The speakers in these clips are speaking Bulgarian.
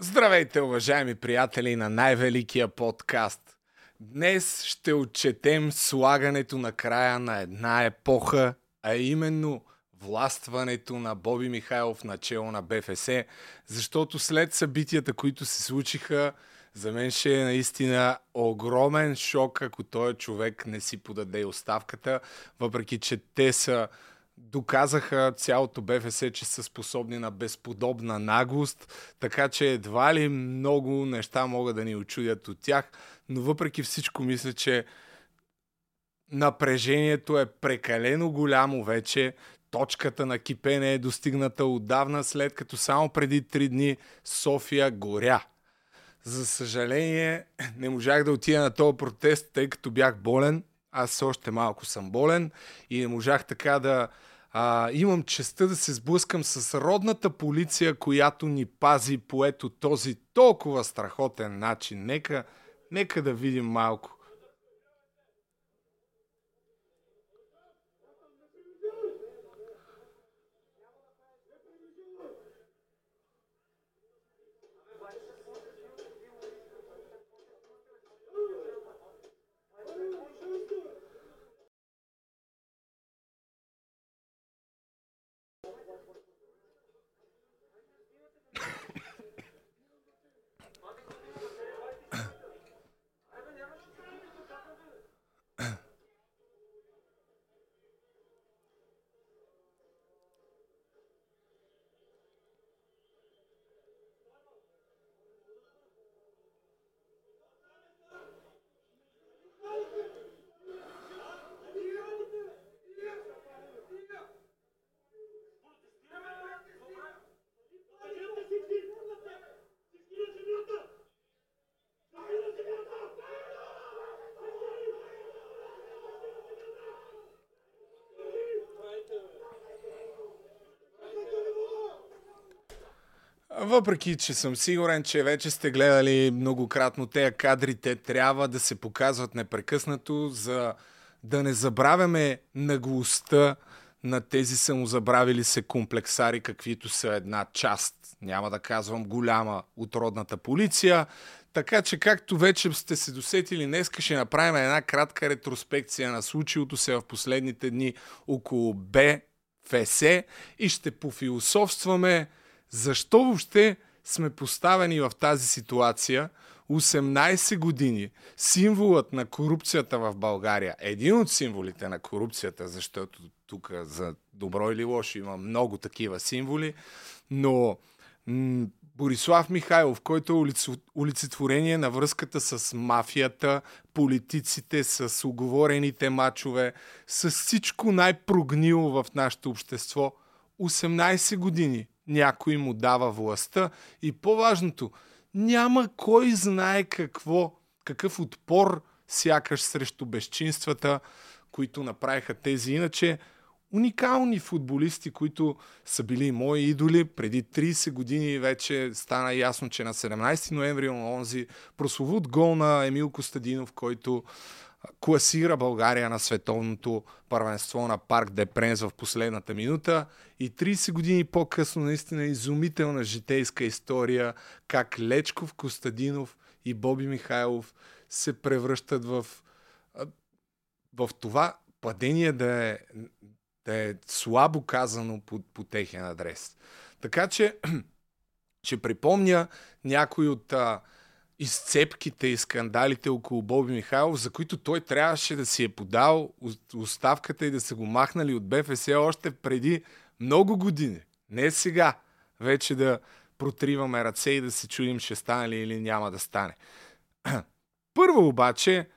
Здравейте, уважаеми приятели на най-великия подкаст. Днес ще отчетем слагането на края на една епоха, а именно властването на Боби Михайлов начало на БФС, защото след събитията, които се случиха, за мен ще е наистина огромен шок, ако този човек не си подаде оставката, въпреки че те са доказаха цялото БФС, че са способни на безподобна наглост, така че едва ли много неща могат да ни очудят от тях, но въпреки всичко мисля, че напрежението е прекалено голямо вече, точката на кипене е достигната отдавна, след като само преди три дни София горя. За съжаление, не можах да отида на този протест, тъй като бях болен. Аз още малко съм болен и не можах така да а, имам честа да се сблъскам с родната полиция, която ни пази по ето този толкова страхотен начин. Нека, нека да видим малко. Въпреки, че съм сигурен, че вече сте гледали многократно тези кадри, те трябва да се показват непрекъснато, за да не забравяме наглостта на тези самозабравили се комплексари, каквито са една част, няма да казвам голяма, от родната полиция. Така че, както вече сте се досетили, днес ще направим една кратка ретроспекция на случилото се в последните дни около БФС и ще пофилософстваме защо въобще сме поставени в тази ситуация 18 години? Символът на корупцията в България, един от символите на корупцията, защото тук за добро или лошо има много такива символи, но м- Борислав Михайлов, който е олицетворение на връзката с мафията, политиците, с оговорените мачове, с всичко най-прогнило в нашето общество. 18 години някой му дава властта и по-важното, няма кой знае какво, какъв отпор сякаш срещу безчинствата, които направиха тези иначе уникални футболисти, които са били мои идоли. Преди 30 години вече стана ясно, че на 17 ноември онзи прословут гол на Емил Костадинов, който класира България на световното първенство на Парк де Пренс в последната минута и 30 години по-късно наистина изумителна житейска история как Лечков, Костадинов и Боби Михайлов се превръщат в, в това падение да е, да е слабо казано по, по техен адрес. Така че ще припомня някои от а, изцепките и скандалите около Боби Михайлов, за които той трябваше да си е подал оставката и да са го махнали от БФС още преди много години. Не сега вече да протриваме ръце и да се чудим ще стане ли или няма да стане. Първо обаче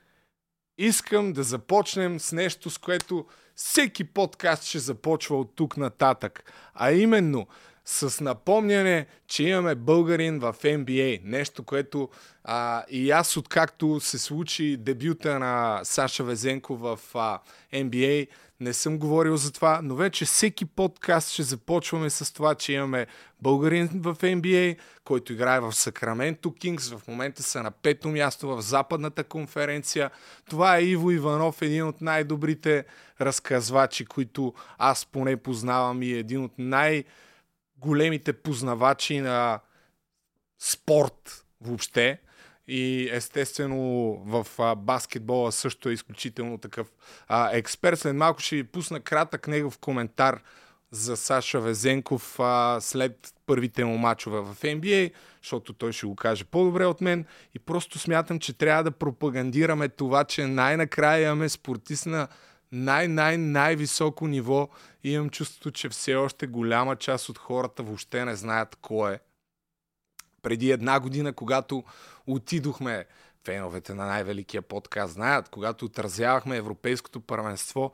искам да започнем с нещо, с което всеки подкаст ще започва от тук нататък. А именно с напомняне, че имаме българин в NBA. Нещо, което а, и аз откакто се случи дебюта на Саша Везенко в а, NBA, не съм говорил за това, но вече всеки подкаст ще започваме с това, че имаме българин в NBA, който играе в Сакраменто Кингс. В момента са на пето място в Западната конференция. Това е Иво Иванов, един от най-добрите разказвачи, които аз поне познавам и един от най- големите познавачи на спорт въобще. И естествено в а, баскетбола също е изключително такъв а, експерт. След малко ще ви пусна кратък негов коментар за Саша Везенков а, след първите му мачове в NBA, защото той ще го каже по-добре от мен. И просто смятам, че трябва да пропагандираме това, че най-накрая имаме спортист на най-най-най-високо ниво и имам чувството, че все още голяма част от хората въобще не знаят кой е. Преди една година, когато отидохме, феновете на най-великия подкаст знаят, когато отразявахме Европейското първенство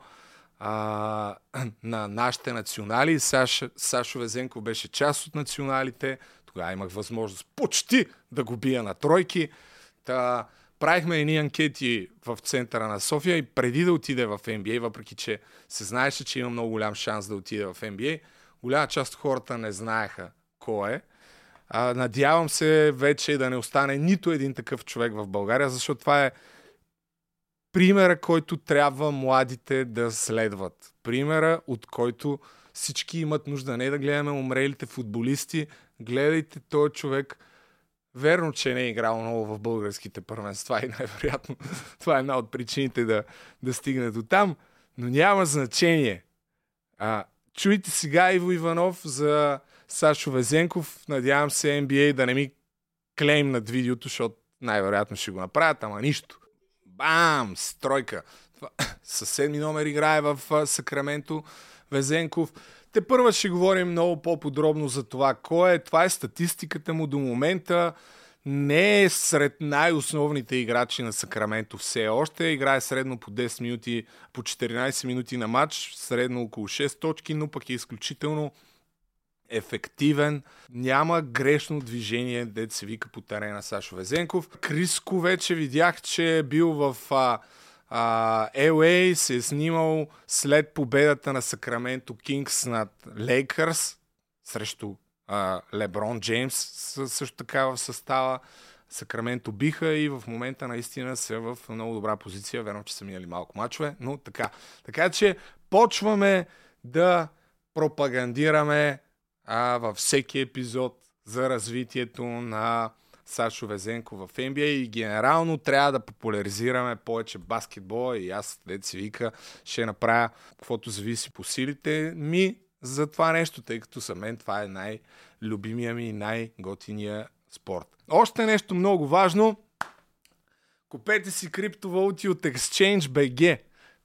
а, на нашите национали, Саш, Сашо Везенко беше част от националите, тогава имах възможност почти да го бия на тройки. Та, правихме едни анкети в центъра на София и преди да отиде в NBA, въпреки че се знаеше, че има много голям шанс да отиде в NBA, голяма част от хората не знаеха кой е. А, надявам се вече да не остане нито един такъв човек в България, защото това е примера, който трябва младите да следват. Примера, от който всички имат нужда. Не да гледаме умрелите футболисти, гледайте този човек. Верно, че не е играл много в българските първенства и най-вероятно това е една от причините да, да стигне до там, но няма значение. А, чуйте сега Иво Иванов за Сашо Везенков. Надявам се NBA да не ми клейм над видеото, защото най-вероятно ще го направят, ама нищо. Бам! Стройка. Със седми номер играе в Сакраменто Везенков. Те първа ще говорим много по-подробно за това кой е. Това е статистиката му до момента. Не е сред най-основните играчи на Сакраменто все още. Играе средно по 10 минути, по 14 минути на матч, средно около 6 точки, но пък е изключително ефективен, няма грешно движение, дете се вика по терена Сашо Везенков. Криско вече видях, че е бил в а, а, LA, се е снимал след победата на Сакраменто Кингс над Лейкърс срещу Леброн Джеймс също така в състава. Сакраменто биха и в момента наистина са в много добра позиция. Верно, че са минали малко мачове, но така. Така че почваме да пропагандираме а, във всеки епизод за развитието на Сашо Везенко в NBA и генерално трябва да популяризираме повече баскетбола и аз, дете си вика, ще направя каквото зависи по силите ми за това нещо, тъй като за мен това е най-любимия ми и най-готиния спорт. Още нещо много важно. Купете си криптовалути от ExchangeBG.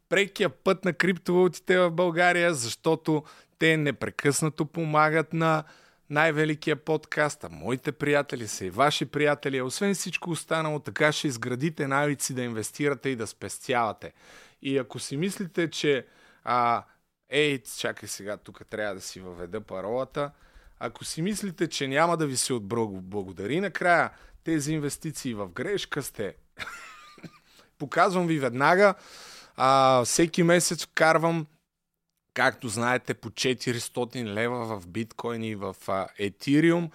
Прекия път на криптовалутите в България, защото те непрекъснато помагат на най-великия подкаст, а моите приятели са и ваши приятели. Освен всичко останало, така ще изградите навици да инвестирате и да спестявате. И ако си мислите, че а, ей, чакай сега, тук трябва да си въведа паролата, ако си мислите, че няма да ви се отблагодари накрая тези инвестиции в грешка сте, показвам ви веднага, а, всеки месец вкарвам както знаете, по 400 лева в биткоин и в етириум.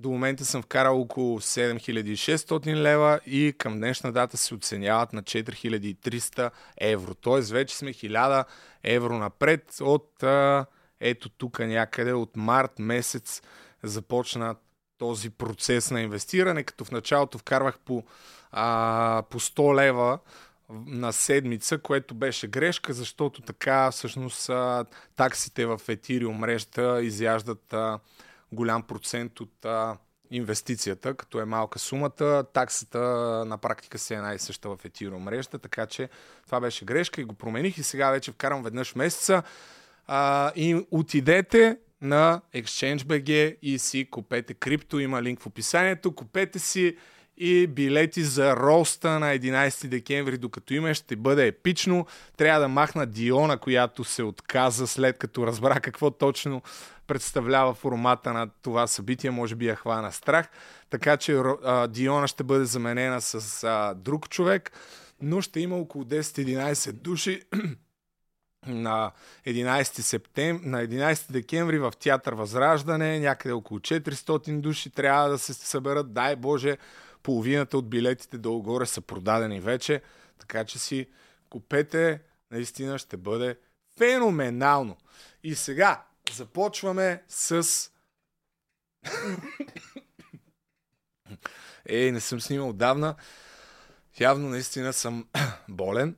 До момента съм вкарал около 7600 лева и към днешна дата се оценяват на 4300 евро. Тоест вече сме 1000 евро напред от ето тук някъде от март месец започна този процес на инвестиране, като в началото вкарвах по, а, по 100 лева на седмица, което беше грешка, защото така всъщност таксите в Ethereum мрежата изяждат голям процент от инвестицията, като е малка сумата, таксата на практика се е най-съща в Ethereum мрежата, така че това беше грешка и го промених и сега вече вкарам веднъж месеца. А, и отидете на ExchangeBG и си купете крипто, има линк в описанието, купете си и билети за роста на 11 декември, докато има, ще бъде епично. Трябва да махна Диона, която се отказа след като разбра какво точно представлява формата на това събитие, може би я хвана страх. Така че а, Диона ще бъде заменена с а, друг човек, но ще има около 10-11 души на 11, септем... на 11 декември в Театър Възраждане, някъде около 400 души трябва да се съберат, дай Боже, половината от билетите долу-горе са продадени вече, така че си купете, наистина ще бъде феноменално. И сега започваме с Е, не съм снимал отдавна. Явно наистина съм болен.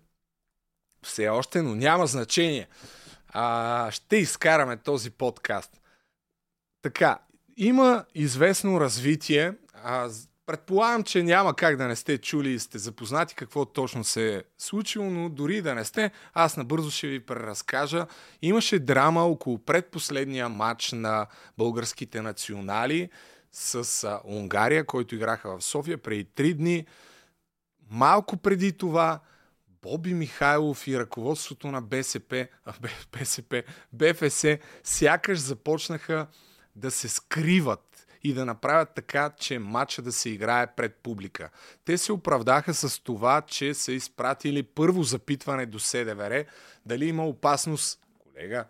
Все още, но няма значение. А, ще изкараме този подкаст. Така, има известно развитие. А, предполагам, че няма как да не сте чули и сте запознати какво точно се е случило, но дори да не сте, аз набързо ще ви преразкажа. Имаше драма около предпоследния матч на българските национали с а, Унгария, който играха в София преди три дни. Малко преди това Боби Михайлов и ръководството на БСП, БСП, БФС сякаш започнаха да се скриват и да направят така, че матча да се играе пред публика. Те се оправдаха с това, че са изпратили първо запитване до СДВР, дали има опасност, колега,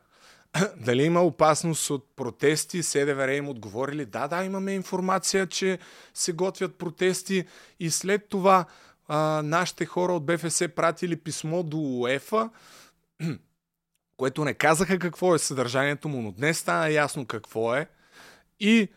дали има опасност от протести, СДВР им отговорили, да, да, имаме информация, че се готвят протести и след това а, нашите хора от БФС пратили писмо до УЕФА, което не казаха какво е съдържанието му, но днес стана ясно какво е. И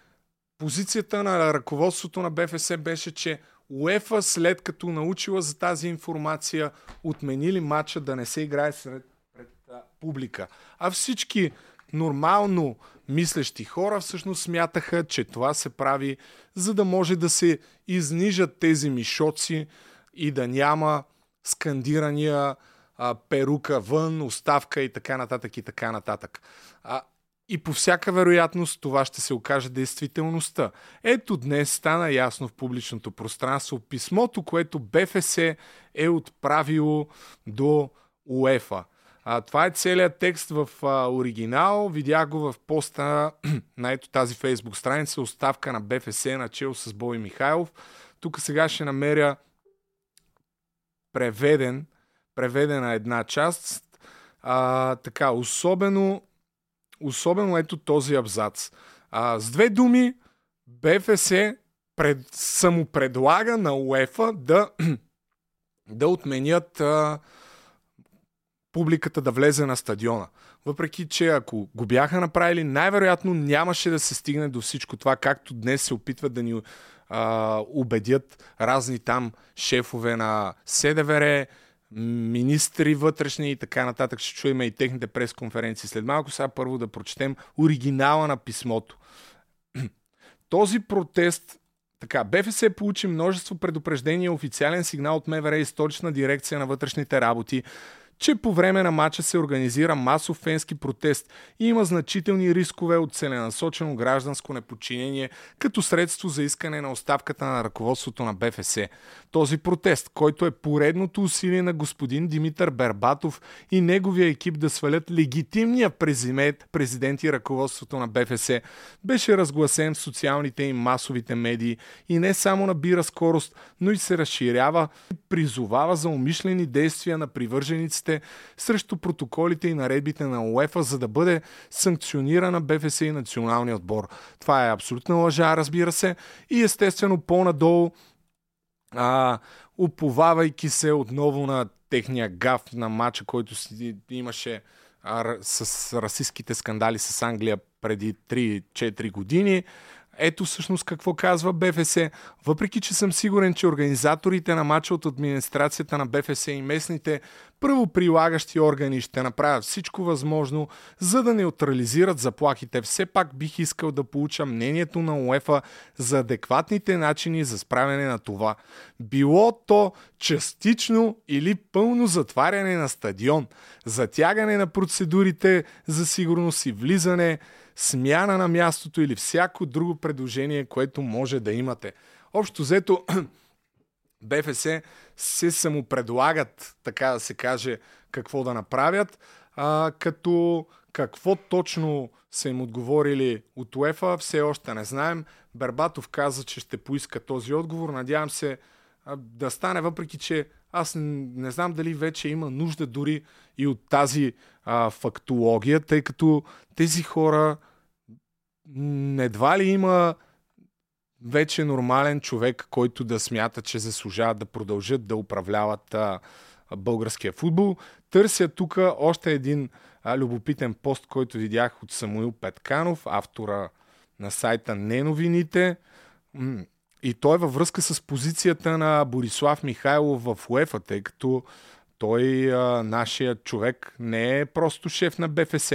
позицията на ръководството на БФС беше, че УЕФА след като научила за тази информация, отменили матча да не се играе сред, пред а, публика. А всички нормално мислещи хора всъщност смятаха, че това се прави, за да може да се изнижат тези мишоци, и да няма скандирания а, перука вън, оставка и така нататък и така нататък. А, и по всяка вероятност това ще се окаже действителността. Ето днес стана ясно в публичното пространство писмото, което БФС е отправило до УЕФА. А, това е целият текст в а, оригинал. Видях го в поста на ето тази фейсбук страница, оставка на БФС начало с Бой Михайлов. Тук сега ще намеря преведен, преведена една част. А, така, особено, особено ето този абзац. А, с две думи, БФС пред, самопредлага на УЕФА да, да отменят а, публиката да влезе на стадиона. Въпреки, че ако го бяха направили, най-вероятно нямаше да се стигне до всичко това, както днес се опитват да ни а, убедят разни там шефове на СДВР, министри вътрешни и така нататък. Ще чуем и техните пресконференции след малко. Сега първо да прочетем оригинала на писмото. Този протест така, БФС получи множество предупреждения официален сигнал от МВР и столична дирекция на вътрешните работи че по време на матча се организира масов фенски протест и има значителни рискове от целенасочено гражданско неподчинение като средство за искане на оставката на ръководството на БФС. Този протест, който е поредното усилие на господин Димитър Бербатов и неговия екип да свалят легитимния президент, президент и ръководството на БФС, беше разгласен в социалните и масовите медии и не само набира скорост, но и се разширява и призовава за умишлени действия на привържениците протестите срещу протоколите и наредбите на УЕФА, за да бъде санкционирана БФС и националния отбор. Това е абсолютна лъжа, разбира се. И естествено по-надолу, а, уповавайки се отново на техния гаф на матча, който имаше а, с расистските скандали с Англия преди 3-4 години. Ето всъщност какво казва БФС. Въпреки, че съм сигурен, че организаторите на матча от администрацията на БФС и местните правоприлагащи органи ще направят всичко възможно, за да неутрализират заплахите. Все пак бих искал да получа мнението на УЕФА за адекватните начини за справяне на това. Било то частично или пълно затваряне на стадион, затягане на процедурите за сигурност и влизане, смяна на мястото или всяко друго предложение, което може да имате. Общо взето, БФС се самопредлагат, така да се каже, какво да направят, а, като какво точно са им отговорили от УЕФА, все още не знаем. Бербатов каза, че ще поиска този отговор. Надявам се а, да стане, въпреки че аз не знам дали вече има нужда дори и от тази а, фактология, тъй като тези хора едва ли има вече нормален човек, който да смята, че заслужават да продължат да управляват а, българския футбол. Търся тук още един а, любопитен пост, който видях от Самуил Петканов, автора на сайта Не новините. и той е във връзка с позицията на Борислав Михайлов в УЕФА, тъй като той, а, нашия човек, не е просто шеф на БФС.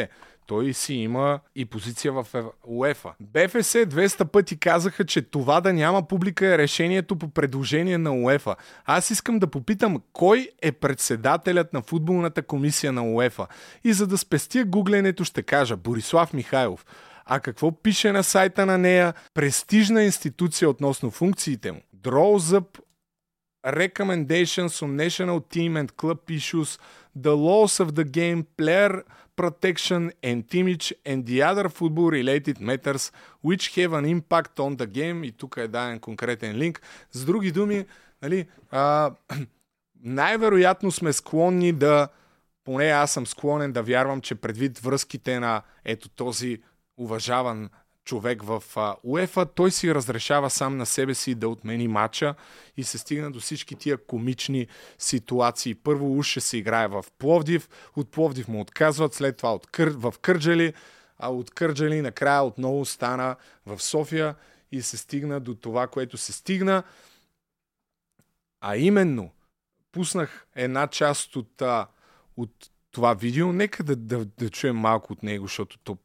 Той си има и позиция в УЕФА. БФС 200 пъти казаха, че това да няма публика е решението по предложение на УЕФА. Аз искам да попитам, кой е председателят на футболната комисия на УЕФА? И за да спестя гугленето ще кажа Борислав Михайлов. А какво пише на сайта на нея? Престижна институция относно функциите му. Draws recommendations on national team and club issues, the laws of the game, player protection and image and the other football related matters which have an impact on the game и тук е даден конкретен линк. С други думи, нали, а, най-вероятно сме склонни да, поне аз съм склонен да вярвам, че предвид връзките на ето този уважаван човек в УЕФА, той си разрешава сам на себе си да отмени матча и се стигна до всички тия комични ситуации. Първо уж ще се играе в Пловдив, от Пловдив му отказват, след това от Кър... в Кърджали, а от Кърджали накрая отново стана в София и се стигна до това, което се стигна. А именно, пуснах една част от, от това видео. Нека да, да, да чуем малко от него, защото то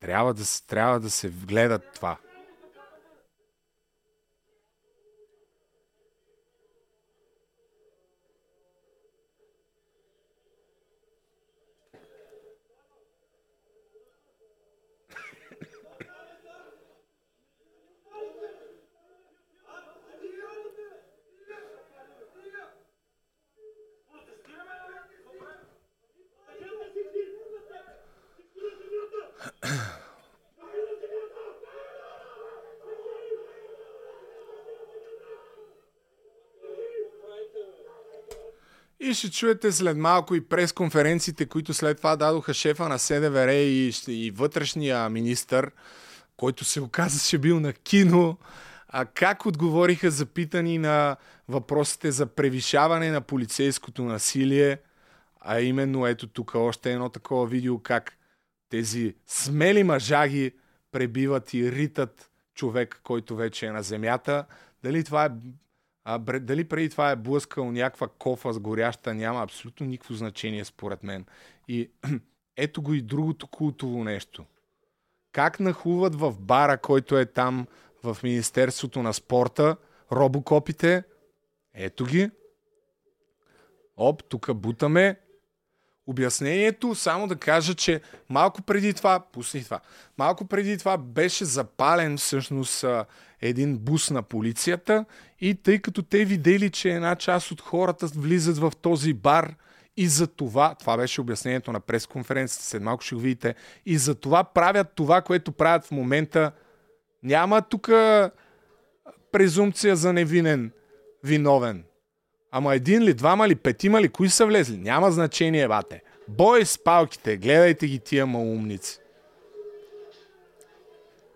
трябва да, трябва да се вгледат това. И ще чуете след малко и пресконференциите, които след това дадоха шефа на СДВР и, и вътрешния министър, който се оказа, че бил на кино. А как отговориха запитани на въпросите за превишаване на полицейското насилие? А именно ето тук още едно такова видео, как тези смели мъжаги пребиват и ритат човек, който вече е на земята. Дали това е а, дали преди това е блъскал някаква кофа с горяща, няма абсолютно никакво значение според мен. И ето го и другото култово нещо. Как нахуват в бара, който е там в Министерството на спорта, робокопите. Ето ги. Оп, тук бутаме. Обяснението, само да кажа, че малко преди това, пусни това, малко преди това беше запален всъщност един бус на полицията и тъй като те видели, че една част от хората влизат в този бар и за това, това беше обяснението на пресконференцията, след малко ще го видите, и за това правят това, което правят в момента. Няма тук презумпция за невинен, виновен. Ама един ли, двама ли, петима ли, кои са влезли? Няма значение, бате. Бой с палките, гледайте ги тия малумници.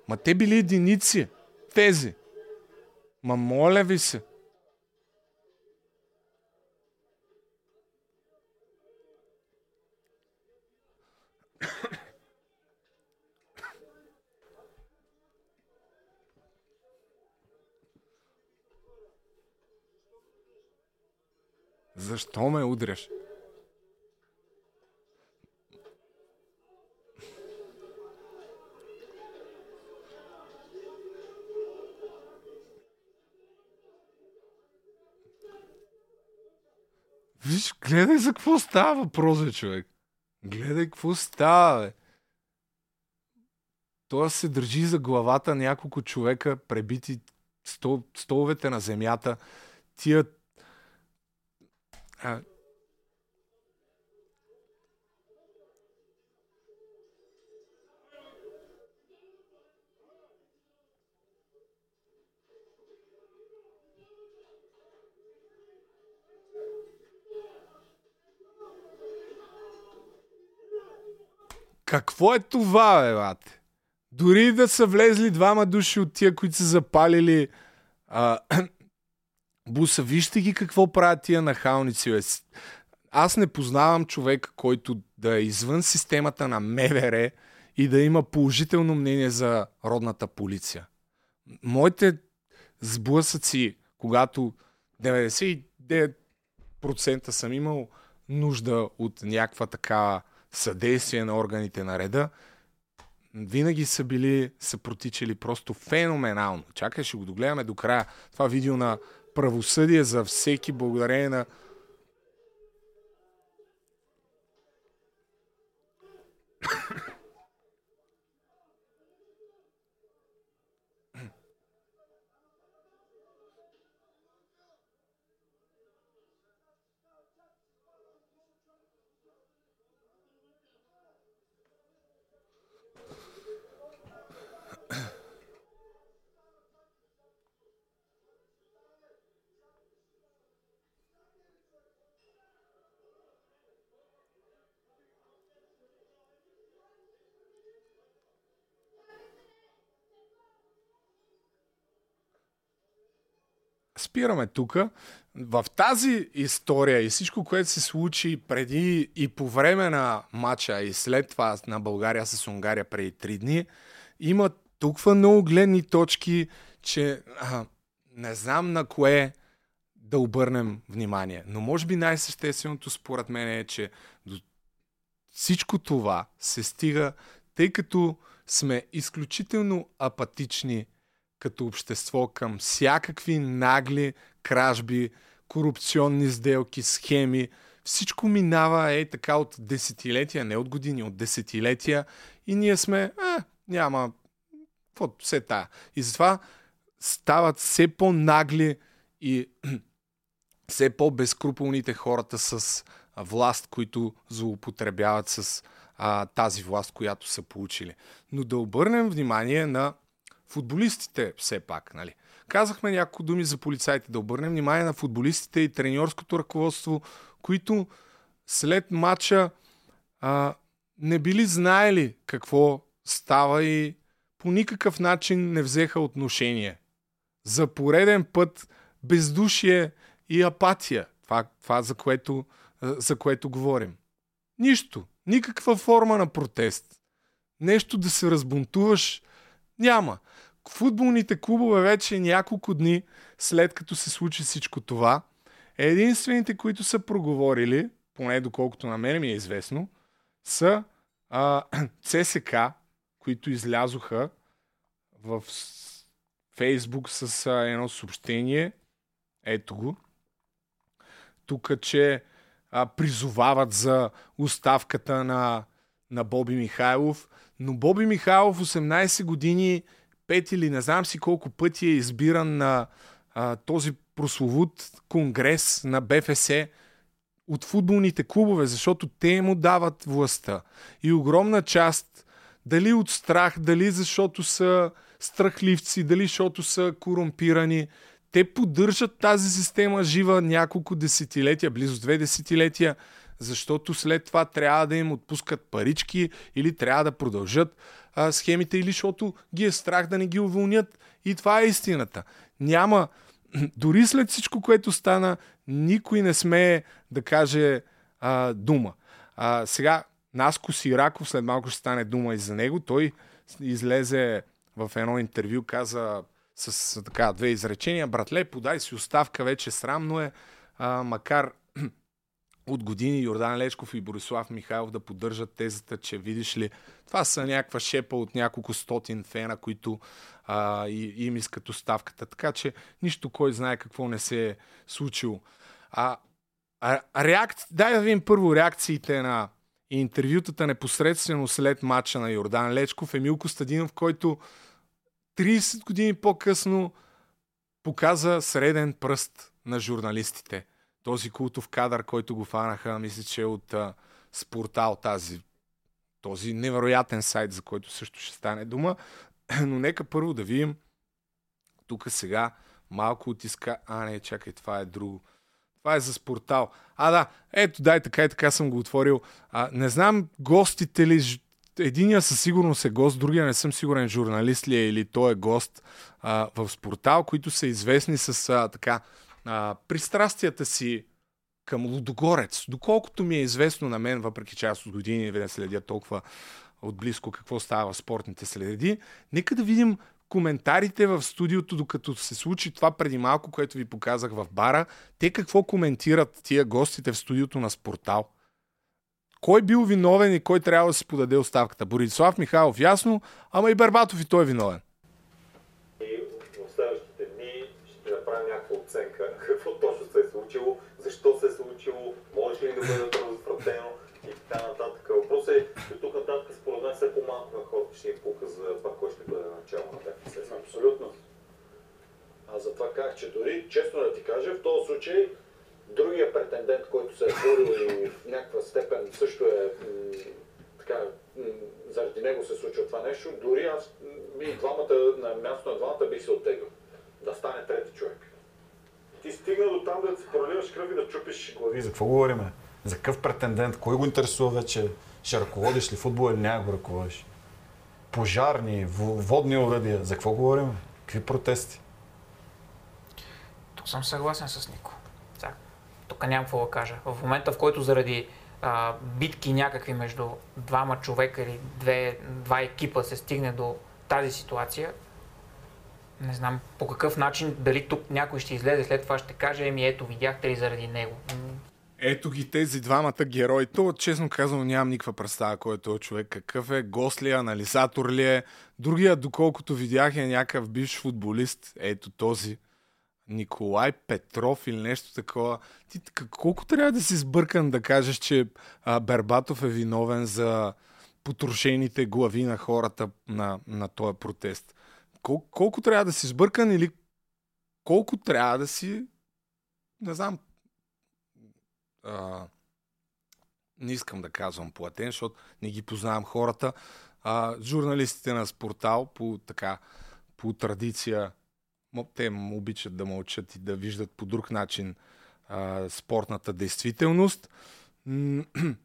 Ма те били единици тези. Ма моля ви се. Защо ме удряш? Виж, гледай за какво става въпрос, човек. Гледай какво става, бе. Той се държи за главата няколко човека, пребити стол, столовете на земята. Тия... А, Какво е това, бе, бате? Дори да са влезли двама души от тия, които са запалили а, буса, вижте ги какво правят тия нахалници. Аз не познавам човек, който да е извън системата на МВР и да има положително мнение за родната полиция. Моите сблъсъци, когато 99% съм имал нужда от някаква такава съдействие на органите на реда, винаги са били, са протичали просто феноменално. Чакай, ще го догледаме до края. Това видео на правосъдие за всеки благодарение на спираме тук. В тази история и всичко, което се случи преди и по време на матча и след това на България с Унгария преди три дни, има толкова много гледни точки, че а, не знам на кое да обърнем внимание. Но може би най-същественото според мен е, че до всичко това се стига, тъй като сме изключително апатични като общество към всякакви нагли кражби, корупционни сделки, схеми. Всичко минава е така от десетилетия, не от години, от десетилетия и ние сме, е, няма, какво все тая. И затова стават все по-нагли и все по-безкруполните хората с власт, които злоупотребяват с а, тази власт, която са получили. Но да обърнем внимание на футболистите все пак, нали? Казахме няколко думи за полицайите, да обърнем внимание на футболистите и треньорското ръководство, които след матча а, не били знаели какво става и по никакъв начин не взеха отношение. За пореден път бездушие и апатия. Това, това за, което, за което говорим. Нищо. Никаква форма на протест. Нещо да се разбунтуваш няма футболните клубове вече няколко дни след като се случи всичко това, единствените, които са проговорили, поне доколкото на мен ми е известно, са а, ЦСК, които излязоха в Фейсбук с а, едно съобщение. Ето го. Тук, че а, призовават за оставката на, на Боби Михайлов. Но Боби Михайлов 18 години пет или не знам си колко пъти е избиран на а, този прословут конгрес на БФС от футболните клубове, защото те му дават властта. И огромна част, дали от страх, дали защото са страхливци, дали защото са корумпирани, те поддържат тази система жива няколко десетилетия, близо две десетилетия, защото след това трябва да им отпускат парички или трябва да продължат а, схемите или защото ги е страх да не ги уволнят. И това е истината. Няма, дори след всичко, което стана, никой не смее да каже а, дума. А, сега, Наско Сираков, след малко ще стане дума и за него, той излезе в едно интервю, каза с така две изречения, братле, подай си оставка, вече срамно е, а, макар от години Йордан Лечков и Борислав Михайлов да поддържат тезата, че видиш ли, това са някаква шепа от няколко стотин фена, които а, и, им искат оставката. Така че нищо кой знае какво не се е случило. А, а, реакци... Дай да видим първо реакциите на интервютата непосредствено след матча на Йордан Лечков. Емил Костадинов, който 30 години по-късно показа среден пръст на журналистите – този култов кадър, който го фанаха, мисля, че е от а, Спортал, тази, този невероятен сайт, за който също ще стане дума. Но нека първо да видим тук сега малко отиска... А, не, чакай, това е друго. Това е за Спортал. А, да, ето, дай така и така съм го отворил. А, не знам гостите ли... Единия със сигурност е гост, другия не съм сигурен журналист ли е или той е гост а, в Спортал, които са известни с а, така а, пристрастията си към Лудогорец, доколкото ми е известно на мен, въпреки че аз от години не следя толкова отблизко какво става в спортните следи, нека да видим коментарите в студиото, докато се случи това преди малко, което ви показах в бара, те какво коментират тия гостите в студиото на Спортал? Кой бил виновен и кой трябва да си подаде оставката? Борислав Михайлов, ясно, ама и Бербатов и той е виновен. И в следващите дни ще направим някаква оценка какво точно се е случило, защо се е случило, може ли да бъде предотвратено и така нататък. Въпросът е, че тук нататък според мен все по-малко на хората ще им пука за това, кой ще бъде начало на БФС. Абсолютно. Аз затова казах, че дори, честно да ти кажа, в този случай другия претендент, който се е борил и в някаква степен също е така, заради него се случва това нещо, дори аз ми двамата, на място на двамата бих се оттеглил. Да стане трети човек. Ти стигна до там да си проливаш кръв и да чупиш глави. За какво говориме? За какъв претендент? Кой го интересува вече? Ще ръководиш ли футбол или няма го ръководиш? Пожарни, водни уръдия. За какво говорим? Какви протести? Тук съм съгласен с Нико. Тук нямам какво да кажа. В момента, в който заради а, битки някакви между двама човека или две, два екипа се стигне до тази ситуация, не знам по какъв начин, дали тук някой ще излезе след това ще каже, еми ето, видяхте ли заради него. Ето ги тези двамата герои. То, честно казано, нямам никаква представа кой е този човек, какъв е, гост ли е, анализатор ли е. Другия, доколкото видях, е някакъв бивш футболист. Ето този. Николай Петров или нещо такова. Ти колко трябва да си сбъркан да кажеш, че а, Бербатов е виновен за потрошените глави на хората на, на този протест? Кол, колко трябва да си сбъркан или колко трябва да си не знам а, не искам да казвам платен, защото не ги познавам хората. А, журналистите на Спортал по така по традиция те обичат да мълчат и да виждат по друг начин а, спортната действителност.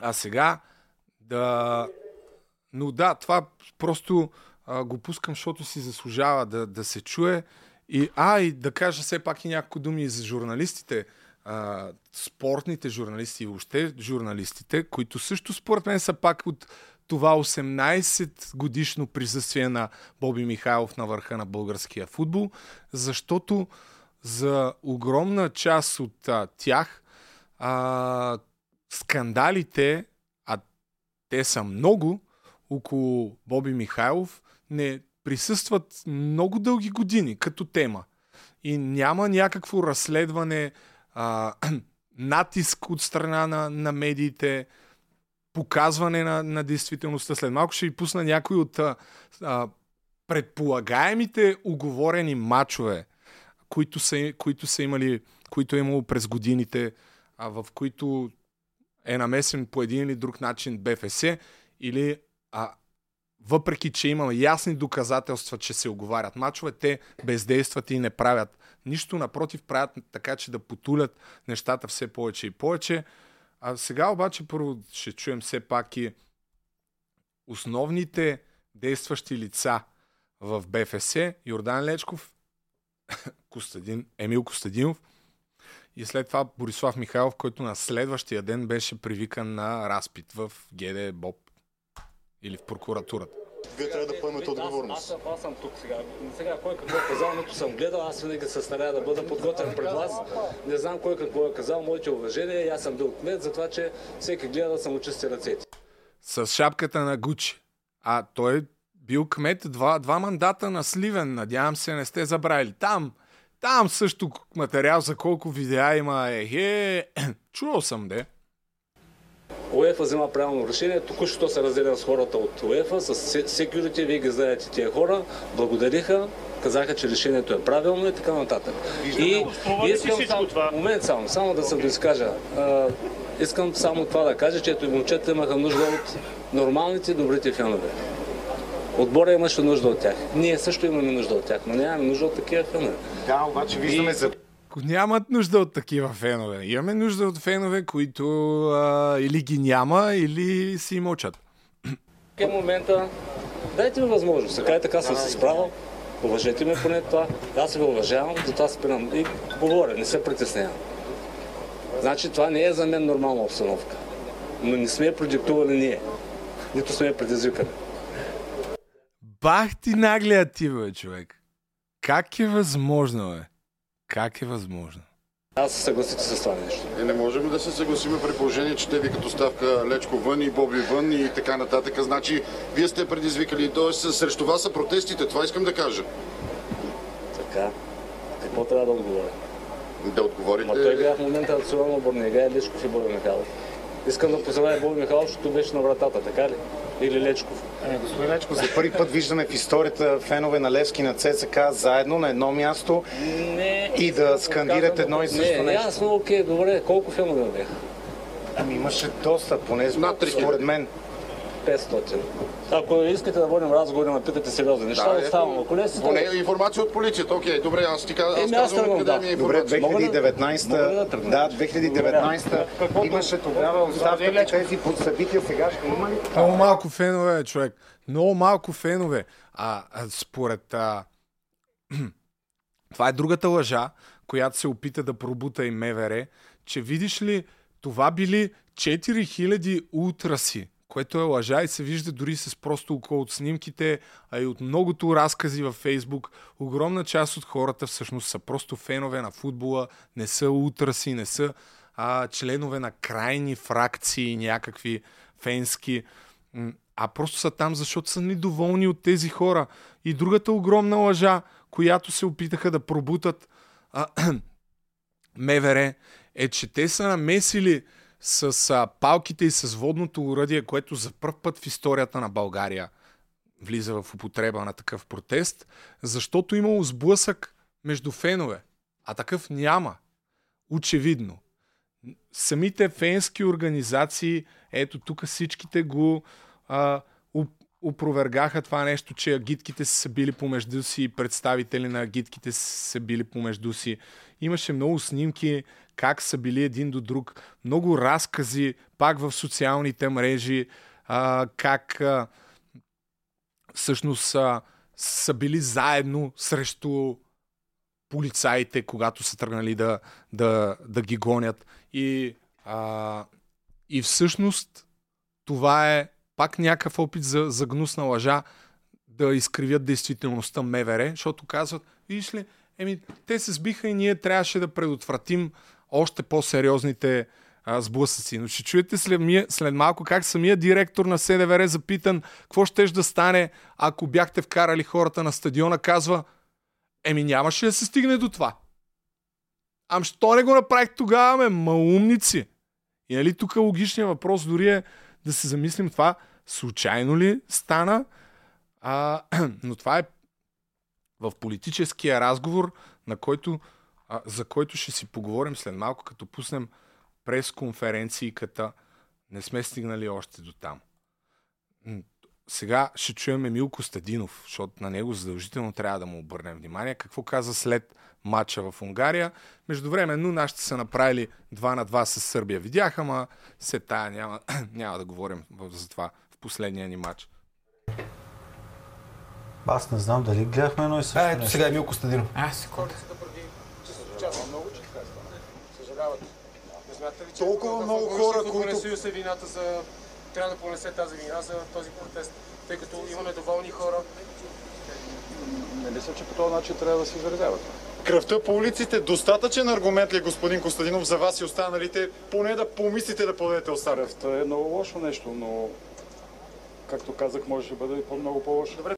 А сега да... Но да, това просто а, го пускам, защото си заслужава да, да се чуе. И, а, и да кажа все пак и няколко думи за журналистите, а, спортните журналисти и въобще журналистите, които също според мен са пак от това 18 годишно присъствие на Боби Михайлов на върха на българския футбол, защото за огромна част от а, тях а, скандалите, а те са много, около Боби Михайлов, не присъстват много дълги години като тема. И няма някакво разследване, а, натиск от страна на, на медиите, показване на, на действителността. След малко ще ви пусна някои от а, а, предполагаемите оговорени матчове, които са, които са имали, които е имало през годините, а, в които е намесен по един или друг начин БФС или а, въпреки, че има ясни доказателства, че се оговарят мачове, те бездействат и не правят нищо. Напротив, правят така, че да потулят нещата все повече и повече. А сега обаче първо ще чуем все пак и основните действащи лица в БФС. Йордан Лечков, Костадин, Емил Костадинов и след това Борислав Михайлов, който на следващия ден беше привикан на разпит в ГД Боб или в прокуратурата. Вие трябва да поемете Аз, аз, отговорност. съм, аз съм тук сега. Сега кой какво е казал, нито съм гледал, аз винаги се старая да бъда подготвен пред вас. Не знам кой какво е казал, моите уважения, аз съм бил кмет, за това, че всеки гледа да съм очисти ръцете. С шапката на Гучи. А той е бил кмет два, два мандата на Сливен. Надявам се не сте забравили. Там, там също материал за колко видеа има. Е, е, чувал съм, де. УЕФА взема правилно решение, току-що се разделя с хората от УЕФА, с секюрити, вие ги знаете тия хора, благодариха, казаха, че решението е правилно и така нататък. И искам само, момент само, само да се доизкажа. Искам само това да кажа, че ето и момчета имаха нужда от нормалните, добрите фенове. Отбора имаше нужда от тях. Ние също имаме нужда от тях, но нямаме нужда от такива фенове. Да, обаче виждаме за Нямат нужда от такива фенове. Имаме нужда от фенове, които а, или ги няма, или си мълчат. В момента дайте ми възможност. Така и така съм се справил. Уважете ме поне това. Аз ви уважавам, затова спирам и говоря, не се притеснявам. Значи това не е за мен нормална обстановка. Но не сме продиктували ние. Нито сме предизвикали. Бах ти наглея ти, бе, човек. Как е възможно, бе? Как е възможно? Аз се съгласите с това нещо. Е, не можем да се съгласиме при положение, че те викат оставка Лечко вън и Боби вън и така нататък. Значи, вие сте предизвикали, т.е. срещу вас са протестите, това искам да кажа. Така. Какво трябва да отговоря? Да отговорите. Ма той играе в момента национална отбор, не играе Лечков и Боби Михайлов. Искам да поздравя Боби Михайлов, защото беше на вратата, така ли? Или Лечков. Ами, господин Лечко, за първи път виждаме в историята фенове на Левски на ЦСК заедно на едно място Не. и да скандират едно и също не, нещо. Ясно, окей, добре. Колко филма бяха? Ами имаше доста, поне Над 3000. според мен. 500. Ако искате да водим разговори, ме питате сериозни неща, Да, да, оставам. Ако не си Поне информация от полицията. Окей, добре, аз ти казвам, аз Еми, аз тръгвам, да. ми е Добре, информация. Мога да- 2019 мога да да, 2019 имаше тогава оставка тези под събития, сега ще има ли? Много малко фенове, човек. Много малко фенове. А, а според... А... Това е другата лъжа, която се опита да пробута и МВР, че видиш ли, това били 4000 ултраси, което е лъжа и се вижда дори с просто око от снимките, а и от многото разкази във Фейсбук. Огромна част от хората всъщност са просто фенове на футбола, не са ултраси, не са а, членове на крайни фракции, някакви фенски, а просто са там, защото са недоволни от тези хора. И другата огромна лъжа, която се опитаха да пробутат а, МВР, е, че те са намесили с а, палките и с водното уръдие, което за първ път в историята на България влиза в употреба на такъв протест, защото имало сблъсък между фенове. А такъв няма. Очевидно. Самите фенски организации, ето тук всичките го а, опровергаха това нещо, че агитките са били помежду си представители на агитките са били помежду си. Имаше много снимки как са били един до друг, много разкази пак в социалните мрежи, а, как а, всъщност а, са били заедно срещу полицаите, когато са тръгнали да, да, да ги гонят. И, а, и всъщност това е пак някакъв опит за, за гнусна лъжа да изкривят действителността МВР, защото казват, виж ли, еми, те се сбиха и ние трябваше да предотвратим още по-сериозните а, сблъсъци. Но ще чуете след, след малко как самия директор на СДВР е запитан какво щеш да стане, ако бяхте вкарали хората на стадиона, казва, еми нямаше да се стигне до това. Ам що не го направих тогава, ме, маумници? И нали тук логичният въпрос дори е да се замислим това случайно ли стана, а, но това е в политическия разговор, на който, а, за който ще си поговорим след малко, като пуснем пресконференцийката. Не сме стигнали още до там. Сега ще чуем Емил Костадинов, защото на него задължително трябва да му обърнем внимание. Какво каза след матча в Унгария. Междувременно нашите са направили 2 на 2 с Сърбия. Видяха, ма се тая няма, няма да говорим за това в последния ни матч. Аз не знам дали гледахме едно и също А, ето нещо. сега е Мил Костадинов. А, секунда. Толкова много хора, които... съюз е вината за... Трябва да понесе тази вина за този протест, тъй като има недоволни хора. Не мисля, че по този начин трябва да се изразяват. Кръвта по улиците достатъчен аргумент ли е, господин Костадинов, за вас и останалите, поне да помислите да подадете оставка? Кръвта е много лошо нещо, но както казах, може да бъде по- много по-лошо. Добре.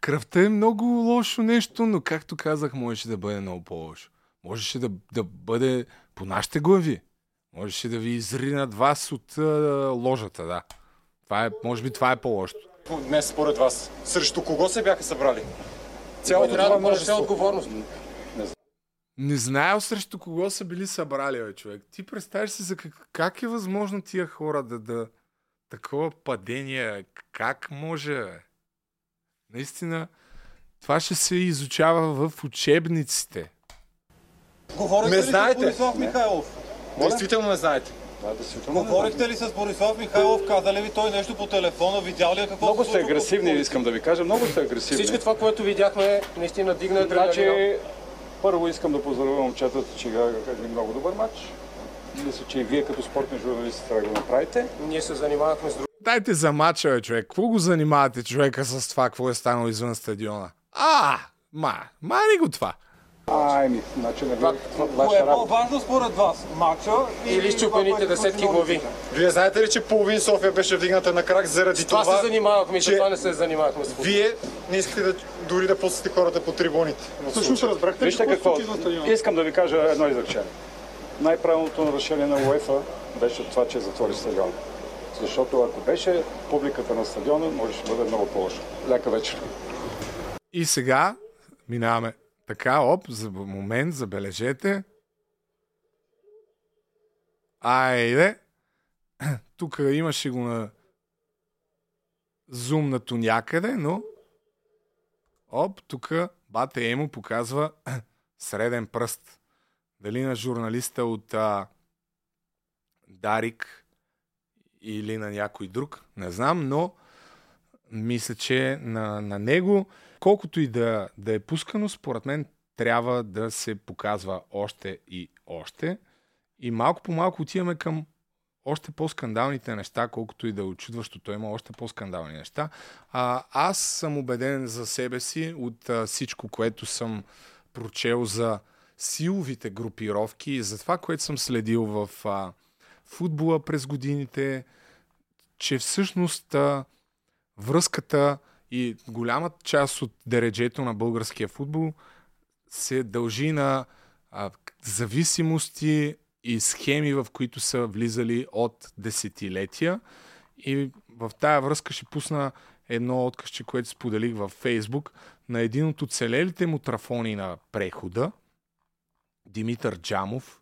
Кръвта е много лошо нещо, но както казах, можеше да бъде много по-лошо. Можеше да, да бъде по нашите глави. Можеше да ви изринат вас от а, ложата, да. Това е, може би това е по-лошо. Днес, според вас, срещу кого се бяха събрали? Цялото трябва да понесе отговорност. Не знаел срещу кого са били събрали, бе, човек. Ти представяш си за как, как е възможно тия хора да, да такова падение, как може, бе? Наистина, това ще се изучава в учебниците. Говорихте Не ли знаете. Борислав Михайлов? Действително не знаете. Да, действително. Говорихте ли с Борислав Михайлов? Каза ли ви той нещо по телефона? Видял ли е какво Много сте агресивни, искам да ви кажа. Много сте агресивни. Всичко това, което видяхме, наистина дигна адреналина. Значи, първо искам да поздравя момчетата, че играха един много добър матч. Мисля, че и вие като спортни журналисти трябва да го направите. Ние се занимавахме с други. Дайте за мача, бе, човек. Какво го занимавате човека с това, какво е станало извън стадиона? А, ма, мари го това. Айми, значи не Кое е по-важно според вас? Мача или щупените десетки глави? Вие знаете ли, че половин София беше вдигната на крак заради това това, се занимавахме че това не се занимавахме с вие не искате да, дори да пуснете хората по трибуните. Всъщност разбрахте Вижте какво искам да ви кажа едно изречение. Най-правилното решение на УЕФА беше това, че затвори стадиона. Защото ако беше публиката на стадиона, можеше да бъде много по-лошо. Лека вечер. И сега минаваме така, оп, за момент, забележете. Айде. Тук имаше го на зумнато някъде, но оп, тук бате Емо показва среден пръст. Дали на журналиста от а, Дарик или на някой друг, не знам, но мисля, че на, на него, колкото и да, да е пускано, според мен трябва да се показва още и още. И малко по малко отиваме към още по-скандалните неща, колкото и да е очудващо, той има още по-скандални неща. А, аз съм убеден за себе си от а, всичко, което съм прочел за силовите групировки и за това, което съм следил в а, футбола през годините, че всъщност а, връзката и голямата част от дереджето на българския футбол се дължи на а, зависимости и схеми, в които са влизали от десетилетия. И в тая връзка ще пусна едно откъсче, което споделих във Фейсбук на един от оцелелите мутрафони на прехода, Димитър Джамов,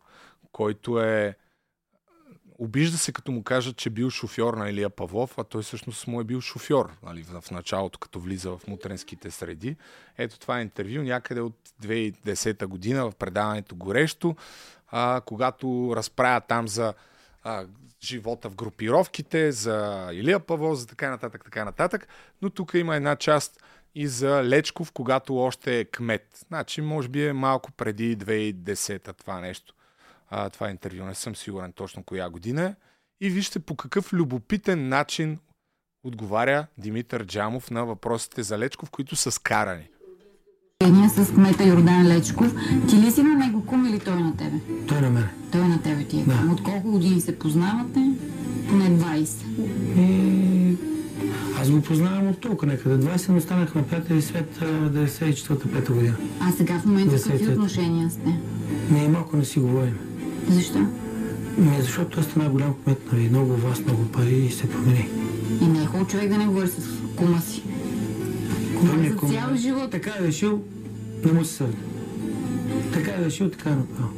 който е Обижда се, като му кажат, че бил шофьор на Илия Павлов, а той всъщност му е бил шофьор нали, в началото, като влиза в мутренските среди. Ето това е интервю някъде от 2010 година в предаването Горещо, а, когато разправя там за а, живота в групировките, за Илия Павлов, за така нататък, така нататък. Но тук има една част и за Лечков, когато още е кмет. Значи, може би е малко преди 2010 това нещо а, това интервю. Не съм сигурен точно коя година е. И вижте по какъв любопитен начин отговаря Димитър Джамов на въпросите за Лечков, които са скарани. Ние с кмета Йордан Лечков. Ти ли си на него кум или той на тебе? Той на мен. Той на тебе ти е Да. От колко години се познавате? Поне 20. И... Аз го познавам от толкова някъде. 20, но станахме приятели след а, 94-5 година. А сега в момента какви отношения сте? Ние малко не си говорим. Защо? Ми, защото той стана голям кмет, нали, много власт, много пари и се промени. И не е хубаво човек да не говори с кума си. Той ми Кума е цял живот. Така е решил, не му се сърди. Така е решил, така е направил.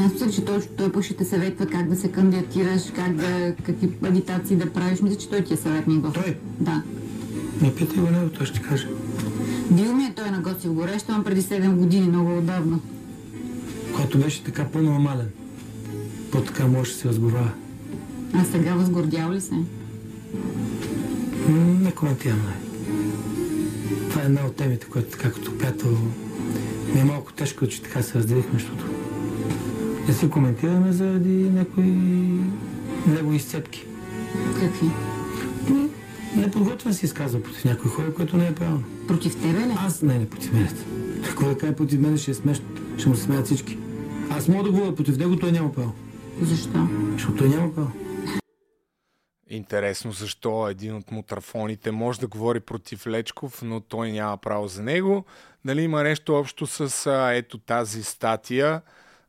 Аз мисля, че той, той пък ще те съветва как да се кандидатираш, как да, какви агитации да правиш. Мисля, че той ти е съветник в... Той? Да. Не питай го него, той ще каже. Бил ми е той на гости в гореща, преди 7 години, много отдавна. Когато беше така по-нормален. По-така може да се разговаря. А сега възгордял ли се? Не коментирам, нали. Това е една от темите, която така като приятел ми е малко тежко, че така се разделихме, защото не си коментираме заради някои негови изцепки. Какви? Не подготвям се изказва против някои хора, което не е правилно. Против тебе ли? Аз не, не против мен. Ако да каже против мен, ще е смешно. Ще му се смеят всички. Аз мога да говоря против него, той няма право. Защо? Защото той няма право. Интересно защо един от мутрафоните може да говори против Лечков, но той няма право за него. Дали има нещо общо с а, ето тази статия,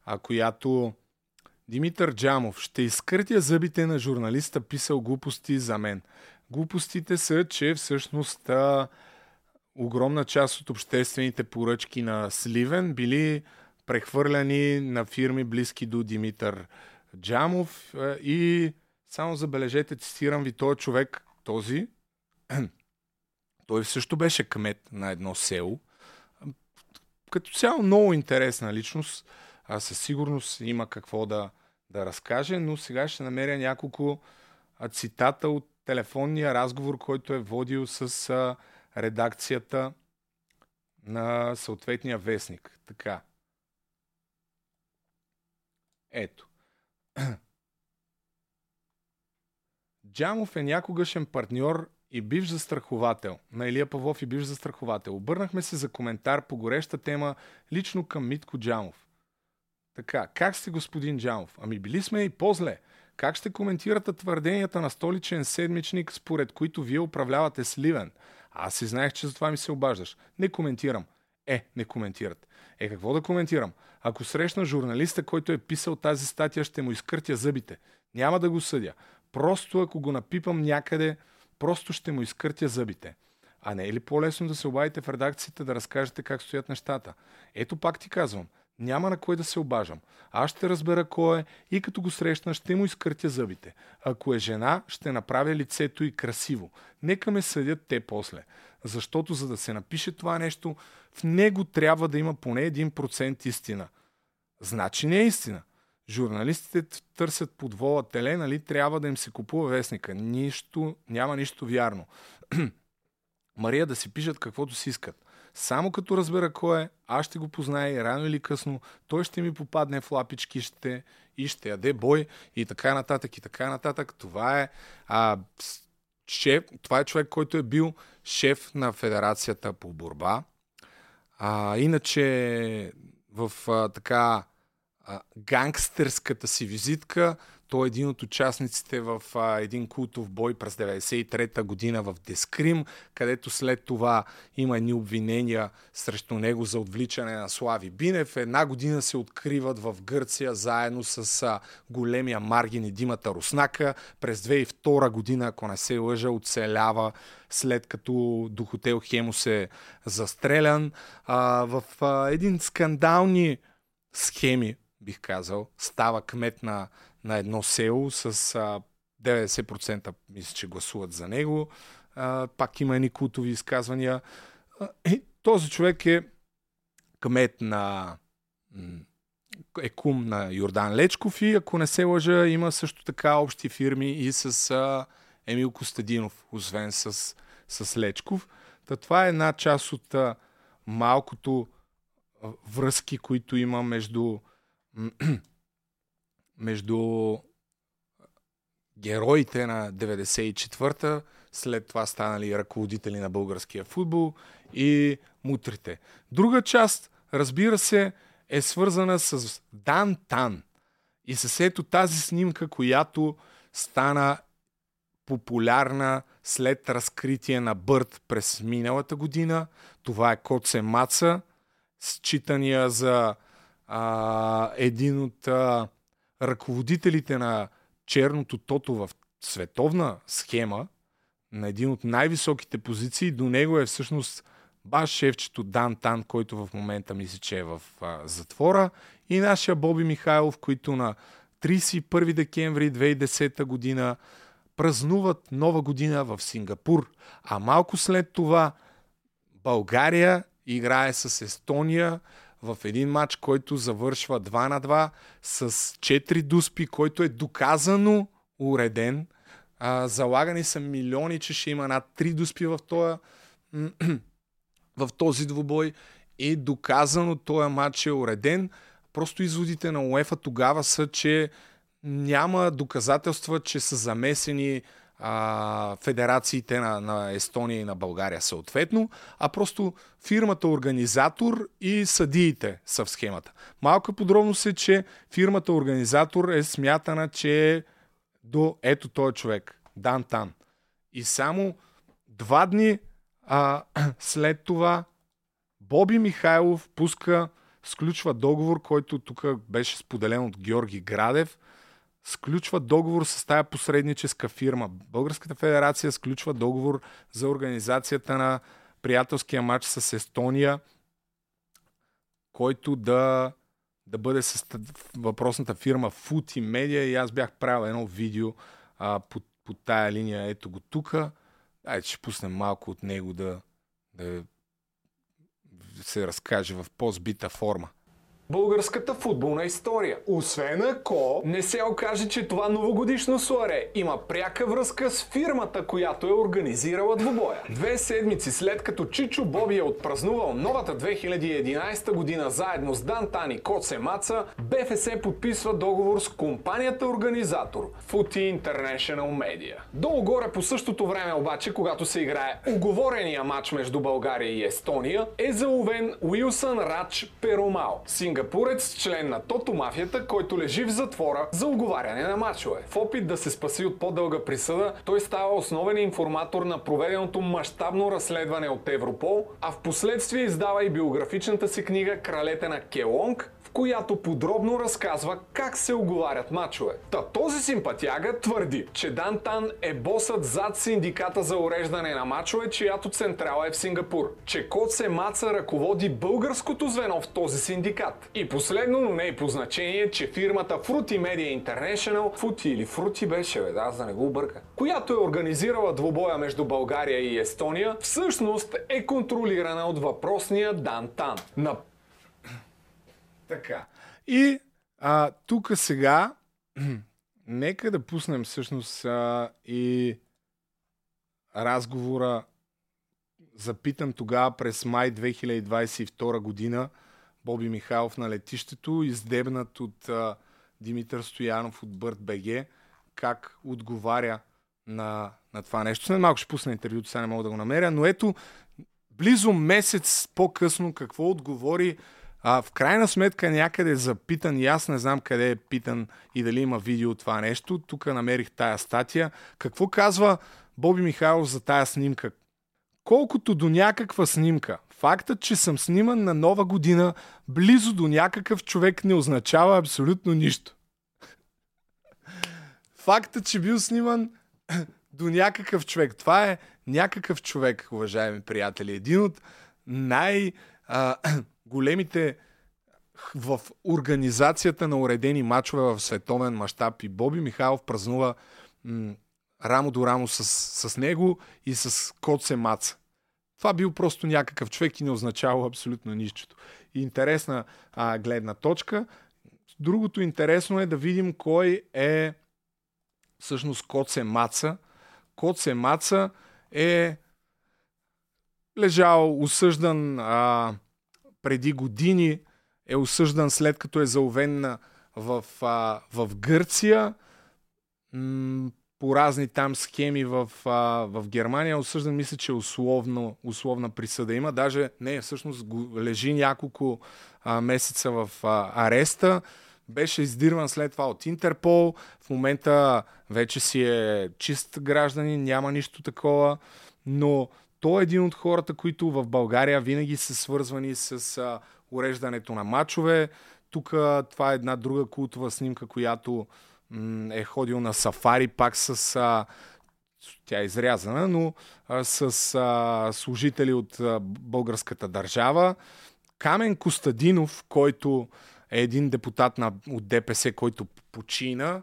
а, която Димитър Джамов ще изкъртя зъбите на журналиста, писал глупости за мен. Глупостите са, че всъщност а, огромна част от обществените поръчки на Сливен били прехвърляни на фирми близки до Димитър Джамов а, и само забележете, цитирам ви, този човек, този, той също беше кмет на едно село. Като цяло много интересна личност, а със сигурност има какво да, да разкаже, но сега ще намеря няколко цитата от телефонния разговор, който е водил с редакцията на съответния вестник. Така. Ето. Джамов е някогашен партньор и бивш застраховател на Илия Павлов и бивш застраховател. Обърнахме се за коментар по гореща тема лично към Митко Джамов. Така, как сте господин Джамов? Ами били сме и по-зле. Как ще коментирате твърденията на столичен седмичник, според които вие управлявате Сливен? Аз си знаех, че за това ми се обаждаш. Не коментирам. Е, не коментират. Е, какво да коментирам? Ако срещна журналиста, който е писал тази статия, ще му изкъртя зъбите. Няма да го съдя. Просто ако го напипам някъде, просто ще му изкъртя зъбите. А не е ли по-лесно да се обадите в редакцията да разкажете как стоят нещата? Ето пак ти казвам. Няма на кой да се обажам. Аз ще разбера кой е и като го срещна ще му изкъртя зъбите. Ако е жена, ще направя лицето и красиво. Нека ме съдят те после. Защото за да се напише това нещо, в него трябва да има поне 1% истина. Значи не е истина. Журналистите търсят под вола теле, нали трябва да им се купува вестника. Нищо, няма нищо вярно. Мария да си пишат каквото си искат. Само като разбера кой е, аз ще го позная и рано или късно той ще ми попадне в лапички ще, и ще яде бой и така нататък и така нататък. Това е, а, шеф, това е човек, който е бил шеф на Федерацията по борба. А, иначе в а, така а, гангстерската си визитка той е един от участниците в а, един култов бой през 93-та година в Дескрим, където след това има едни обвинения срещу него за отвличане на Слави Бинев. Една година се откриват в Гърция заедно с а, големия Маргин и Димата Руснака. През 2002 година, ако не се лъжа, оцелява след като до хотел Хемус е застрелян. А, в а, един скандални схеми, бих казал, става кмет на на едно село с а, 90% мисля, че гласуват за него. А, пак има едни култови изказвания. А, и този човек е кмет на е кум на Йордан Лечков и ако не се лъжа, има също така общи фирми и с а, Емил Костадинов, освен с, с Лечков. Та това е една част от а, малкото връзки, които има между между героите на 94-та, след това станали ръководители на българския футбол и мутрите. Друга част, разбира се, е свързана с Дан Тан и с ето тази снимка, която стана популярна след разкритие на Бърт през миналата година. Това е Коце Маца, считания за а, един от а, ръководителите на черното тото в световна схема, на един от най-високите позиции, до него е всъщност баш шефчето Дан Тан, който в момента мисля, че е в а, затвора, и нашия Боби Михайлов, които на 31 декември 2010 година празнуват нова година в Сингапур. А малко след това България играе с Естония в един матч, който завършва 2 на 2 с 4 дуспи, който е доказано уреден. А, залагани са милиони, че ще има над 3 дуспи в този, в този двубой и доказано този матч е уреден. Просто изводите на УЕФА тогава са, че няма доказателства, че са замесени а, федерациите на, на Естония и на България съответно, а просто фирмата организатор и съдиите са в схемата. Малка подробност е, че фирмата организатор е смятана, че е до ето този човек, Дан Тан. И само два дни а, след това Боби Михайлов пуска, сключва договор, който тук беше споделен от Георги Градев – сключва договор с тая посредническа фирма. Българската федерация сключва договор за организацията на приятелския матч с Естония, който да, да бъде с въпросната фирма Foot и Media и аз бях правил едно видео а, по, по тая линия, ето го тук. Айде, ще пуснем малко от него да, да се разкаже в по-збита форма. Българската футболна история. Освен ако не се окаже, че това новогодишно суаре има пряка връзка с фирмата, която е организирала двубоя. Две седмици след като Чичо Боби е отпразнувал новата 2011 година заедно с Дантан и Коце Маца, БФС подписва договор с компанията организатор Footy International Media. Долу-горе по същото време обаче, когато се играе оговорения матч между България и Естония, е заловен Уилсън Рач Перомал, сингапурец, член на Тото мафията, който лежи в затвора за оговаряне на матчове. В опит да се спаси от по-дълга присъда, той става основен информатор на проведеното мащабно разследване от Европол, а в последствие издава и биографичната си книга Кралете на Келонг, която подробно разказва как се оговарят матчове. Та този симпатяга твърди, че Дантан е босът зад синдиката за уреждане на матчове, чиято централа е в Сингапур. Че Коце Маца ръководи българското звено в този синдикат. И последно, но не и по значение, че фирмата Fruity Media International, Фути или Fruity беше, бе, да, аз да не го обърка, която е организирала двубоя между България и Естония, всъщност е контролирана от въпросния Дантан. Така. И тук сега, нека да пуснем всъщност а, и разговора, запитан тогава през май 2022 година, Боби Михайлов на летището, издебнат от а, Димитър Стоянов от Бърт БГ, как отговаря на, на това нещо. След малко ще пусна интервюто, сега не мога да го намеря, но ето, близо месец по-късно какво отговори а, в крайна сметка някъде е запитан, и аз не знам къде е питан и дали има видео от това нещо. Тук намерих тая статия. Какво казва Боби Михайлов за тая снимка? Колкото до някаква снимка, фактът, че съм сниман на нова година близо до някакъв човек не означава абсолютно нищо. Фактът, че бил сниман до някакъв човек. Това е някакъв човек, уважаеми приятели. Един от най- а, големите в организацията на уредени матчове в световен мащаб и Боби Михайлов празнува м- рамо до рамо с, с него и с Коце Маца. Това бил просто някакъв човек и не означава абсолютно нищо. Интересна а, гледна точка. Другото интересно е да видим кой е всъщност Коце Маца. Коце Маца е лежал осъждан а, преди години е осъждан след като е заловен в, в Гърция по разни там схеми в, в Германия. Осъждан мисля, че условно, условна присъда има. Даже не, всъщност лежи няколко месеца в ареста. Беше издирван след това от Интерпол. В момента вече си е чист гражданин, няма нищо такова. Но той е един от хората, които в България винаги са свързвани с а, уреждането на мачове, Тук това е една друга култова снимка, която м- е ходил на сафари пак с... А, тя е изрязана, но а, с а, служители от а, българската държава. Камен Костадинов, който е един депутат на, от ДПС, който почина,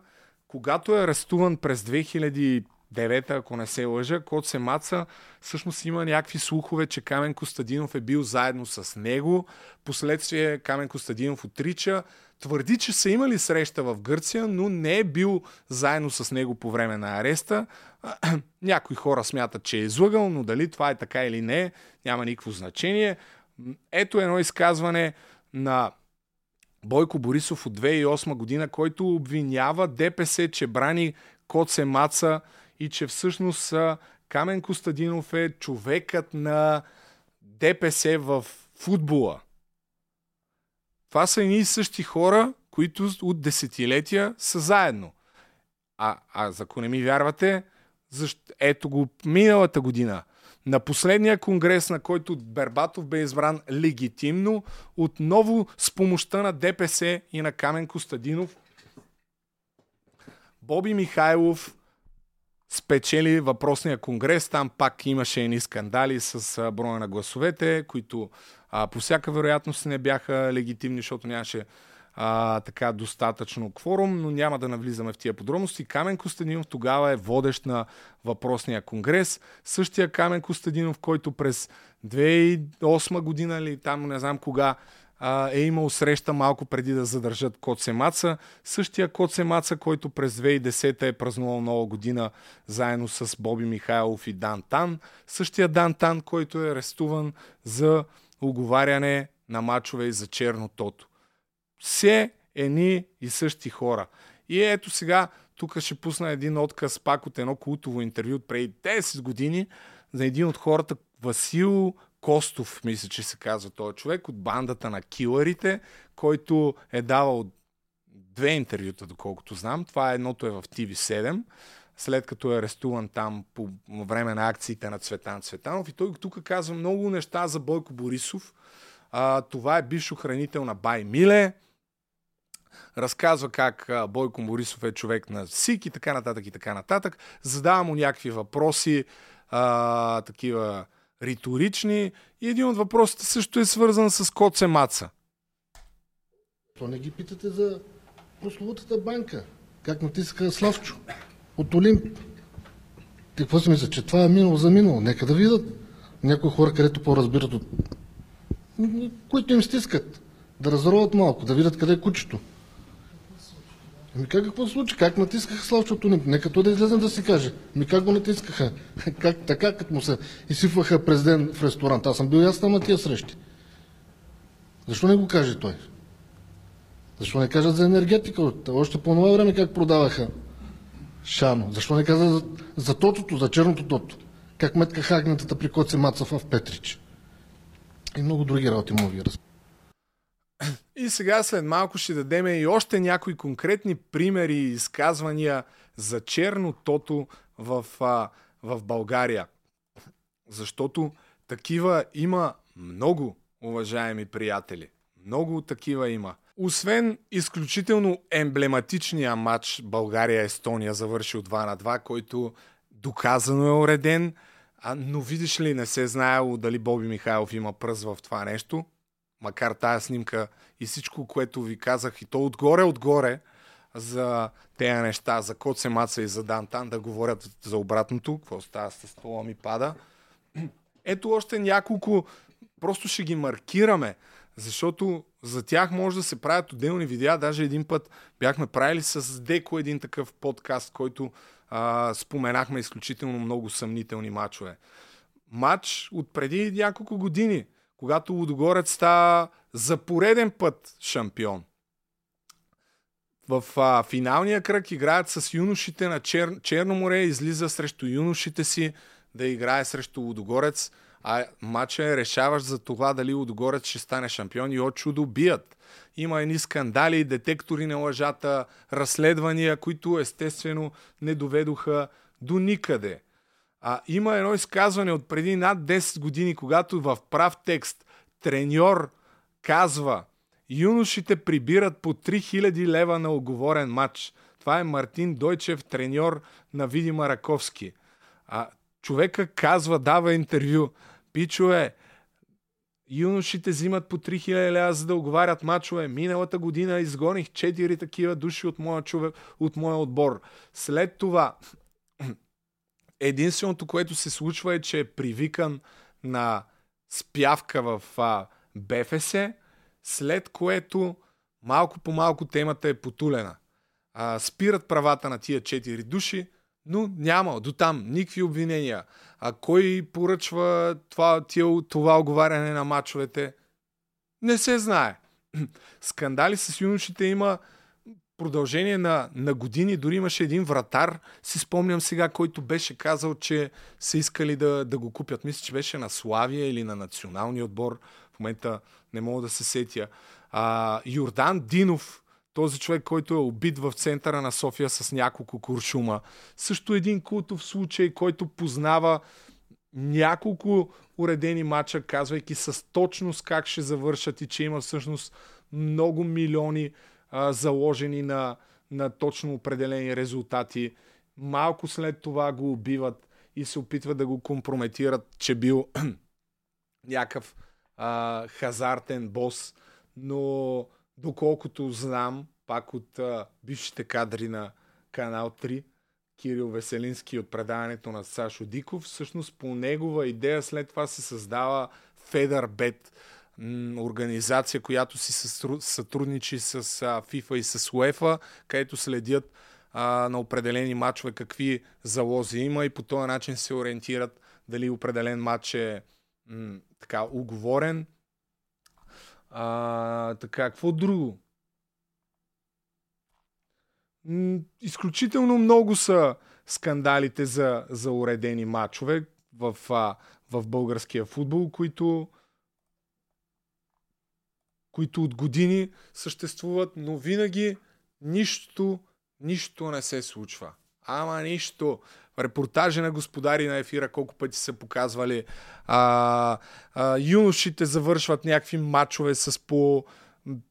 когато е арестуван през 2005 2009, ако не се лъжа, Кот се маца, всъщност има някакви слухове, че Камен Костадинов е бил заедно с него. Последствие Камен Костадинов отрича. Твърди, че са имали среща в Гърция, но не е бил заедно с него по време на ареста. Някои хора смятат, че е излъгал, но дали това е така или не, няма никакво значение. Ето едно изказване на Бойко Борисов от 2008 година, който обвинява ДПС, че брани Коце Маца и че всъщност Камен Костадинов е човекът на ДПС в футбола. Това са едни и същи хора, които от десетилетия са заедно. А, а ако не ми вярвате, защо... ето го миналата година. На последния конгрес, на който Бербатов бе избран легитимно, отново с помощта на ДПС и на Камен Костадинов, Боби Михайлов спечели въпросния конгрес. Там пак имаше едни скандали с броя на гласовете, които а, по всяка вероятност не бяха легитимни, защото нямаше а, така достатъчно кворум, но няма да навлизаме в тия подробности. Камен Костадинов тогава е водещ на въпросния конгрес. Същия Камен Костадинов, който през 2008 година или там не знам кога а, е имал среща малко преди да задържат Коце Маца. Същия Коце Маца, който през 2010 е празнувал нова година заедно с Боби Михайлов и Дан Тан. Същия Дан Тан, който е арестуван за оговаряне на мачове и за черно тото. Все едни и същи хора. И ето сега, тук ще пусна един отказ пак от едно култово интервю от преди 10 години за един от хората, Васил Костов, мисля, че се казва този човек, от бандата на килърите, който е давал две интервюта, доколкото знам. Това едното е в TV7, след като е арестуван там по време на акциите на Цветан Цветанов. И той тук казва много неща за Бойко Борисов. А, това е бивш охранител на Бай Миле. Разказва как Бойко Борисов е човек на СИК и така нататък и така нататък. Задава му някакви въпроси, а, такива риторични. И един от въпросите също е свързан с Коце Маца. То не ги питате за прословутата банка. Как натискаха Славчо от Олимп. Ти какво си мисля, че това е минало за минало? Нека да видят. Някои хора, където по-разбират от... които им стискат. Да разроват малко, да видят къде е кучето. Ами как какво се случи? Как натискаха Славчото ни? Нека то да излезе да си каже. Ми как го натискаха? Как така, като му се изсипваха през ден в ресторант? Аз съм бил ясно на тия срещи. Защо не го каже той? Защо не кажат за енергетика? Още по това време как продаваха Шано? Защо не каза за, за тотото, за черното тото? Как метка хагнатата при Коце Мацов в Петрич? И много други работи му ви разпитам. И сега след малко ще дадем и още някои конкретни примери и изказвания за черно тото в, в България. Защото такива има много, уважаеми приятели. Много такива има. Освен изключително емблематичния матч България-Естония завършил 2 на 2, който доказано е уреден, а, но видиш ли, не се знаело дали Боби Михайлов има пръз в това нещо макар тая снимка и всичко, което ви казах, и то отгоре-отгоре за тези неща, за Коце Маца и за Дантан, да говорят за обратното, какво става с това ми пада. Ето още няколко, просто ще ги маркираме, защото за тях може да се правят отделни видеа. Даже един път бяхме правили с Деко един такъв подкаст, който а, споменахме изключително много съмнителни матчове. Матч от преди няколко години – когато Лудогорец става за пореден път шампион. В а, финалния кръг играят с юношите на Чер... Черно море, излиза срещу юношите си да играе срещу Лудогорец, а матча е решаващ за това дали Лудогорец ще стане шампион и от чудо бият. Има едни скандали, детектори на лъжата, разследвания, които естествено не доведоха до никъде. А, има едно изказване от преди над 10 години, когато в прав текст треньор казва юношите прибират по 3000 лева на оговорен матч. Това е Мартин Дойчев, треньор на Видима Раковски. А, човека казва, дава интервю. Пичо е, юношите взимат по 3000 лева, за да оговарят мачове. Миналата година изгоних 4 такива души от моя, човек, от моя отбор. След това Единственото, което се случва е, че е привикан на спявка в а, БФС, след което малко по малко темата е потулена. А, спират правата на тия четири души, но няма до там никакви обвинения. А кой поръчва това, тия, това оговаряне на мачовете? Не се знае. Скандали с юношите има продължение на, на години дори имаше един вратар, си спомням сега, който беше казал, че са искали да, да го купят. Мисля, че беше на Славия или на националния отбор. В момента не мога да се сетя. А, Йордан Динов, този човек, който е убит в центъра на София с няколко куршума. Също един култов случай, който познава няколко уредени мача, казвайки с точност как ще завършат и че има всъщност много милиони а, заложени на, на точно определени резултати. Малко след това го убиват и се опитват да го компрометират, че бил някакъв а, хазартен бос. Но доколкото знам, пак от а, бившите кадри на Канал 3, Кирил Веселински от предаването на Сашо Диков, всъщност по негова идея след това се създава Федър Бет, организация, която си сътрудничи с FIFA и с UEFA, където следят на определени матчове какви залози има и по този начин се ориентират дали определен матч е така уговорен. А, така, какво друго? Изключително много са скандалите за, за уредени матчове в, в българския футбол, които, които от години съществуват, но винаги нищо, нищо не се случва. Ама нищо. Репортажи на господари на ефира, колко пъти са показвали. А, а, юношите завършват някакви матчове с по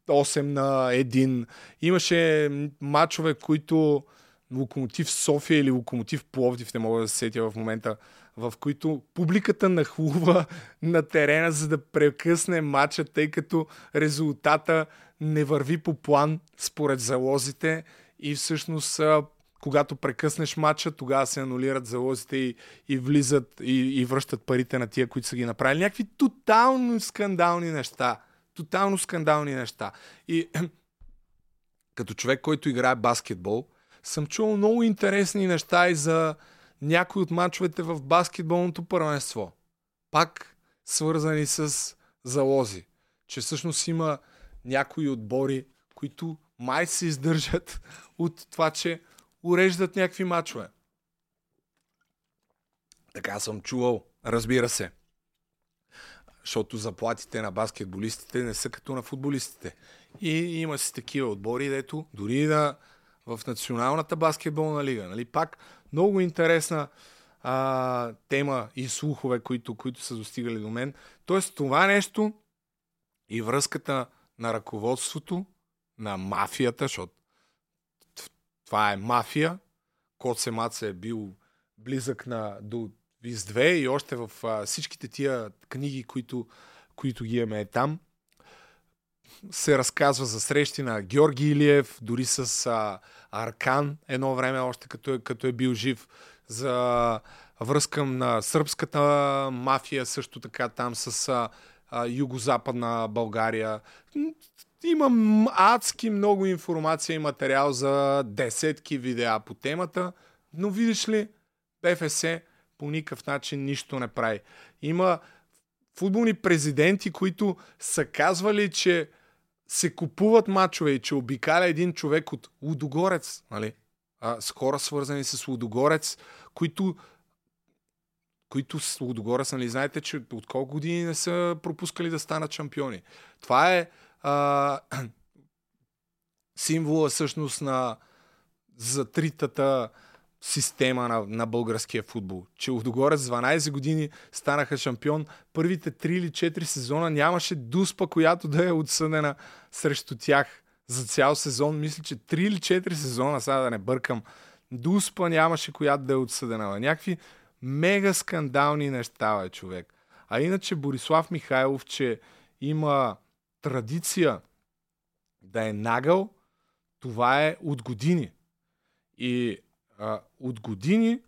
8 на 1. Имаше матчове, които Локомотив София или Локомотив Пловдив, не мога да се сетя в момента, в които публиката нахлува на терена, за да прекъсне матча, тъй като резултата не върви по план според залозите и всъщност когато прекъснеш матча, тогава се анулират залозите и, и влизат и, и връщат парите на тия, които са ги направили. Някакви тотално скандални неща. Тотално скандални неща. И като човек, който играе баскетбол, съм чувал много интересни неща и за някои от мачовете в баскетболното първенство. Пак свързани с залози. Че всъщност има някои отбори, които май се издържат от това, че уреждат някакви мачове. Така съм чувал, разбира се. Защото заплатите на баскетболистите не са като на футболистите. И има си такива отбори, дето дори да в Националната баскетболна лига. Нали? Пак много интересна а, тема и слухове, които, които са достигали до мен. Тоест това нещо и връзката на ръководството, на мафията, защото това е мафия. Коце Маце е бил близък на, до Виз 2 и още в а, всичките тия книги, които, които ги имаме там, се разказва за срещи на Георги Илиев, дори с а, Аркан едно време, още като е, като е бил жив, за връзка на сръбската мафия, също така там с а, а, югозападна България. Имам адски много информация и материал за десетки видеа по темата, но видиш ли, ПФС по никакъв начин нищо не прави. Има футболни президенти, които са казвали, че се купуват мачове и че обикаля един човек от Лудогорец, нали? А, с хора свързани с Лудогорец, които които с Лудогорец, нали, знаете, че от колко години не са пропускали да станат шампиони. Това е а, символа всъщност на затритата система на, на българския футбол. Че Лудогорец 12 години станаха шампион. Първите 3 или 4 сезона нямаше дуспа, която да е отсъдена срещу тях за цял сезон. Мисля, че 3 или 4 сезона, сега да не бъркам, дуспа нямаше, която да е отсъдена. Някакви мега скандални неща, бе, човек. А иначе Борислав Михайлов, че има традиция да е нагъл, това е от години. И а, от години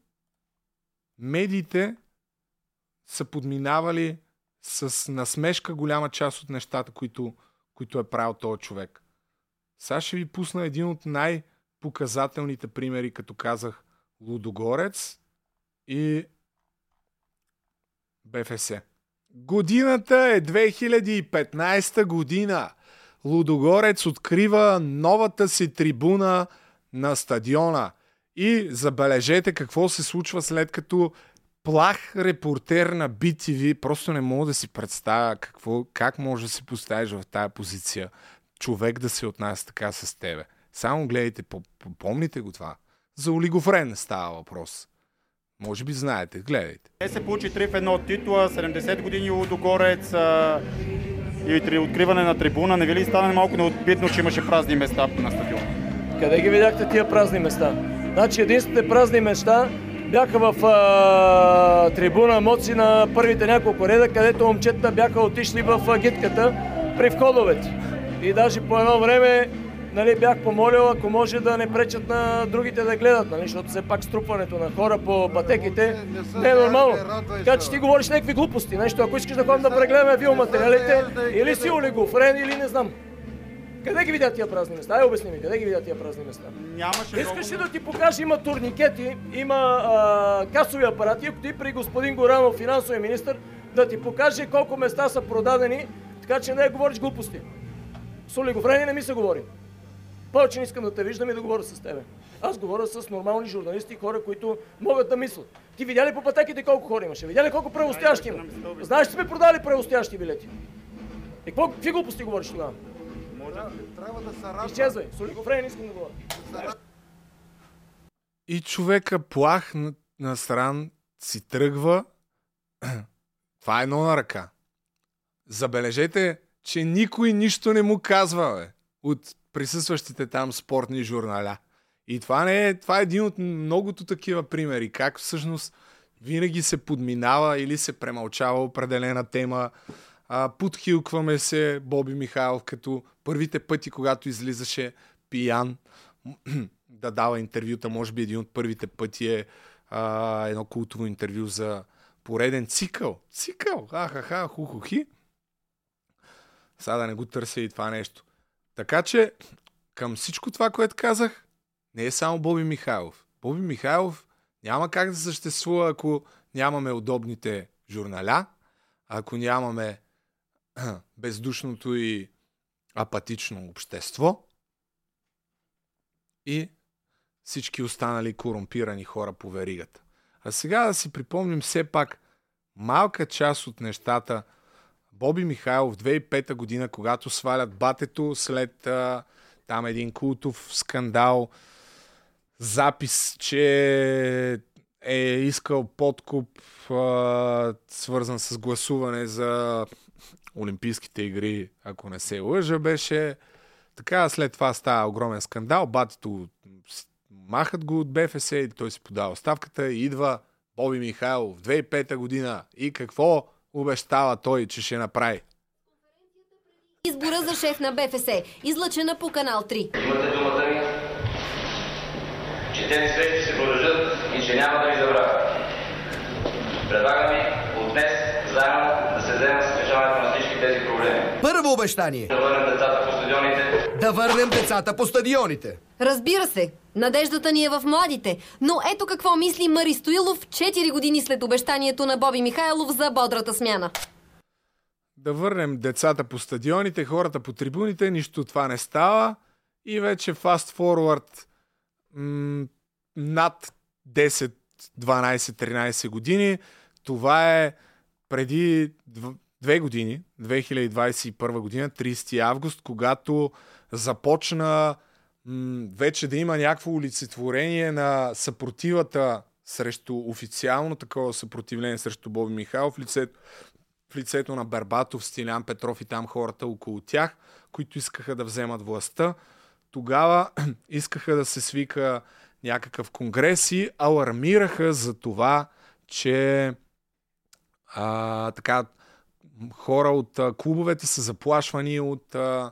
медиите са подминавали с насмешка голяма част от нещата, които, които е правил този човек. Сега ще ви пусна един от най-показателните примери, като казах Лудогорец и БФС. Годината е 2015 година. Лудогорец открива новата си трибуна на стадиона. И забележете какво се случва след като плах репортер на BTV, просто не мога да си представя какво, как може да се поставиш в тая позиция човек да се отнася така с тебе. Само гледайте, помните го това. За олигофрен става въпрос. Може би знаете, гледайте. Те се получи 3 в 1 титла, 70 години Лудогорец а, и откриване на трибуна. Не ви ли стане малко неотбитно, че имаше празни места на стадиона? Къде ги видяхте тия празни места? Значи единствените празни места бяха в а, трибуна Моци на първите няколко реда, където момчета бяха отишли в гитката при входовете. И даже по едно време нали, бях помолил, ако може да не пречат на другите да гледат, нали, защото все пак струпването на хора по пътеките не е нормално. Така че ти говориш някакви глупости, нещо, ако искаш да ходим да прегледаме филматериалите, или си олигофрен, или не знам. Къде ги видят тия празни места? Ай, обясни ми, къде ги видят тия празни места? Нямаше Искаш ли да ти покажа, има турникети, има а, касови апарати, ако ти при господин Горанов, финансовия министр, да ти покаже колко места са продадени, така че не говориш глупости. С олигофрени не ми се говори. Повече не искам да те виждам и да говоря с тебе. Аз говоря с нормални журналисти, хора, които могат да мислят. Ти видя ли по пътеките колко хора имаше? Видя ли колко правостоящи има? Знаеш, че сме продали правостоящи билети. И какво, какви глупости говориш тогава? Трябва да се радва. Изчезвай. Не искам да говоря. И човека плах на, на стран си тръгва. Това е едно на ръка. Забележете, че никой нищо не му казва, бе, от присъстващите там спортни журналя. И това не е, това е един от многото такива примери, как всъщност винаги се подминава или се премълчава определена тема. А, подхилкваме се Боби Михайлов, като първите пъти, когато излизаше пиян да дава интервюта, може би един от първите пъти е а, едно култово интервю за пореден цикъл. Цикъл! Ахаха, ху-ху-хи. Сега да не го търся и това нещо. Така че, към всичко това, което казах, не е само Боби Михайлов. Боби Михайлов няма как да съществува, ако нямаме удобните журналя, ако нямаме бездушното и апатично общество и всички останали корумпирани хора по веригата. А сега да си припомним все пак малка част от нещата. Боби Михайлов 2005 година, когато свалят батето след а, там един култов скандал, запис, че е искал подкуп, а, свързан с гласуване за Олимпийските игри, ако не се лъжа, беше. Така, след това става огромен скандал. Батето махат го от БФС и той си подава оставката и идва Боби Михайлов 2005 година. И какво обещава той, че ще направи? Избора за шеф на БФС, излъчена по канал 3. Имате думата ми, че тези срещи се продължат и че няма да ви забравя. Предлагам ви от днес заедно да се вземем с решаването на всички тези Първо обещание. Да върнем децата по стадионите. Да върнем децата по стадионите. Разбира се, надеждата ни е в младите. Но ето какво мисли Мари Стоилов 4 години след обещанието на Боби Михайлов за бодрата смяна. Да върнем децата по стадионите, хората по трибуните, нищо това не става. И вече fast forward м- над 10, 12, 13 години. Това е преди две години, 2021 година, 30 август, когато започна м- вече да има някакво олицетворение на съпротивата срещу официално такова съпротивление срещу Боби Михайлов в лицето, в лицето на Бербатов, Стилян Петров и там хората около тях, които искаха да вземат властта. Тогава искаха да се свика някакъв конгрес и алармираха за това, че а, така, хора от а, клубовете са заплашвани от а,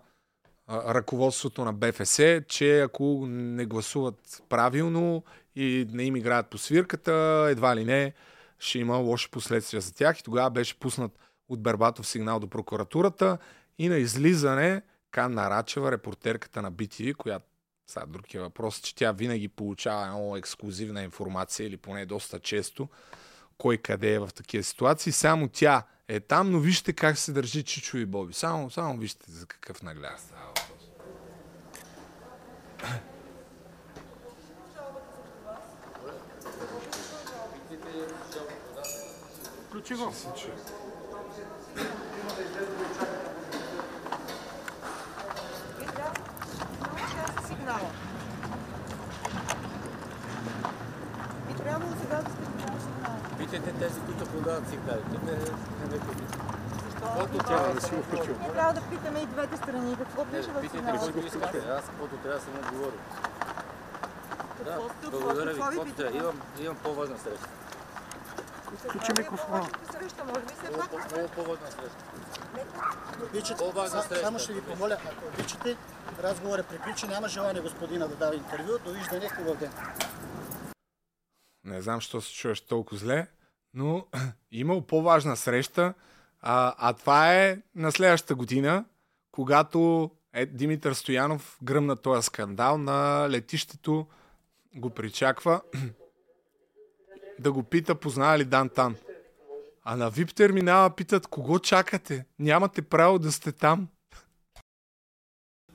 а, ръководството на БФС, че ако не гласуват правилно и не им играят по свирката, едва ли не ще има лоши последствия за тях. И тогава беше пуснат от Бербатов сигнал до прокуратурата и на излизане Кан Нарачева, репортерката на BTV, която сега друг е въпрос, че тя винаги получава много ексклюзивна информация или поне доста често кой къде е в такива ситуации. Само тя е там, но вижте как се държи Чичо и Боби. Само, само вижте за какъв нагляд става. Включи го. сигнала. И трябва сега да сте подали сигнала. Питайте тези, които подават сигналите. Не, не ме питайте. Каквото трябва да си го включил. Ние трябва да питаме и двете страни. Какво пише в Питайте сигнала? искате. Аз каквото трябва съм отговорил. Да, благодаря ви. Имам, имам по-важна среща. Включи микрофона. Все пак. Много по-важна среща. Само ще ви помоля, ако обичате, разговорът приключи, няма желание господина да дава интервю. Довиждане, хубав ден. Не знам, що се чуваш толкова зле, но имал по-важна среща, а, а това е на следващата година, когато е, Димитър Стоянов гръмна този скандал на летището, го причаква да го пита познава ли Дантан. А на VIP терминала питат кого чакате? Нямате право да сте там.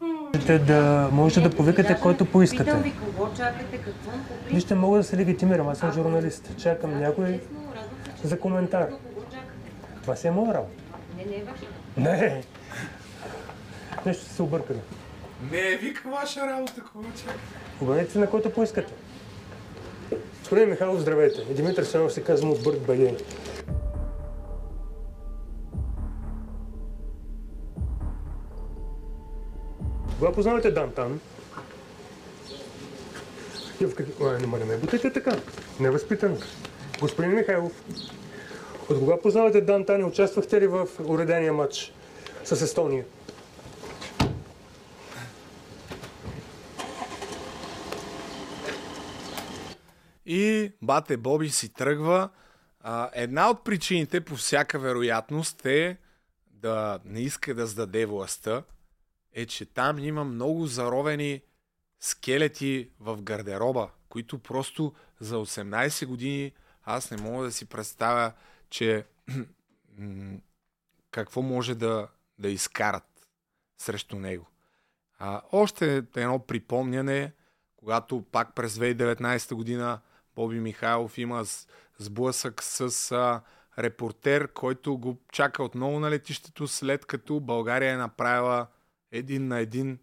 Можете да, можете да повикате който поискате. Питам ви кого чакате, какво. Вижте, мога да се легитимирам. Аз съм журналист. Чакам някой за коментар. Това си е моя работа. Не, не е ваша. Не! Нещо се объркали. Не, е вика ваша работа, кого чакате. Обърнете се на който поискате. Господин Михайлов, здравейте. И Димитър Сенов се казвам от Бърт Багей. Кога познавате Дантан? И в какви... Ой, не, не ме бутайте така. Невъзпитано. Господин Михайлов, от кога познавате Дантан и участвахте ли в уредения матч с Естония? И бате Боби си тръгва. Една от причините, по всяка вероятност, е да не иска да сдаде властта, е, че там има много заровени скелети в гардероба, които просто за 18 години аз не мога да си представя, че какво може да, да изкарат срещу него. А, още едно припомняне, когато пак през 2019 година Боби Михайлов има сблъсък с а, репортер, който го чака отново на летището, след като България е направила един на един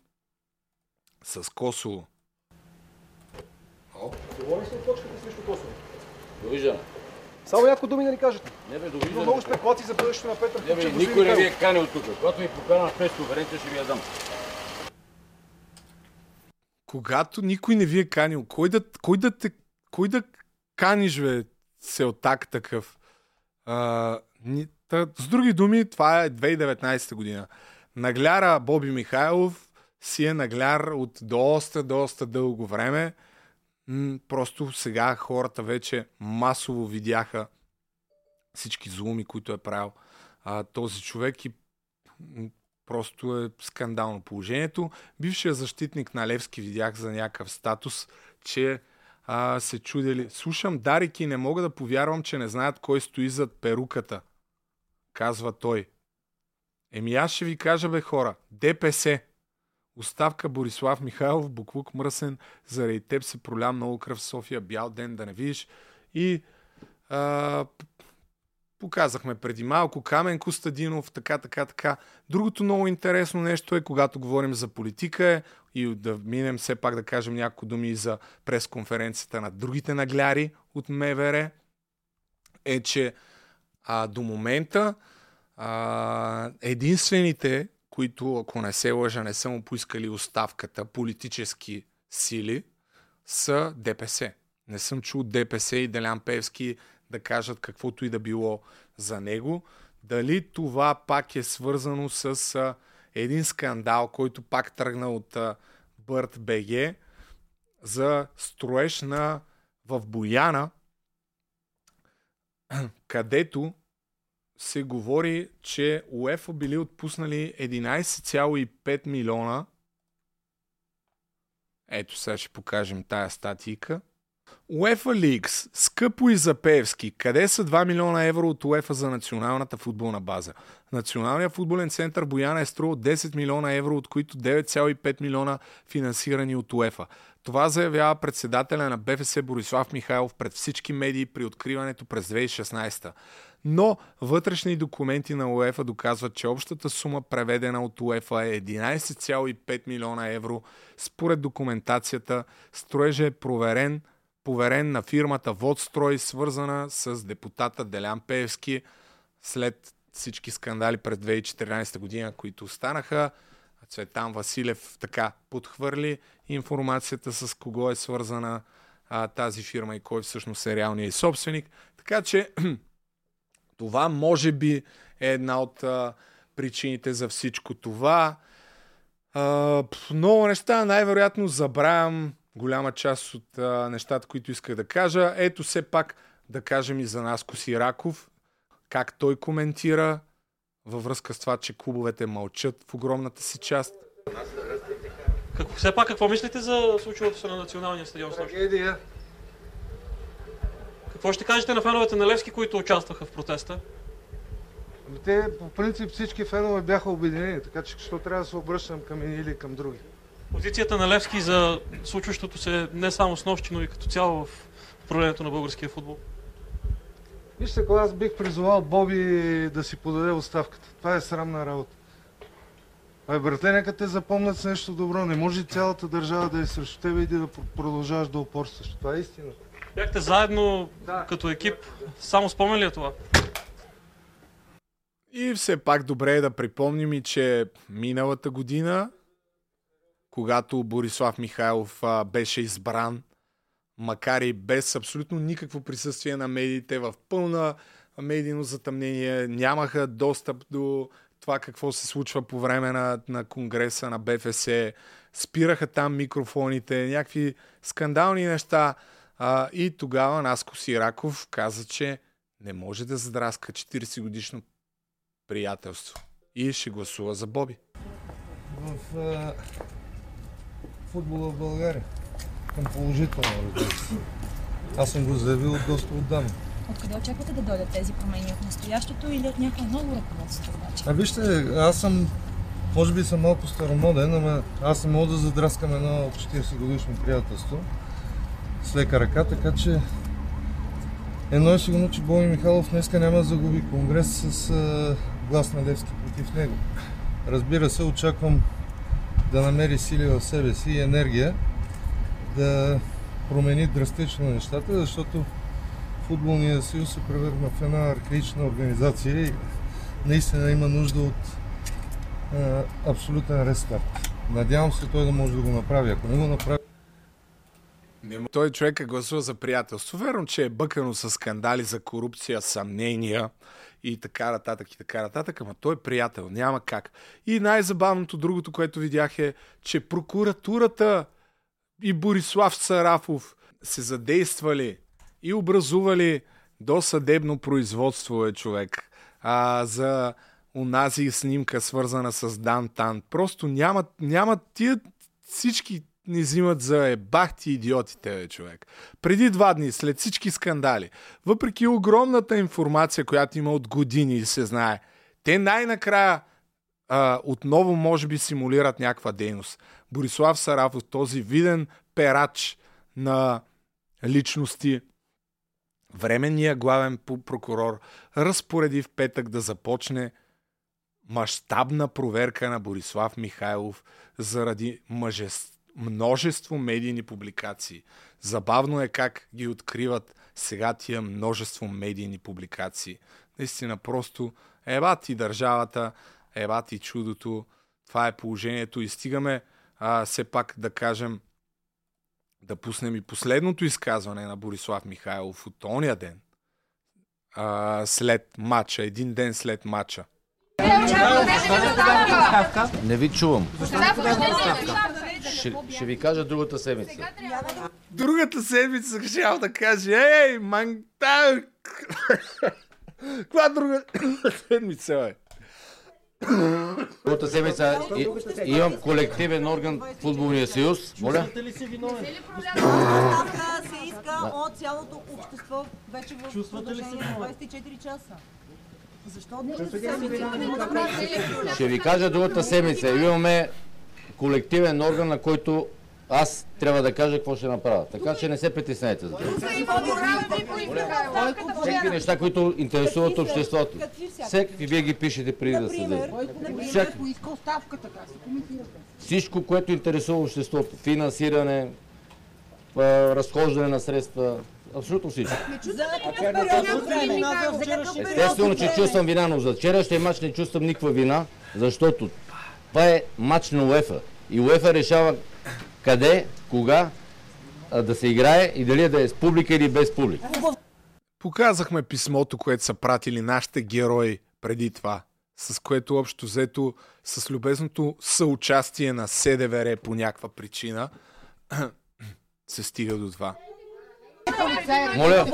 с Косово. Доволни сте от точката срещу Косово? Довиждане. Само няколко думи да ни кажете. Не бе, Има довиждане. много спекулации за бъдещето на Петър Не бе, никой не ви е канил тук. Когато ми покана на пресконференция, ще ви я дам. Когато никой не ви е канил, кой да, кой да, те, кой да каниш, бе, селтак такъв? А, ни, та, с други думи, това е 2019 година. Нагляра Боби Михайлов си е нагляр от доста, доста дълго време. Просто сега хората вече масово видяха всички злуми, които е правил а, този човек и просто е скандално положението. Бившият защитник на Левски видях за някакъв статус, че а, се чудели. Слушам Дарики и не мога да повярвам, че не знаят кой стои зад перуката. Казва той. Еми аз ще ви кажа, бе хора. ДПС. Оставка Борислав Михайлов, Буклук мръсен. Заради теб се проля много кръв в София. Бял ден да не видиш. И а, показахме преди малко Камен Костадинов, така, така, така. Другото много интересно нещо е, когато говорим за политика е, и да минем все пак да кажем няколко думи и за пресконференцията на другите нагляри от МВР, е, че а, до момента а, единствените, които, ако не се лъжа, не са му поискали оставката, политически сили, са ДПС. Не съм чул ДПС и Делян Певски да кажат каквото и да било за него. Дали това пак е свързано с един скандал, който пак тръгна от Бърт БГ за строеж на в Бояна, където се говори, че УЕФА били отпуснали 11,5 милиона. Ето сега ще покажем тая статийка. UEFA Leagues, скъпо и за Певски. Къде са 2 милиона евро от УЕФА за националната футболна база? Националният футболен център Бояна е струвал 10 милиона евро, от които 9,5 милиона финансирани от УЕФА. Това заявява председателя на БФС Борислав Михайлов пред всички медии при откриването през 2016. Но вътрешни документи на УЕФА доказват, че общата сума преведена от УЕФА е 11,5 милиона евро. Според документацията, строежа е проверен, поверен на фирмата Водстрой, свързана с депутата Делян Пеевски след всички скандали през 2014 година, които станаха. Цветан Василев така подхвърли информацията с кого е свързана а, тази фирма и кой всъщност е реалният собственик. Така че това може би е една от а, причините за всичко това. А, много неща, най-вероятно забравям голяма част от а, нещата, които исках да кажа. Ето все пак да кажем и за Наско Сираков, как той коментира във връзка с това, че клубовете мълчат в огромната си част. Какво, все пак какво мислите за случилото се на националния стадион? Трагедия. Какво ще кажете на феновете на Левски, които участваха в протеста? Ами Те, по принцип, всички фенове бяха обединени, така че що трябва да се обръщам към едни или към други. Позицията на Левски за случващото се не само с нощи, но и като цяло в управлението на българския футбол. Вижте, кога аз бих призовал Боби да си подаде оставката. Това е срамна работа. Абе, братле, нека те запомнят с нещо добро. Не може цялата държава да е срещу тебе и да продължаваш да упорстваш. Това е истина. Бяхте заедно като екип. Само спомен ли е това? И все пак добре е да припомним и, че миналата година, когато Борислав Михайлов а, беше избран, макар и без абсолютно никакво присъствие на медиите, в пълна медийно затъмнение, нямаха достъп до това какво се случва по време на, на конгреса на БФС, спираха там микрофоните, някакви скандални неща. А, и тогава Наско Сираков каза, че не може да задраска 40 годишно приятелство. И ще гласува за Боби. В а, футбола в България. Към положително, разбира се. Аз съм го заявил доста отдавна. Откъде очаквате да дойдат тези промени? От настоящото или от някое ново ръководство обаче? А вижте, аз съм, може би съм малко старомоден, ама аз не мога да задраскам едно 40 годишно приятелство с лека ръка, така че едно е сигурно, че Боби Михайлов днеска няма да загуби конгрес с глас на Левски против него. Разбира се, очаквам да намери сили в себе си и енергия да промени драстично нещата, защото футболния съюз се превърна в една архаична организация и наистина има нужда от а, абсолютен рестарт. Надявам се той да може да го направи. Ако не го направи, Не Той човек е гласува за приятелство. Верно, че е бъкано с скандали за корупция, съмнения и така нататък и така нататък, ама той е приятел, няма как. И най-забавното другото, което видях е, че прокуратурата и Борислав Сарафов се задействали и образували до съдебно производство е човек а, за унази снимка, свързана с Дантан. Просто нямат, нямат тия всички ни взимат за ебахти идиотите, бе, човек. Преди два дни, след всички скандали, въпреки огромната информация, която има от години и се знае, те най-накрая а, отново може би симулират някаква дейност. Борислав Сарафов, този виден перач на личности, временният главен прокурор разпореди в петък да започне мащабна проверка на Борислав Михайлов заради мъжество множество медийни публикации. Забавно е как ги откриват сега тия множество медийни публикации. Наистина просто еба ти държавата, еба ти чудото. Това е положението и стигаме а, все пак да кажем да пуснем и последното изказване на Борислав Михайлов от ония ден. А, след матча, един ден след матча. Не ви чувам. Ще, ще ви кажа другата седмица. Другата седмица ще да каже, ей, манта! Каква друга седмица, бе? Другата седмица и, имам колективен орган в Футболния съюз. Моля? Оставка се иска от цялото общество вече в продължение на 24 часа. Защо? Ще ви кажа другата седмица. Имаме колективен орган, на който аз трябва да кажа какво ще направя. Така че не се притеснете за това. Всеки неща, които интересуват обществото. Всеки вие ги пишете преди да се даде. Всичко, което интересува обществото. Финансиране, разхождане на средства. Абсолютно всичко. Естествено, че чувствам вина, но за вчерашния матч не чувствам никаква вина, защото това е матч на УЕФА. И УЕФА решава къде, кога да се играе и дали да е с публика или без публика. Показахме писмото, което са пратили нашите герои преди това. с което общо взето с любезното съучастие на СДВР по някаква причина се стига до това. Моля,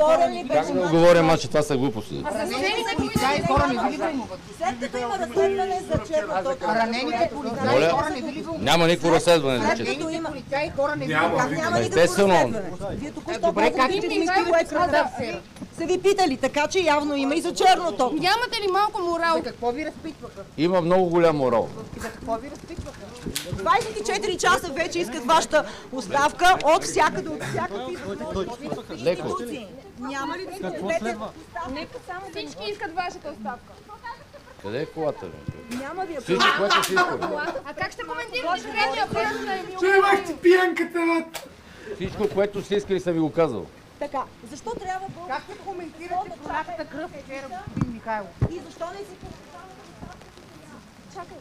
как да отговоря, аз, че това са глупости? Ранените полицаи хора не ви ли вълнуват? След като има разследване за черна точка. Ранените полицаи хора не ви ли вълнуват? няма никакво разследване за чест. като има полицаи хора не никакво Естествено. разследване. Вие току-що Добре, как казахте, ти че мислиш, кое да са ви питали, така че явно има и за черното. Нямате ли малко морал? За какво ви разпитваха? Има много голям морал. За какво ви разпитваха? 24 часа вече искат вашата оставка от всякъде, от всякакви Леко. Няма ли да Какво следва? Нека само всички искат вашата оставка. Къде е колата? бе? Няма ви я Всичко, което си искаме. А как ще коментирате третия Емил? Чувах ти пиянката! Всичко, което си искали, съм ви го казал. Така, защо трябва българ... Как ще коментирате пролятата кръв вчера, господин Михайлов? И защо не си... Чакай.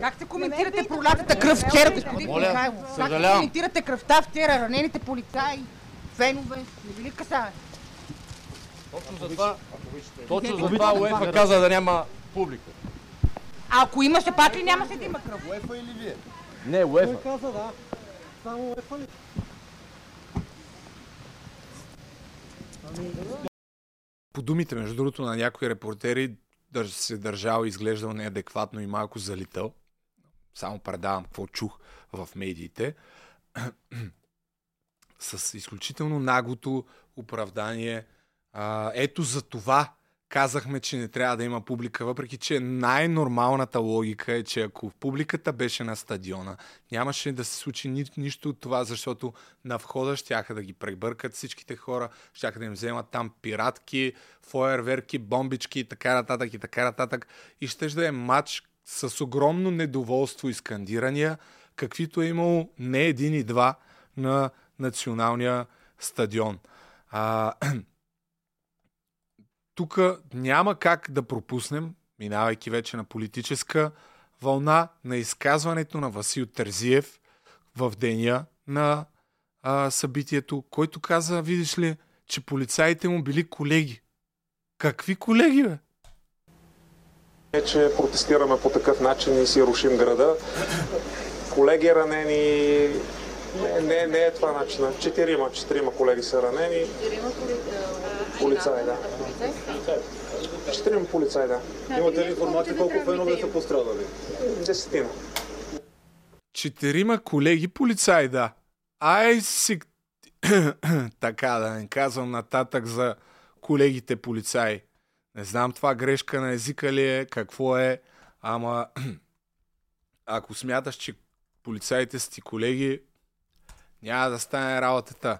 Как ще коментирате пролятата кръв вчера, господин Михайлов? Как съжалявам. коментирате кръвта вчера, ранените полицаи, фенове, не ви ли касае? Точно за това, точно за това УЕФА каза да няма публика. Ако имаше пак ли нямаше да има кръв? УЕФА или вие? Не, УЕФА. каза, да. Само ЕФА ли? По думите, между другото, на някои репортери, се държал и изглеждал неадекватно и малко залител. Само предавам какво чух в медиите. С изключително наглото оправдание. А, ето за това казахме, че не трябва да има публика, въпреки че най-нормалната логика е, че ако публиката беше на стадиона, нямаше да се случи ни, нищо от това, защото на входа щяха да ги пребъркат всичките хора, щяха да им вземат там пиратки, фойерверки, бомбички и така нататък и така нататък. И ще да е матч с огромно недоволство и скандирания, каквито е имало не един и два на националния стадион. А, тук няма как да пропуснем, минавайки вече на политическа вълна, на изказването на Васил Терзиев в деня на а, събитието, който каза, видиш ли, че полицаите му били колеги. Какви колеги, бе? е, че протестираме по такъв начин и си рушим града. Колеги ранени, не, не, не е това начина. Четирима, четирима колеги са ранени. Полицаи, да. Четирима полицаи, да. Имате ли информация колко фенове са пострадали? Десетина. Четирима колеги полицаи, да. Ай си... така да не казвам нататък за колегите полицаи. Не знам това грешка на езика ли е, какво е, ама ако смяташ, че полицаите са ти колеги, няма да стане работата.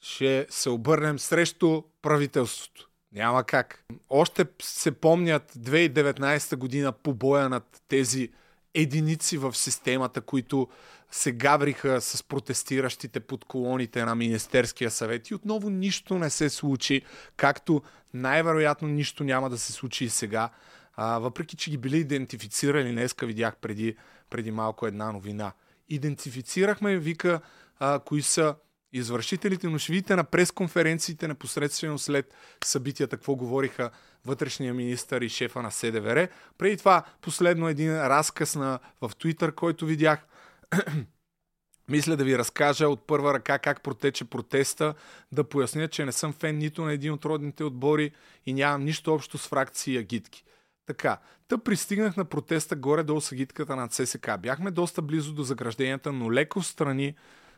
Ще се обърнем срещу правителството. Няма как. Още се помнят 2019 година побоя над тези единици в системата, които се гавриха с протестиращите под колоните на Министерския съвет и отново нищо не се случи, както най-вероятно нищо няма да се случи и сега, а, въпреки че ги били идентифицирали, днеска видях преди, преди малко една новина. Идентифицирахме, вика, а, кои са извършителите, но ще видите на пресконференциите непосредствено след събитията, какво говориха вътрешния министър и шефа на СДВР. Преди това последно един разказ на, в Твитър, който видях. Мисля да ви разкажа от първа ръка как протече протеста, да поясня, че не съм фен нито на един от родните отбори и нямам нищо общо с фракции и агитки. Така, та пристигнах на протеста горе-долу с агитката на ЦСК. Бяхме доста близо до загражденията, но леко в страни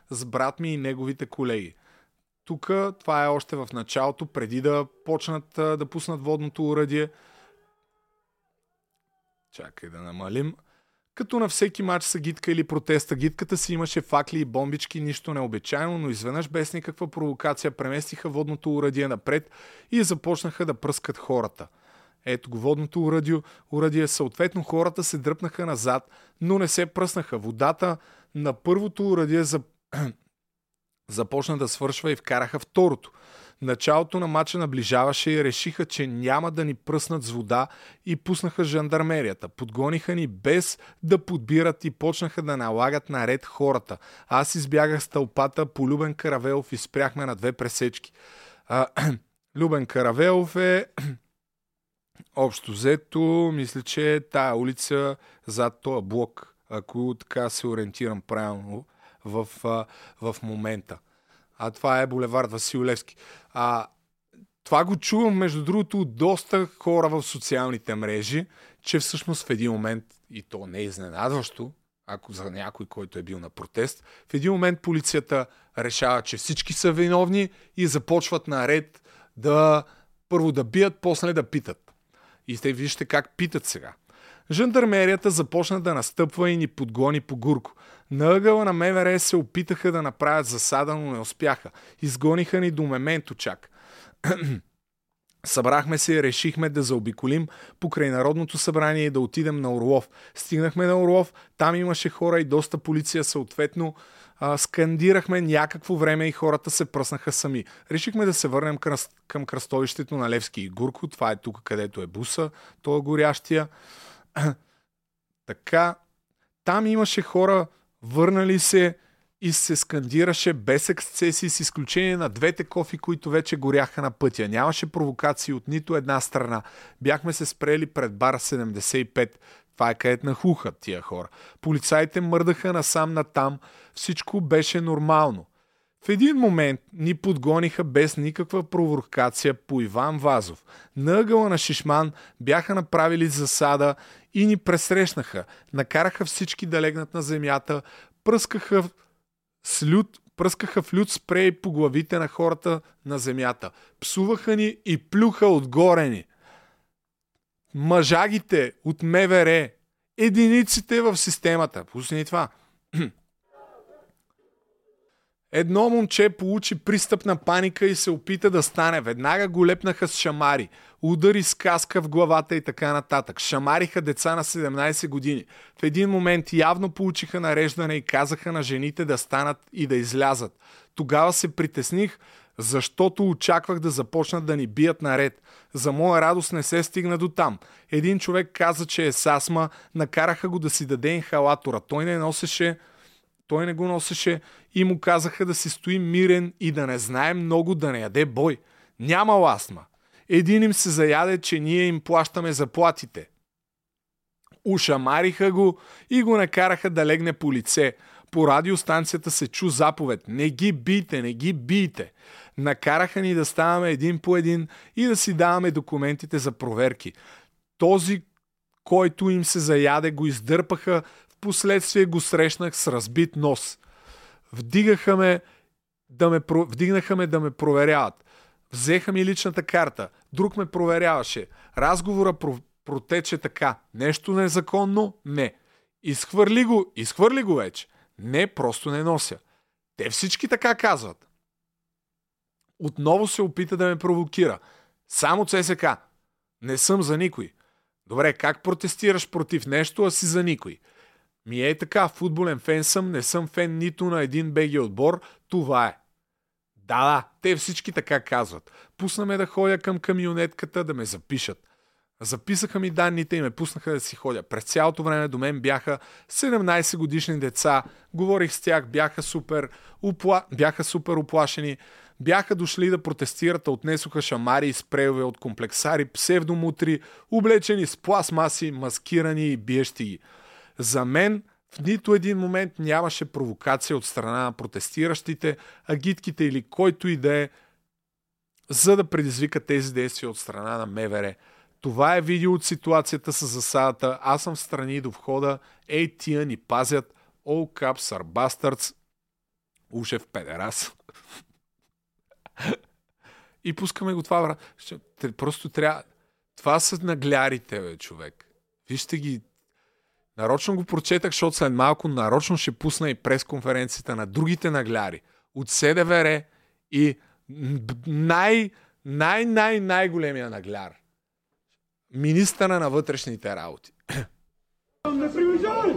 с брат ми и неговите колеги. Тук това е още в началото, преди да почнат да пуснат водното урадие. Чакай да намалим. Като на всеки матч с агитка или протеста, гитката си имаше факли и бомбички, нищо необичайно, но изведнъж без никаква провокация преместиха водното урадие напред и започнаха да пръскат хората. Ето го водното урадие, урадие. Съответно хората се дръпнаха назад, но не се пръснаха. Водата на първото урадие за... започна да свършва и вкараха второто. Началото на матча наближаваше и решиха, че няма да ни пръснат с вода и пуснаха жандармерията. Подгониха ни без да подбират и почнаха да налагат наред хората. Аз избягах с тълпата по Любен Каравелов и спряхме на две пресечки. А, Любен Каравелов е общо взето, мисля, че тая улица зад този блок, ако така се ориентирам правилно в, в момента. А това е булевард Васил Левски. А, това го чувам, между другото, от доста хора в социалните мрежи, че всъщност в един момент, и то не е изненадващо, ако за някой, който е бил на протест, в един момент полицията решава, че всички са виновни и започват наред да първо да бият, после да питат. И те вижте как питат сега. Жандармерията започна да настъпва и ни подгони по гурко. На ъгъла на МВР се опитаха да направят засада, но не успяха. Изгониха ни до мементо чак. Събрахме се и решихме да заобиколим покрай Народното събрание и да отидем на Орлов. Стигнахме на Орлов, там имаше хора и доста полиция съответно. А, скандирахме някакво време и хората се пръснаха сами. Решихме да се върнем към, към кръстовището на Левски и Гурко. Това е тук, където е буса. То е горящия. така, там имаше хора, върнали се и се скандираше без ексцесии, с изключение на двете кофи, които вече горяха на пътя. Нямаше провокации от нито една страна. Бяхме се спрели пред бар 75. Това е където нахухат тия хора. Полицаите мърдаха насам натам. Всичко беше нормално. В един момент ни подгониха без никаква провокация по Иван Вазов. На ъгъла на Шишман бяха направили засада и ни пресрещнаха. Накараха всички да легнат на земята, пръскаха с люд, пръскаха в люд спрей по главите на хората на земята. Псуваха ни и плюха отгоре ни. Мъжагите от МВР, единиците в системата. Пусни това. Едно момче получи пристъп на паника и се опита да стане. Веднага го лепнаха с шамари. Удари с каска в главата и така нататък. Шамариха деца на 17 години. В един момент явно получиха нареждане и казаха на жените да станат и да излязат. Тогава се притесних, защото очаквах да започнат да ни бият наред. За моя радост не се стигна до там. Един човек каза, че е с астма, накараха го да си даде инхалатора. Той не носеше той не го носеше и му казаха да си стои мирен и да не знае много да не яде бой. Няма астма. Един им се заяде, че ние им плащаме заплатите. Ушамариха го и го накараха да легне по лице. По радиостанцията се чу заповед. Не ги бийте, не ги бийте. Накараха ни да ставаме един по един и да си даваме документите за проверки. Този, който им се заяде, го издърпаха последствие го срещнах с разбит нос. Вдигаха ме да ме, вдигнаха ме да ме проверяват. Взеха ми личната карта. Друг ме проверяваше. Разговора про, протече така. Нещо незаконно? Не. Изхвърли го, изхвърли го вече. Не, просто не нося. Те всички така казват. Отново се опита да ме провокира. Само ЦСК. Не съм за никой. Добре, как протестираш против нещо, а си за никой? Ми е така, футболен фен съм, не съм фен нито на един беги отбор, това е. Да, да, те всички така казват. Пусна ме да ходя към камионетката да ме запишат. Записаха ми данните и ме пуснаха да си ходя. През цялото време до мен бяха 17 годишни деца. Говорих с тях, бяха супер, упла... бяха супер оплашени. Бяха дошли да протестират, отнесоха шамари и спрейове от комплексари, псевдомутри, облечени с пластмаси, маскирани и биещи ги. За мен в нито един момент нямаше провокация от страна на протестиращите, агитките или който и да е, за да предизвика тези действия от страна на МВР. Това е видео от ситуацията с засадата. Аз съм в страни до входа. Ей, тия ни пазят. All caps are bastards. Ушев педерас. И пускаме го това, брат. Просто трябва... Това са наглярите, бе, човек. Вижте ги Нарочно го прочетах, защото след малко нарочно ще пусна и пресконференцията на другите нагляри от СДВР и най, най, най, най-големия нагляр. Министъра на вътрешните работи. Не приближавай!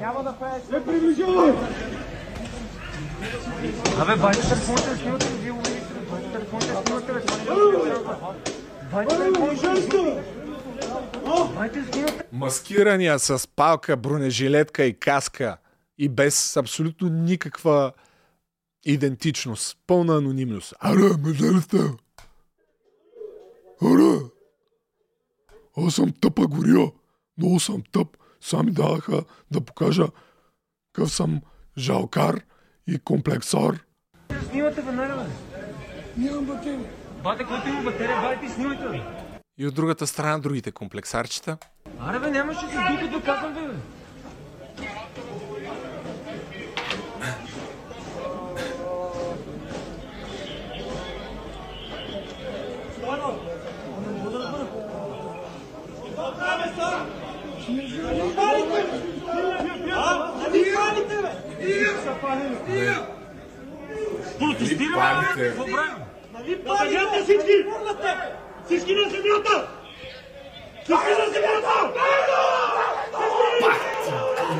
Няма да Не приближавай! Абе, бачи, се получиш, вие увидите. Маскирания с палка, бронежилетка и каска и без абсолютно никаква идентичност. Пълна анонимност. Аре, сте? Аре! Аз съм тъпа гория. Много съм тъп. Сами даха да покажа какъв съм жалкар и комплексар. Снимате веднага, бе. Нямам батерия. Бате, който има батерия, бате, снимайте, бе. И от другата страна другите комплексарчета. Аре, бе, нямаше се духът да казвам, бе, бе. Паните. Нали палите всички? Всички на земята! Всички на земята!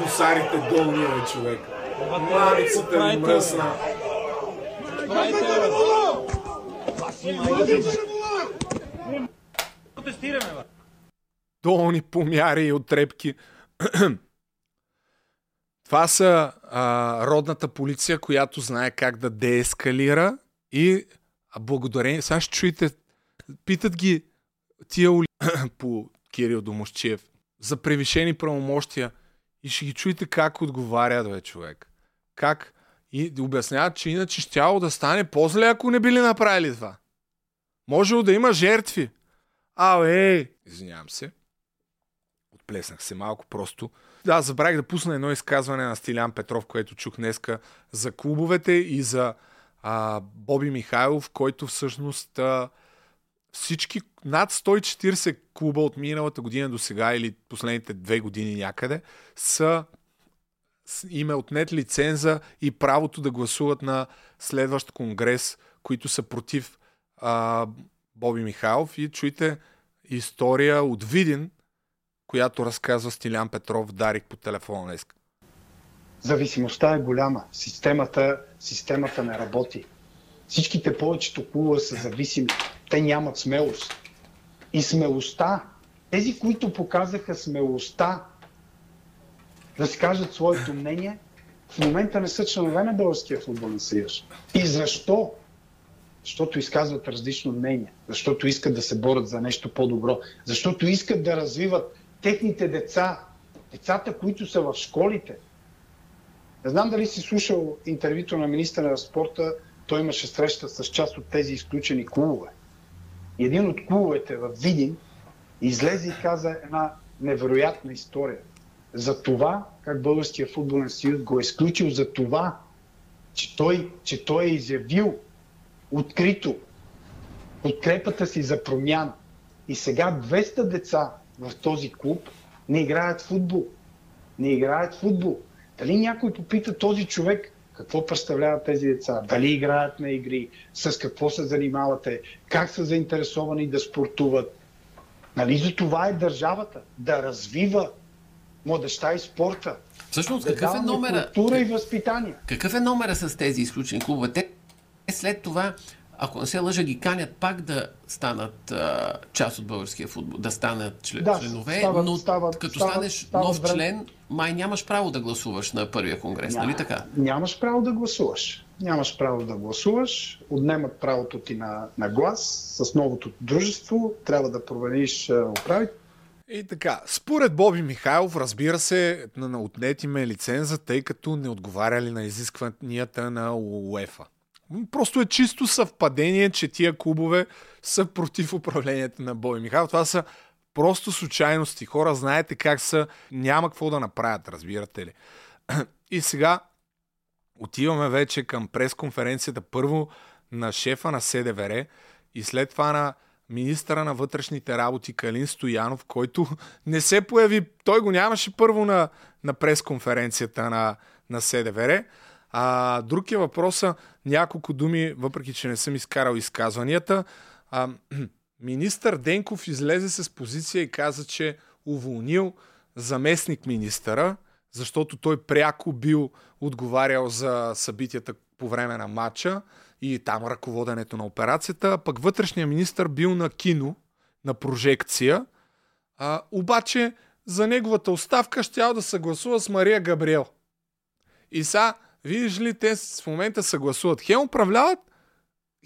Носарите долния, бе, човек. Мамицата ми мръсна. Протестираме, бе. долни помяри и отрепки. Това са а, родната полиция, която знае как да деескалира и а благодарение... Сега ще чуете, питат ги тия ули... по Кирил Домощиев за превишени правомощия и ще ги чуете как отговарят, бе, човек. Как и обясняват, че иначе щяло да стане по-зле, ако не били направили това. Можело да има жертви. А, ей! Извинявам се. Отплеснах се малко просто. Да, забравих да пусна едно изказване на Стилян Петров, което чух днеска за клубовете и за а, Боби Михайлов, който всъщност а, всички над 140 клуба от миналата година до сега или последните две години някъде са им е отнет лиценза и правото да гласуват на следващ конгрес, които са против а, Боби Михайлов. И чуйте история от Видин, която разказва Стилян Петров, дарих по телефона днес. Зависимостта е голяма. Системата, системата не работи. Всичките повечето клуба са зависими. Те нямат смелост. И смелостта, тези, които показаха смелостта да си кажат своето мнение, в момента не са членове на Българския футболен съюз. И защо? Защото изказват различно мнение. Защото искат да се борят за нещо по-добро. Защото искат да развиват техните деца. Децата, които са в школите. Не знам дали си слушал интервюто на министра на спорта. Той имаше среща с част от тези изключени клубове. Един от клубовете в Видин излезе и каза една невероятна история. За това, как Българския футболен съюз го е изключил, за това, че той, че той е изявил открито подкрепата си за промяна. И сега 200 деца в този клуб не играят футбол. Не играят футбол. Дали някой попита този човек какво представляват тези деца? Дали играят на игри? С какво се занимавате? Как са заинтересовани да спортуват? Нали за това е държавата? Да развива младеща и спорта. Всъщност, да какъв е номера? Култура и възпитание. Какъв е номера с тези изключени клубове? Те след това, ако не се лъжа, ги канят пак да станат а, част от българския футбол, да станат член, Да, членове, стават- но стават- като стават- станеш стават нов време. член, май нямаш право да гласуваш на първия конгрес, нали така? Нямаш право да гласуваш. Нямаш право да гласуваш. Отнемат правото ти на, на глас. С новото дружество трябва да промениш управител. И така, според Боби Михайлов, разбира се, на на отнети ме лиценза, тъй като не отговаряли на изискванията на УЕФА. Просто е чисто съвпадение, че тия клубове са против управлението на Боби Михайлов. Това са просто случайности. Хора, знаете как са, няма какво да направят, разбирате ли. И сега отиваме вече към пресконференцията първо на шефа на СДВР и след това на министъра на вътрешните работи Калин Стоянов, който не се появи, той го нямаше първо на, на пресконференцията на, на СДВР. А, друг е въпроса, няколко думи, въпреки че не съм изкарал изказванията. А, министър Денков излезе с позиция и каза, че уволнил заместник министъра, защото той пряко бил отговарял за събитията по време на матча и там ръководенето на операцията, пък вътрешния министр бил на кино, на прожекция, а, обаче за неговата оставка щял да съгласува с Мария Габриел. И сега, видиш ли, те в момента съгласуват. Хем управляват,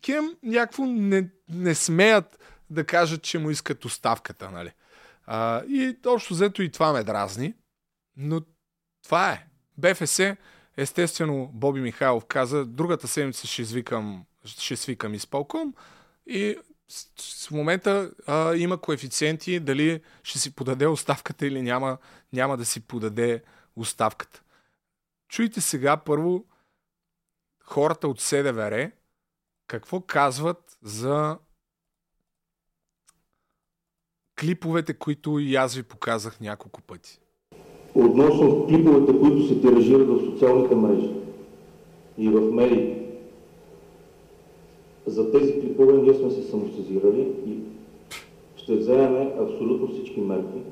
хем някакво не, не смеят да кажат, че му искат оставката, нали? А, и общо взето и това ме дразни. Но това е. БФС, естествено, Боби Михайлов каза, другата седмица ще извикам, ще свикам изпълком и в момента а, има коефициенти дали ще си подаде оставката или няма, няма да си подаде оставката. Чуйте сега първо хората от СДВР какво казват за клиповете, които и аз ви показах няколко пъти. Относно клиповете, които се тиражират в социалните мрежи и в медиите, за тези клипове ние сме се самосезирали и ще вземем абсолютно всички мерки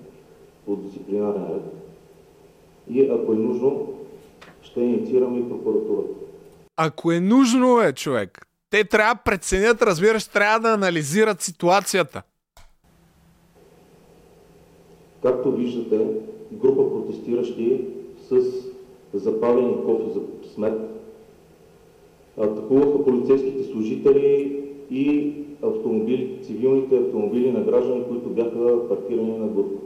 по дисциплинарен ред и ако е нужно, ще инициираме и прокуратурата. Ако е нужно, е, човек. Те трябва да преценят, разбираш, трябва да анализират ситуацията. Както виждате, група протестиращи с запалени кофи за смет атакуваха полицейските служители и автомобили, цивилните автомобили на граждани, които бяха паркирани на група.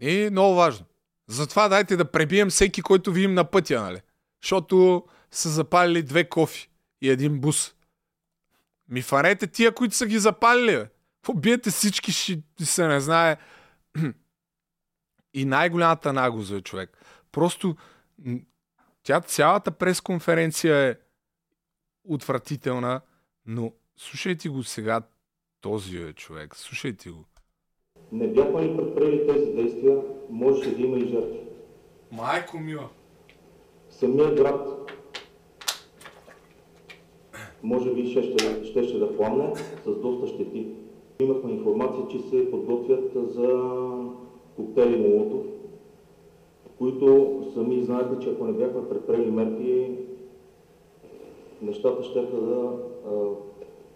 И много важно. Затова дайте да пребием всеки, който видим на пътя, нали? Защото са запалили две кофи и един бус. Ми фанете тия, които са ги запалили, бе. Побиете всички, ще се не знае. И най-голямата нагоза е човек. Просто тя цялата пресконференция е отвратителна, но слушайте го сега този е човек. Слушайте го. Не бяхме ли предприели тези действия, можеше да има и жертви. Майко мила. Самия град може би ще, ще, ще, ще да пламне с доста щети. Имахме информация, че се подготвят за коктейли Молотов, които сами знаете, че ако не бяхме предприели мерки, нещата ще да а,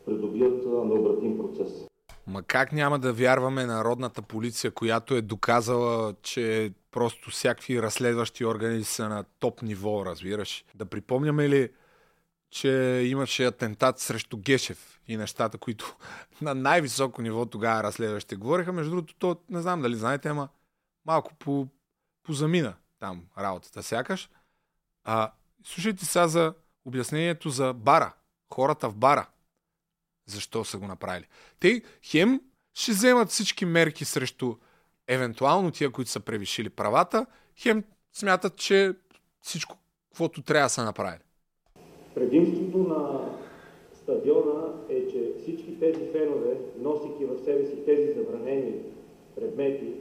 придобият необратим процес. Ма как няма да вярваме народната полиция, която е доказала, че просто всякакви разследващи органи са на топ ниво, разбираш? Да припомняме ли, че имаше атентат срещу Гешев и нещата, които на най-високо ниво тогава разследващи говориха. Между другото, то не знам дали знаете, ама малко по, позамина там работата сякаш. А, слушайте сега за обяснението за бара. Хората в бара. Защо са го направили? Те хем ще вземат всички мерки срещу евентуално тия, които са превишили правата, хем смятат, че всичко, каквото трябва да са направили. Предимството на стадиона е, че всички тези фенове, носики в себе си тези забранени предмети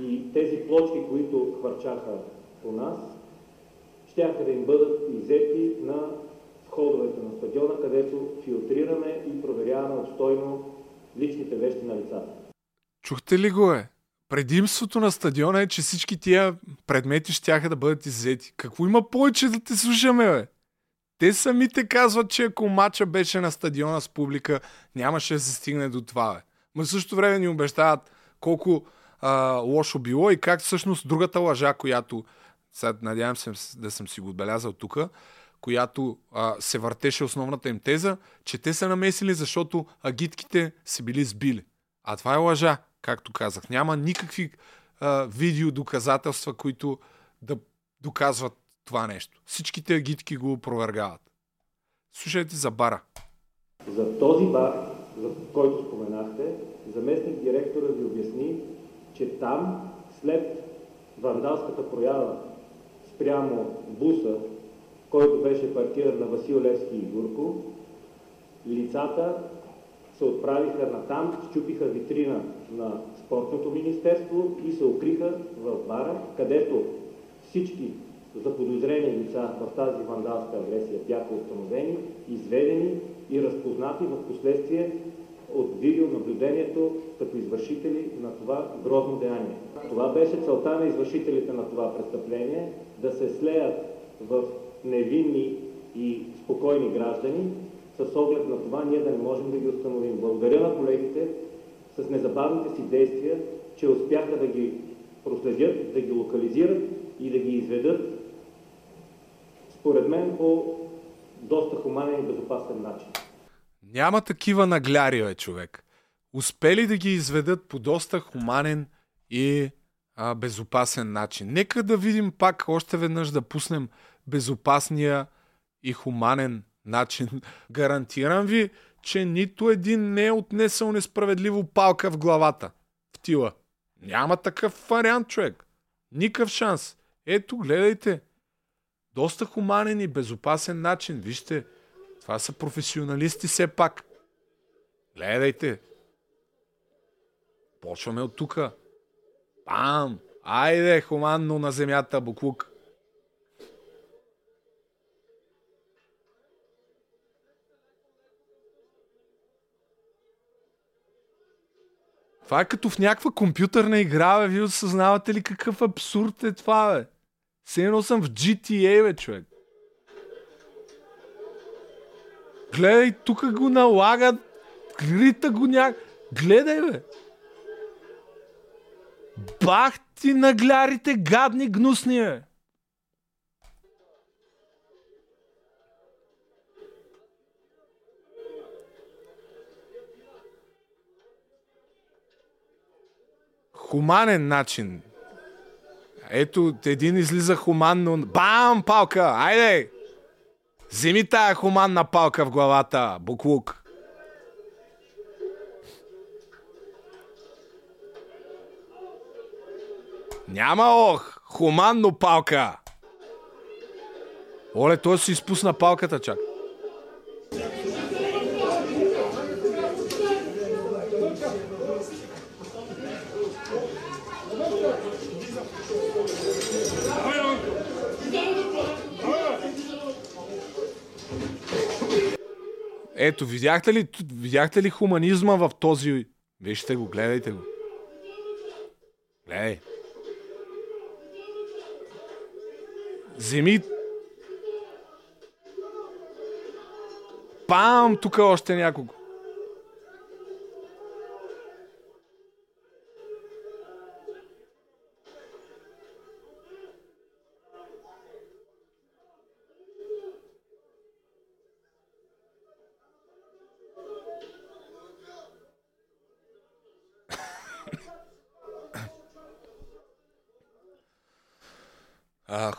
и тези плочки, които хвърчаха по нас, щяха да им бъдат иззети на входовете на стадиона, където филтрираме и проверяваме обстойно личните вещи на лицата. Чухте ли го е? Предимството на стадиона е, че всички тия предмети ще да бъдат иззети. Какво има повече да те слушаме, бе? Те самите казват, че ако матча беше на стадиона с публика, нямаше да се стигне до това. Бе. Но в същото време ни обещават колко а, лошо било и как всъщност другата лъжа, която, сега надявам се да съм си го отбелязал тук, която а, се въртеше основната им теза, че те са намесили, защото агитките се били сбили. А това е лъжа, както казах. Няма никакви а, видео доказателства, които да доказват това нещо. Всичките агитки го опровергават. Слушайте за бара. За този бар, за който споменахте, заместник директора ви обясни, че там след вандалската проява спрямо буса, който беше паркиран на Васил Левски и Гурко, лицата се отправиха на там, щупиха витрина на спортното министерство и се укриха в бара, където всички заподозрени лица в тази вандалска агресия бяха установени, изведени и разпознати в последствие от видеонаблюдението като извършители на това грозно деяние. Това беше целта на извършителите на това престъпление да се слеят в невинни и спокойни граждани, с оглед на това ние да не можем да ги установим. Благодаря на колегите с незабавните си действия, че успяха да ги проследят, да ги локализират и да ги изведат, според мен, по доста хуманен и безопасен начин. Няма такива нагляри, бе, човек. Успели да ги изведат по доста хуманен и а, безопасен начин. Нека да видим пак още веднъж да пуснем безопасния и хуманен начин. Гарантирам ви, че нито един не е отнесъл несправедливо палка в главата. В тила. Няма такъв вариант, човек. Никакъв шанс. Ето, гледайте. Доста хуманен и безопасен начин. Вижте, това са професионалисти все пак. Гледайте. Почваме от тука. Пам! Айде, хуманно на земята, буклук. Това е като в някаква компютърна игра, бе. Вие осъзнавате ли какъв абсурд е това, бе? Все едно съм в GTA, бе, човек. Гледай, тук го налагат. Рита го ня... Гледай, бе. Бах ти наглярите, гадни, гнусни, бе. Хуманен начин. Ето, един излиза хуманно. Бам, палка! Айде! Вземи тая хуманна палка в главата, буклук. Няма ох! Хуманно палка! Оле, той си изпусна палката, чак. Ето, видяхте ли, видяхте ли хуманизма в този... Вижте го, гледайте го. Гледай. Земи... Пам! Тук още някого.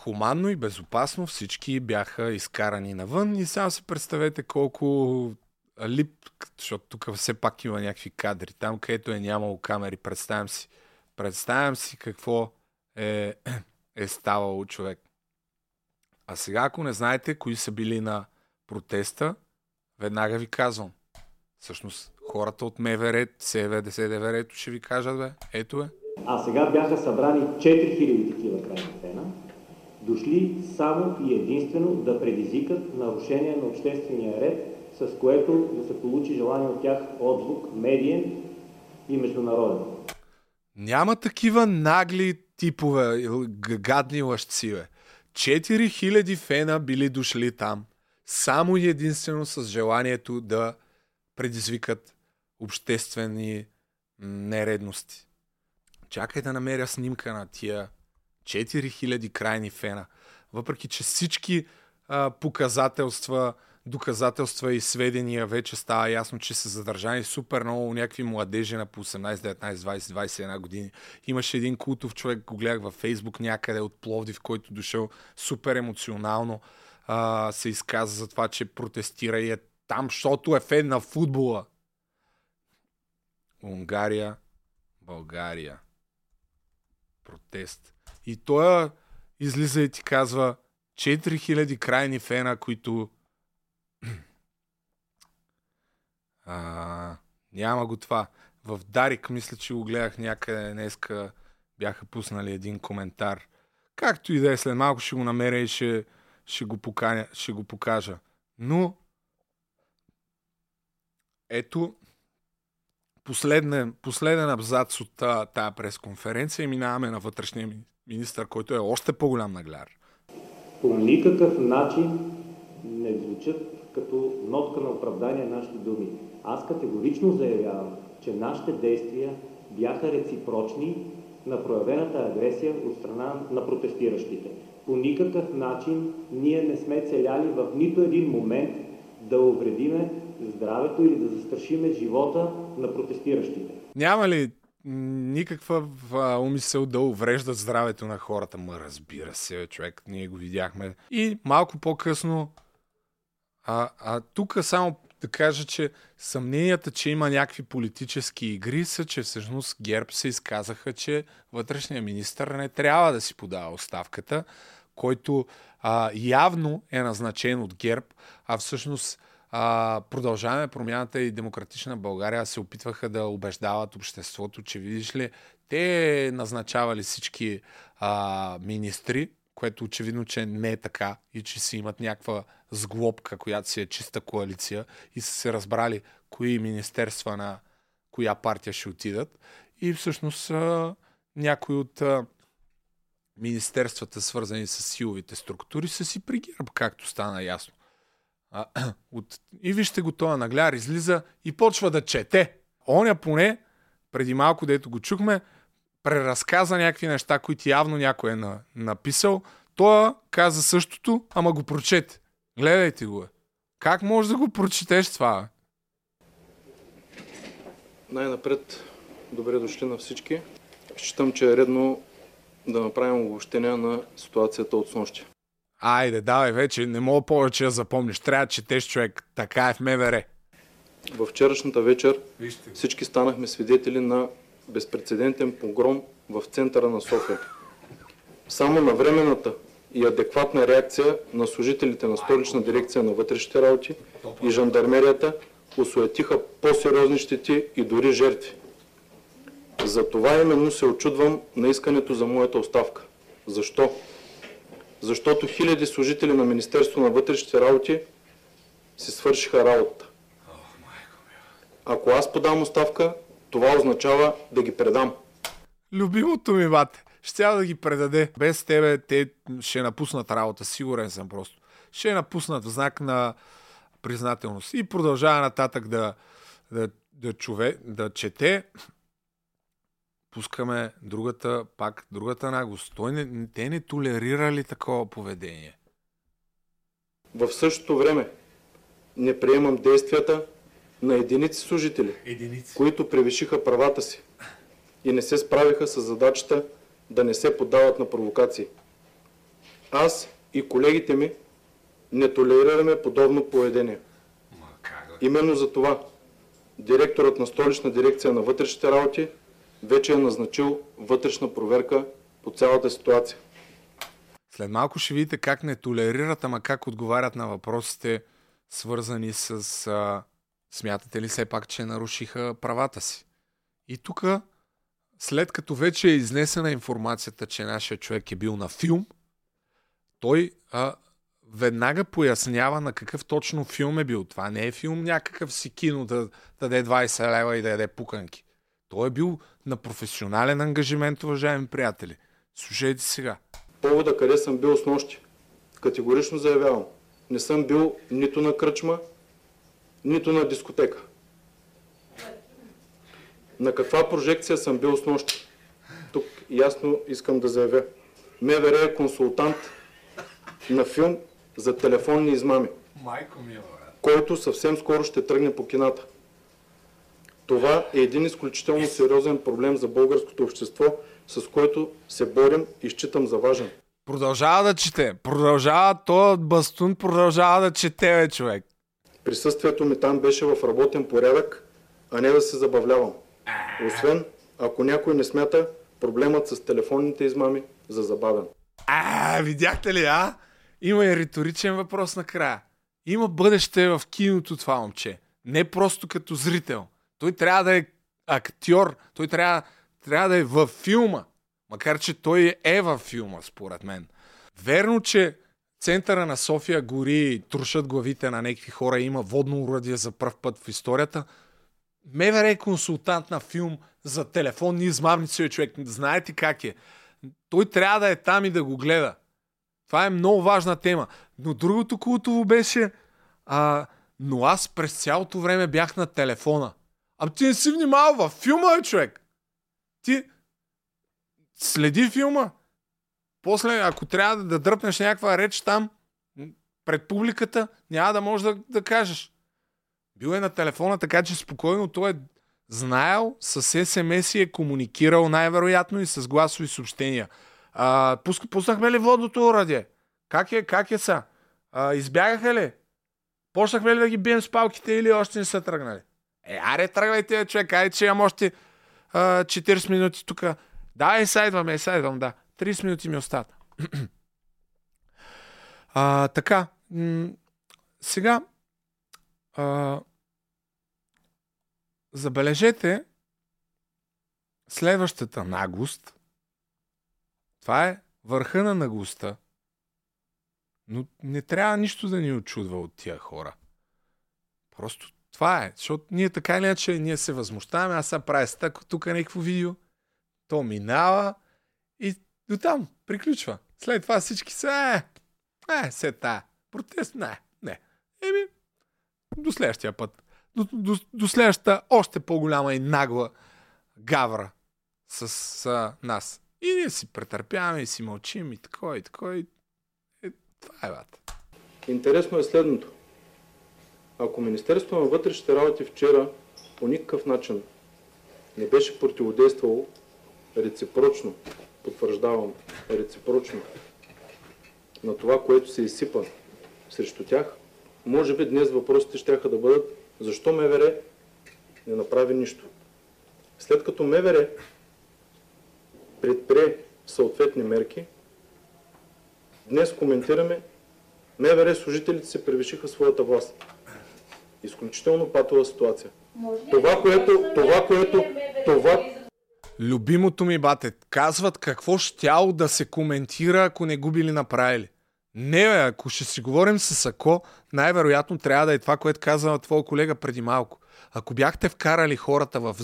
Хуманно и безопасно всички бяха изкарани навън и сега си представете колко лип, защото тук все пак има някакви кадри. Там, където е нямало камери, представям си, представям си какво е, е ставало човек. А сега, ако не знаете кои са били на протеста, веднага ви казвам. Всъщност, хората от МВР, СВД, ще ви кажат, бе. Ето е. А сега бяха събрани 4000 такива крайни фена, дошли само и единствено да предизвикат нарушение на обществения ред, с което да се получи желание от тях отзвук, медиен и международен. Няма такива нагли типове, гадни лъжци, бе. 4000 фена били дошли там, само и единствено с желанието да предизвикат обществени нередности. Чакай да намеря снимка на тия 4000 крайни фена. Въпреки, че всички а, показателства, доказателства и сведения вече става ясно, че са задържани супер много някакви младежи на по 18, 19, 20, 21 години. Имаше един култов човек, го гледах във Фейсбук някъде от Пловдив, който дошъл супер емоционално а, се изказа за това, че протестира и е там, защото е фен на футбола. Унгария, България. Протест. И той излиза и ти казва 4000 крайни фена, които а, няма го това. В Дарик, мисля, че го гледах някъде днеска, бяха пуснали един коментар. Както и да е, след малко ще го намеря и ще, ще, го, поканя, ще го покажа. Но, ето, последен, последен абзац от тази пресконференция и минаваме на вътрешния министър, който е още по-голям нагляр. По никакъв начин не звучат като нотка на оправдание нашите думи. Аз категорично заявявам, че нашите действия бяха реципрочни на проявената агресия от страна на протестиращите. По никакъв начин ние не сме целяли в нито един момент да увредиме здравето или да застрашиме живота на протестиращите. Няма ли никаква умисъл да увреждат здравето на хората? Ма разбира се, човек, ние го видяхме. И малко по-късно, а, а тук само да кажа, че съмненията, че има някакви политически игри са, че всъщност ГЕРБ се изказаха, че вътрешния министр не трябва да си подава оставката, който а, явно е назначен от ГЕРБ, а всъщност а, продължаваме промяната и демократична България се опитваха да убеждават обществото, че видиш ли, те назначавали всички а, министри, което очевидно, че не е така и че си имат някаква сглобка, която си е чиста коалиция и са се разбрали кои министерства на коя партия ще отидат. И всъщност а, някои от а, министерствата, свързани с силовите структури, са си при ГЕРБ, както стана ясно. А, от... И вижте го, този нагляр излиза и почва да чете. Оня поне, преди малко, дето го чухме, преразказа някакви неща, които явно някой е на, написал. Той каза същото, ама го прочете. Гледайте го. Е. Как може да го прочетеш това? Най-напред, добре дошли на всички. Считам, че е редно да направим обобщение на ситуацията от снощи. Айде, давай вече, не мога повече да запомниш. Трябва да четеш човек. Така е в МВР. Във вчерашната вечер всички станахме свидетели на безпредседентен погром в центъра на София. Само на временната и адекватна реакция на служителите на столична дирекция на вътрешните работи и жандармерията осуетиха по-сериозни щети и дори жертви. За това именно се очудвам на искането за моята оставка. Защо? Защото хиляди служители на Министерство на вътрешните работи си свършиха работа. Ако аз подам оставка, това означава да ги предам. Любимото ми, бате. Ще да ги предаде. Без тебе те ще напуснат работа, сигурен съм просто. Ще напуснат в знак на признателност. И продължава нататък да, да, да, чове, да чете. Пускаме другата, пак другата наглост. Той не, те не толерирали такова поведение. В същото време не приемам действията на единици служители, единици. които превишиха правата си и не се справиха с задачата да не се подават на провокации. Аз и колегите ми не толерираме подобно поведение. Именно за това директорът на столична дирекция на вътрешните работи вече е назначил вътрешна проверка по цялата ситуация. След малко ще видите как не толерират, ама как отговарят на въпросите, свързани с а, смятате ли все пак, че нарушиха правата си. И тук, след като вече е изнесена информацията, че нашия човек е бил на филм, той а, веднага пояснява на какъв точно филм е бил. Това не е филм някакъв си кино да, да даде 20 лева и да яде пуканки. Той е бил на професионален ангажимент, уважаеми приятели. Слушайте сега. Повода къде съм бил с нощи. Категорично заявявам. Не съм бил нито на кръчма, нито на дискотека. На каква прожекция съм бил с нощи? Тук ясно искам да заявя. МВР е консултант на филм за телефонни измами, Майко ми, който съвсем скоро ще тръгне по кината. Това е един изключително сериозен проблем за българското общество, с който се борим и считам за важен. Продължава да чете. Продължава, то бастун продължава да чете, бе, човек. Присъствието ми там беше в работен порядък, а не да се забавлявам. Освен, ако някой не смята проблемът с телефонните измами за забавен. А, видяхте ли, а? Има и риторичен въпрос накрая. Има бъдеще в киното това момче. Не просто като зрител. Той трябва да е актьор. Той трябва, трябва да е във филма. Макар, че той е във филма, според мен. Верно, че центъра на София гори и трушат главите на някакви хора. Има водно уръдие за първ път в историята. МВР е консултант на филм за телефонни измамници, човек. Знаете как е. Той трябва да е там и да го гледа. Това е много важна тема. Но другото култово беше, а, но аз през цялото време бях на телефона. А ти не си внимавал във филма, бе, човек. Ти следи филма. После, ако трябва да, да дръпнеш някаква реч там, пред публиката, няма да можеш да, да кажеш. Бил е на телефона, така че спокойно той е знаел, с СМС и е комуникирал най-вероятно и с гласови съобщения. А, пуск, пуснахме ли водното урадие? Как е, как е са? А, избягаха ли? Почнахме ли да ги бием с палките или още не са тръгнали? Е, аре, тръгвайте, човек, айде, че имам още а, 40 минути тук. Да, е, сайдвам, е, сайдвам, да. 30 минути ми остат. а, така, м- сега, а, забележете следващата наглост. Това е върха на наглостта. Но не трябва нищо да ни очудва от тия хора. Просто това е. Защото ние така или иначе ние се възмущаваме. Аз сега правя стък, тук е някакво видео. То минава и до там приключва. След това всички са е, е, се та. Протест, не, не. Еми, до следващия път. До, до, до следващата още по-голяма и нагла гавра с, с нас. И ние си претърпяваме и си мълчим и такова и такова. И... Е, това е бат. Интересно е следното. Ако Министерството на вътрешните работи вчера по никакъв начин не беше противодействало реципрочно, потвърждавам, реципрочно, на това, което се изсипа срещу тях, може би днес въпросите ще да бъдат защо МВР не направи нищо. След като МВР предприе съответни мерки, днес коментираме МВР служителите се превишиха своята власт. Изключително патова ситуация. Това, което, това, което, това, Любимото ми бате, казват какво щяло да се коментира, ако не го били направили. Не, бе, ако ще си говорим с Ако, най-вероятно трябва да е това, което каза твой колега преди малко. Ако бяхте вкарали хората в,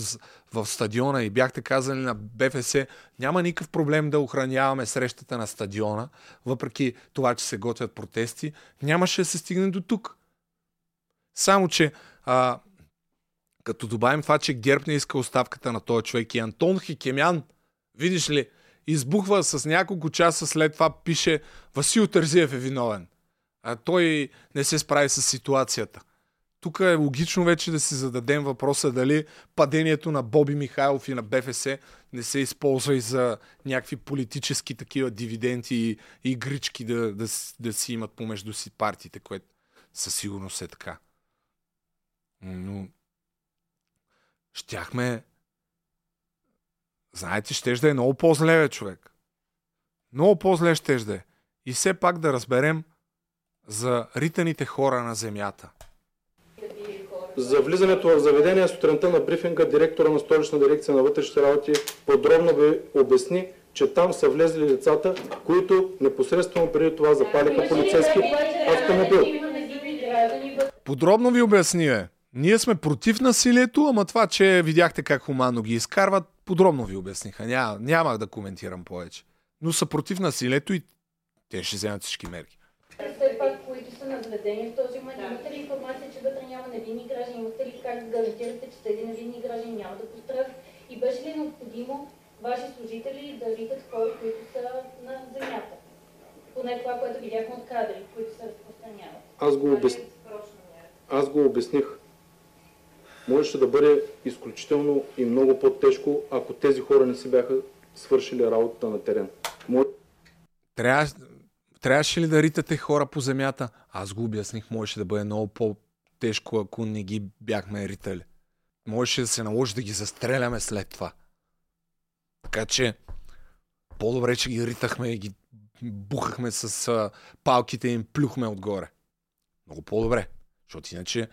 в стадиона и бяхте казали на БФС, няма никакъв проблем да охраняваме срещата на стадиона, въпреки това, че се готвят протести, нямаше да се стигне до тук. Само, че а, като добавим това, че ГЕРБ не иска оставката на този човек и Антон Хикемян, видиш ли, избухва с няколко часа след това пише Васил Тързиев е виновен. А той не се справи с ситуацията. Тук е логично вече да си зададем въпроса дали падението на Боби Михайлов и на БФС не се използва и за някакви политически такива дивиденти и игрички да, да, да си имат помежду си партиите, което със сигурност е така. Но щяхме знаете, ще да е много по-зле, бе, човек. Много по-зле ще да е. И все пак да разберем за ританите хора на земята. За влизането в заведение сутринта на брифинга директора на столична дирекция на вътрешните работи подробно ви обясни, че там са влезли лицата, които непосредствено преди това запалиха полицейски автомобил. Подробно ви обясни, бе. Ние сме против насилието, ама това, че видяхте как хуманно ги изкарват, подробно ви обясниха. Няма, нямах да коментирам повече. Но са против насилието и те ще вземат всички мерки. Все пак, които са наблюдени в този момент, имате ли информация, че вътре няма невинни граждани? Имате ли как да гарантирате, че тези невинни граждани няма да пострадат? И беше ли необходимо ваши служители да ритат хора, които са на земята? Поне това, което видяхме от кадри, които се разпространяват. Аз го, обяс... Аз го обясних. Можеше да бъде изключително и много по-тежко, ако тези хора не си бяха свършили работата на терен. Мож... Трябва, трябваше ли да ритате хора по земята? Аз го обясних, можеше да бъде много по-тежко, ако не ги бяхме ритали. Можеше да се наложи да ги застреляме след това. Така че, по-добре, че ги ритахме и ги бухахме с а, палките и им плюхме отгоре. Много по-добре. Защото иначе,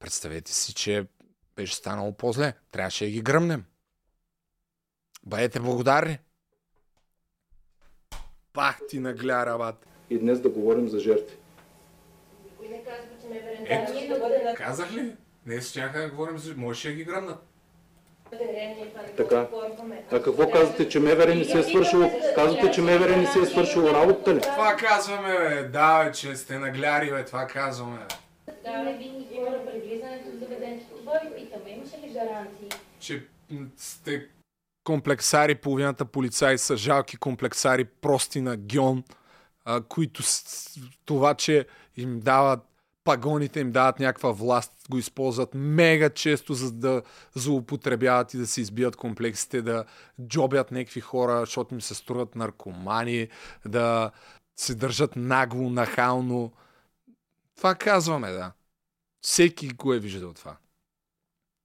представете си, че беше станало по-зле. Трябваше да ги гръмнем. Бъдете благодарни. Пах ти нагля рабат. И днес да говорим за жертви. Никой не казва, че ме Ето, казах ли? Днес щяха да говорим за... Можеше да ги гръмнат. Така. А какво казвате, че МВР не се е свършило? Казвате, че МВР не се е свършило работата ли? Това казваме, бе. Да, бе, че сте нагляри, бе. Това казваме, бе. Да, хора при влизането в заведението. Това ви питаме. Имаше ли гаранции? Че сте комплексари, половината полицаи са жалки комплексари, прости на гьон, а, които с, това, че им дават пагоните им дават някаква власт, го използват мега често, за да злоупотребяват и да се избият комплексите, да джобят някакви хора, защото им се струват наркомани, да се държат нагло, нахално. Това казваме, да. Всеки го е виждал това.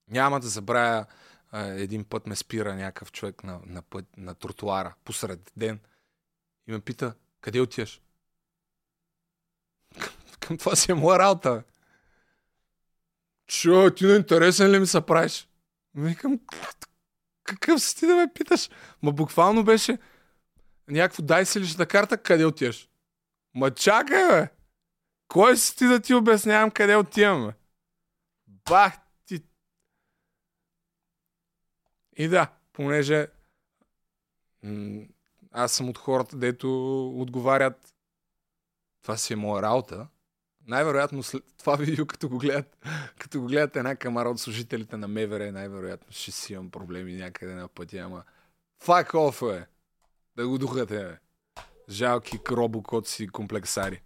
Няма да забравя, един път ме спира някакъв човек на, на, път, на тротуара посред ден и ме пита, къде отиваш? Към това си е моя работа. Чо, ти на интересен ли ми се правиш? Викам, какъв си ти да ме питаш? Ма буквално беше някакво дай си личната карта, къде отиваш? Ма чакай, бе! Кой си ти да ти обяснявам къде отивам, бе? Бах ти! И да, понеже аз съм от хората, дето отговарят това си е моя работа, най-вероятно след това видео, като го гледат, като го гледат една камара от служителите на МВР, най-вероятно ще си имам проблеми някъде на пътя, ама fuck off, е! Да го духате, бе. Жалки робокоци комплексари.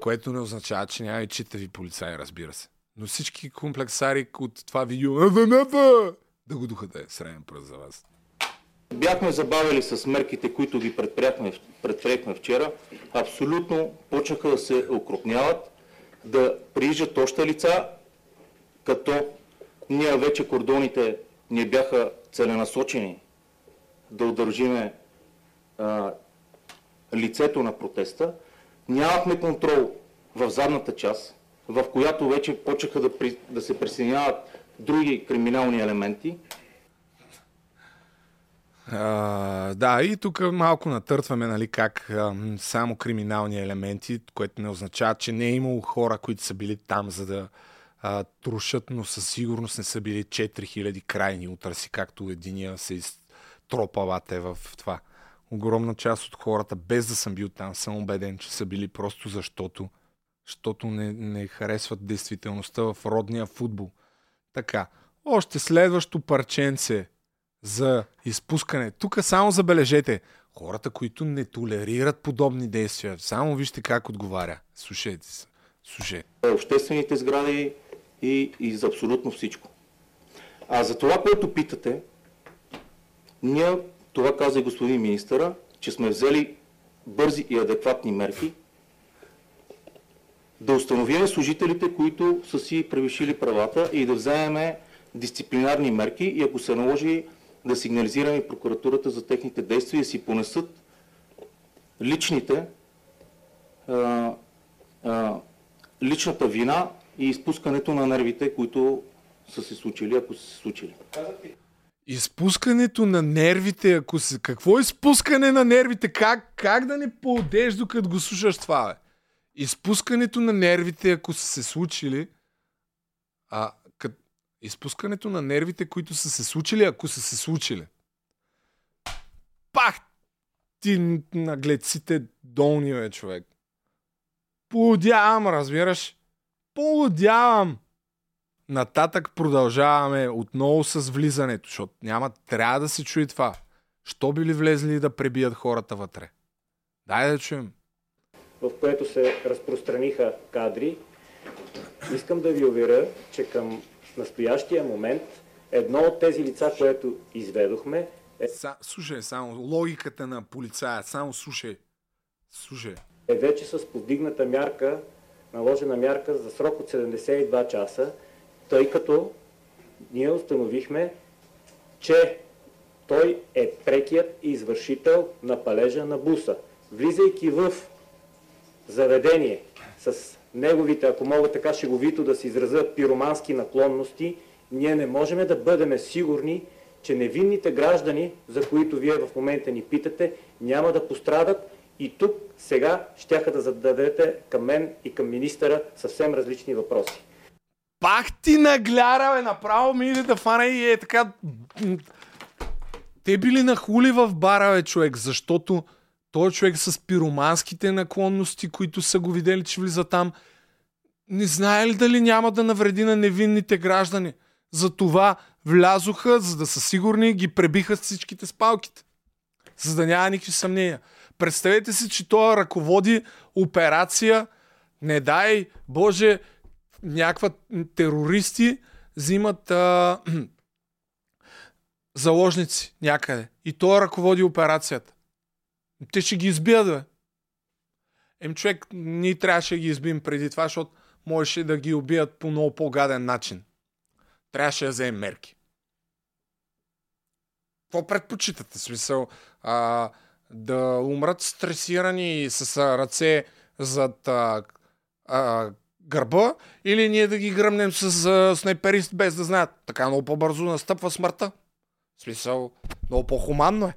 Което не означава, че няма и читави полицаи, разбира се. Но всички комплексари от това видео, «Ава, нава!» да го духате, среден пръст за вас. Бяхме забавили с мерките, които ги предприехме, вчера. Абсолютно почнаха да се окрупняват, да приижат още лица, като ние вече кордоните ни бяха целенасочени да удържиме а, лицето на протеста. Нямахме контрол в задната част, в която вече почнаха да, при, да се присъединяват други криминални елементи. А, да, и тук малко натъртваме, нали, как а, само криминални елементи, което не означава, че не е имало хора, които са били там, за да а, трушат, но със сигурност не са били 4000 крайни утърси, както единия се изтропавате в това. Огромна част от хората, без да съм бил там, съм убеден, че са били просто защото, защото не, не харесват действителността в родния футбол. Така, още следващо парченце за изпускане. Тук само забележете, хората, които не толерират подобни действия, само вижте как отговаря. Слушайте се. Слушайте. обществените сгради и, и за абсолютно всичко. А за това, което питате, ние, това каза и господин министъра, че сме взели бързи и адекватни мерки да установим служителите, които са си превишили правата и да вземем дисциплинарни мерки и ако се наложи да сигнализираме прокуратурата за техните действия и си понесат личните а, а, личната вина и изпускането на нервите, които са се случили, ако са се случили. Изпускането на нервите, ако се... Какво е изпускане на нервите? Как, как да не поудеш, докато го слушаш това, бе? Изпускането на нервите, ако са се случили... А, кът... Изпускането на нервите, които са се случили, ако са се случили. Пах! Ти наглеците долни, бе, човек. Полудявам, разбираш? Полудявам! Нататък продължаваме отново с влизането, защото няма, трябва да се чуи това. Що били влезли да пребият хората вътре? Дай да чуем. В което се разпространиха кадри. Искам да ви уверя, че към настоящия момент едно от тези лица, което изведохме, е, Са, слушай, само логиката на полицая, само слушай. Слушай. е вече с повдигната мярка, наложена мярка за срок от 72 часа, тъй като ние установихме, че той е прекият извършител на палежа на буса. Влизайки в заведение с неговите, ако мога така шеговито да се изразя, пиромански наклонности, ние не можем да бъдем сигурни, че невинните граждани, за които вие в момента ни питате, няма да пострадат и тук сега щяха да зададете към мен и към министъра съвсем различни въпроси. Пак ти нагляра, бе, направо ми иде да фана и е така... Те били нахули в бара, бе, човек, защото той човек с пироманските наклонности, които са го видели, че влиза там, не знае ли дали няма да навреди на невинните граждани. Затова влязоха, за да са сигурни, ги пребиха с всичките спалките. За да няма никакви съмнения. Представете си, че той ръководи операция, не дай Боже, някаква терористи взимат а, заложници някъде. И той ръководи операцията. Те ще ги избият, бе. Ем човек, ние трябваше да ги избием преди това, защото можеше да ги убият по много по-гаден начин. Трябваше да вземем мерки. Какво предпочитате? Смисъл, а, да умрат стресирани с ръце зад а, а, гърба или ние да ги гръмнем с а, снайперист без да знаят. Така много по-бързо настъпва смъртта. Смисъл, много по-хуманно е.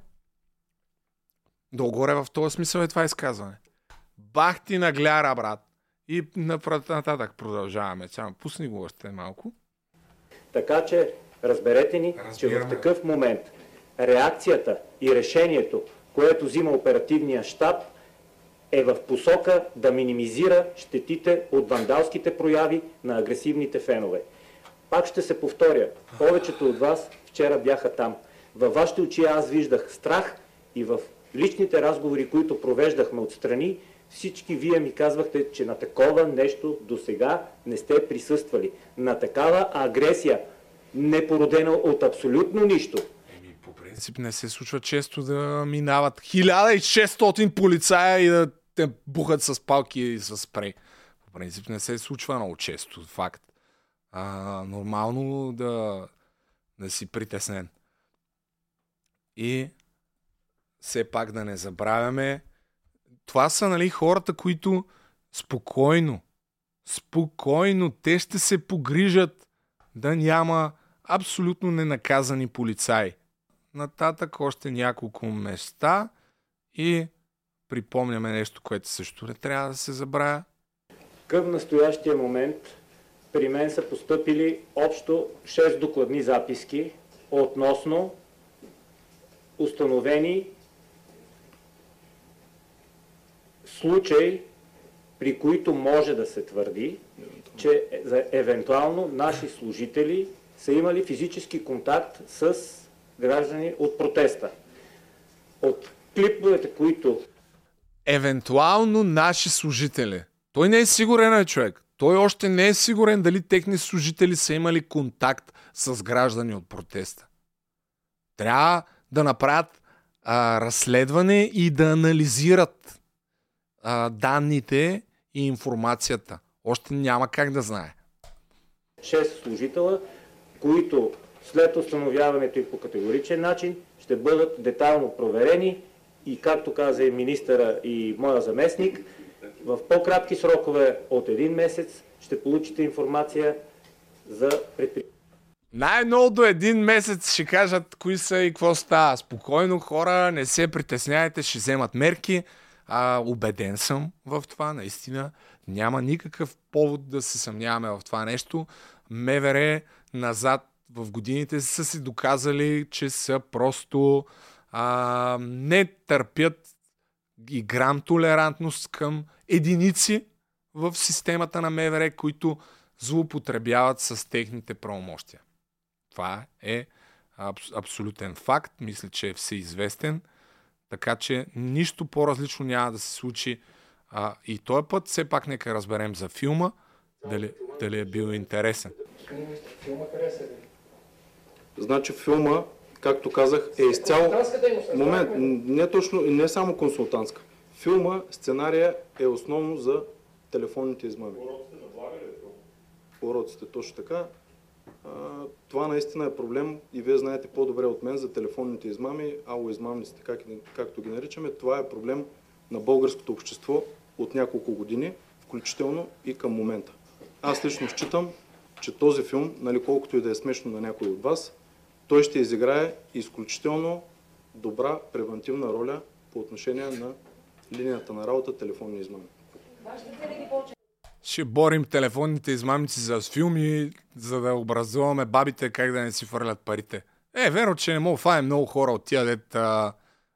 Долу-горе в този смисъл е това изказване. Бах ти на гляра, брат. И нататък продължаваме. Само пусни го още малко. Така че разберете ни, че в такъв момент реакцията и решението, което взима оперативния щаб, е в посока да минимизира щетите от вандалските прояви на агресивните фенове. Пак ще се повторя. Повечето от вас вчера бяха там. Във вашите очи аз виждах страх и в личните разговори, които провеждахме отстрани, всички вие ми казвахте, че на такова нещо до сега не сте присъствали. На такава агресия, не породена от абсолютно нищо. По принцип не се случва често да минават 1600 полицая и да те бухат с палки и с спрей. По принцип не се случва много често, факт. А, нормално да, да си притеснен. И все пак да не забравяме, това са нали, хората, които спокойно, спокойно, те ще се погрижат да няма абсолютно ненаказани полицаи. Нататък още няколко места и припомняме нещо, което също не трябва да се забравя. Към настоящия момент при мен са поступили общо 6 докладни записки относно установени случаи, при които може да се твърди, че евентуално наши служители са имали физически контакт с граждани от протеста. От клиповете, които Евентуално наши служители. Той не е сигурен, е човек. Той още не е сигурен дали техни служители са имали контакт с граждани от протеста. Трябва да направят а, разследване и да анализират а, данните и информацията. Още няма как да знае. 6 служителя, които след установяването и по категоричен начин ще бъдат детайлно проверени и както каза и министъра и моя заместник, в по-кратки срокове от един месец ще получите информация за предприятието. Най-много до един месец ще кажат кои са и какво става. Спокойно, хора, не се притесняйте, ще вземат мерки. А, убеден съм в това, наистина. Няма никакъв повод да се съмняваме в това нещо. МВР назад в годините са си доказали, че са просто а, не търпят и грам толерантност към единици в системата на МВР, които злоупотребяват с техните правомощия. Това е абс- абсолютен факт, мисля, че е всеизвестен, така че нищо по-различно няма да се случи. А, и този път все пак нека разберем за филма, дали, дали е бил интересен. Филма хареса ли? Значи филма, както казах, е изцяло... Момент, не точно, не само консултантска. Филма, сценария е основно за телефонните измами. Уроците, точно така. Това наистина е проблем и вие знаете по-добре от мен за телефонните измами, ало измамниците, как, както ги наричаме. Това е проблем на българското общество от няколко години, включително и към момента. Аз лично считам, че този филм, нали, колкото и да е смешно на някой от вас, той ще изиграе изключително добра превентивна роля по отношение на линията на работа телефонни измами. Ще борим телефонните измамници за филми, за да образуваме бабите как да не си фърлят парите. Е, верно, че не мога фае много хора от тия дет а,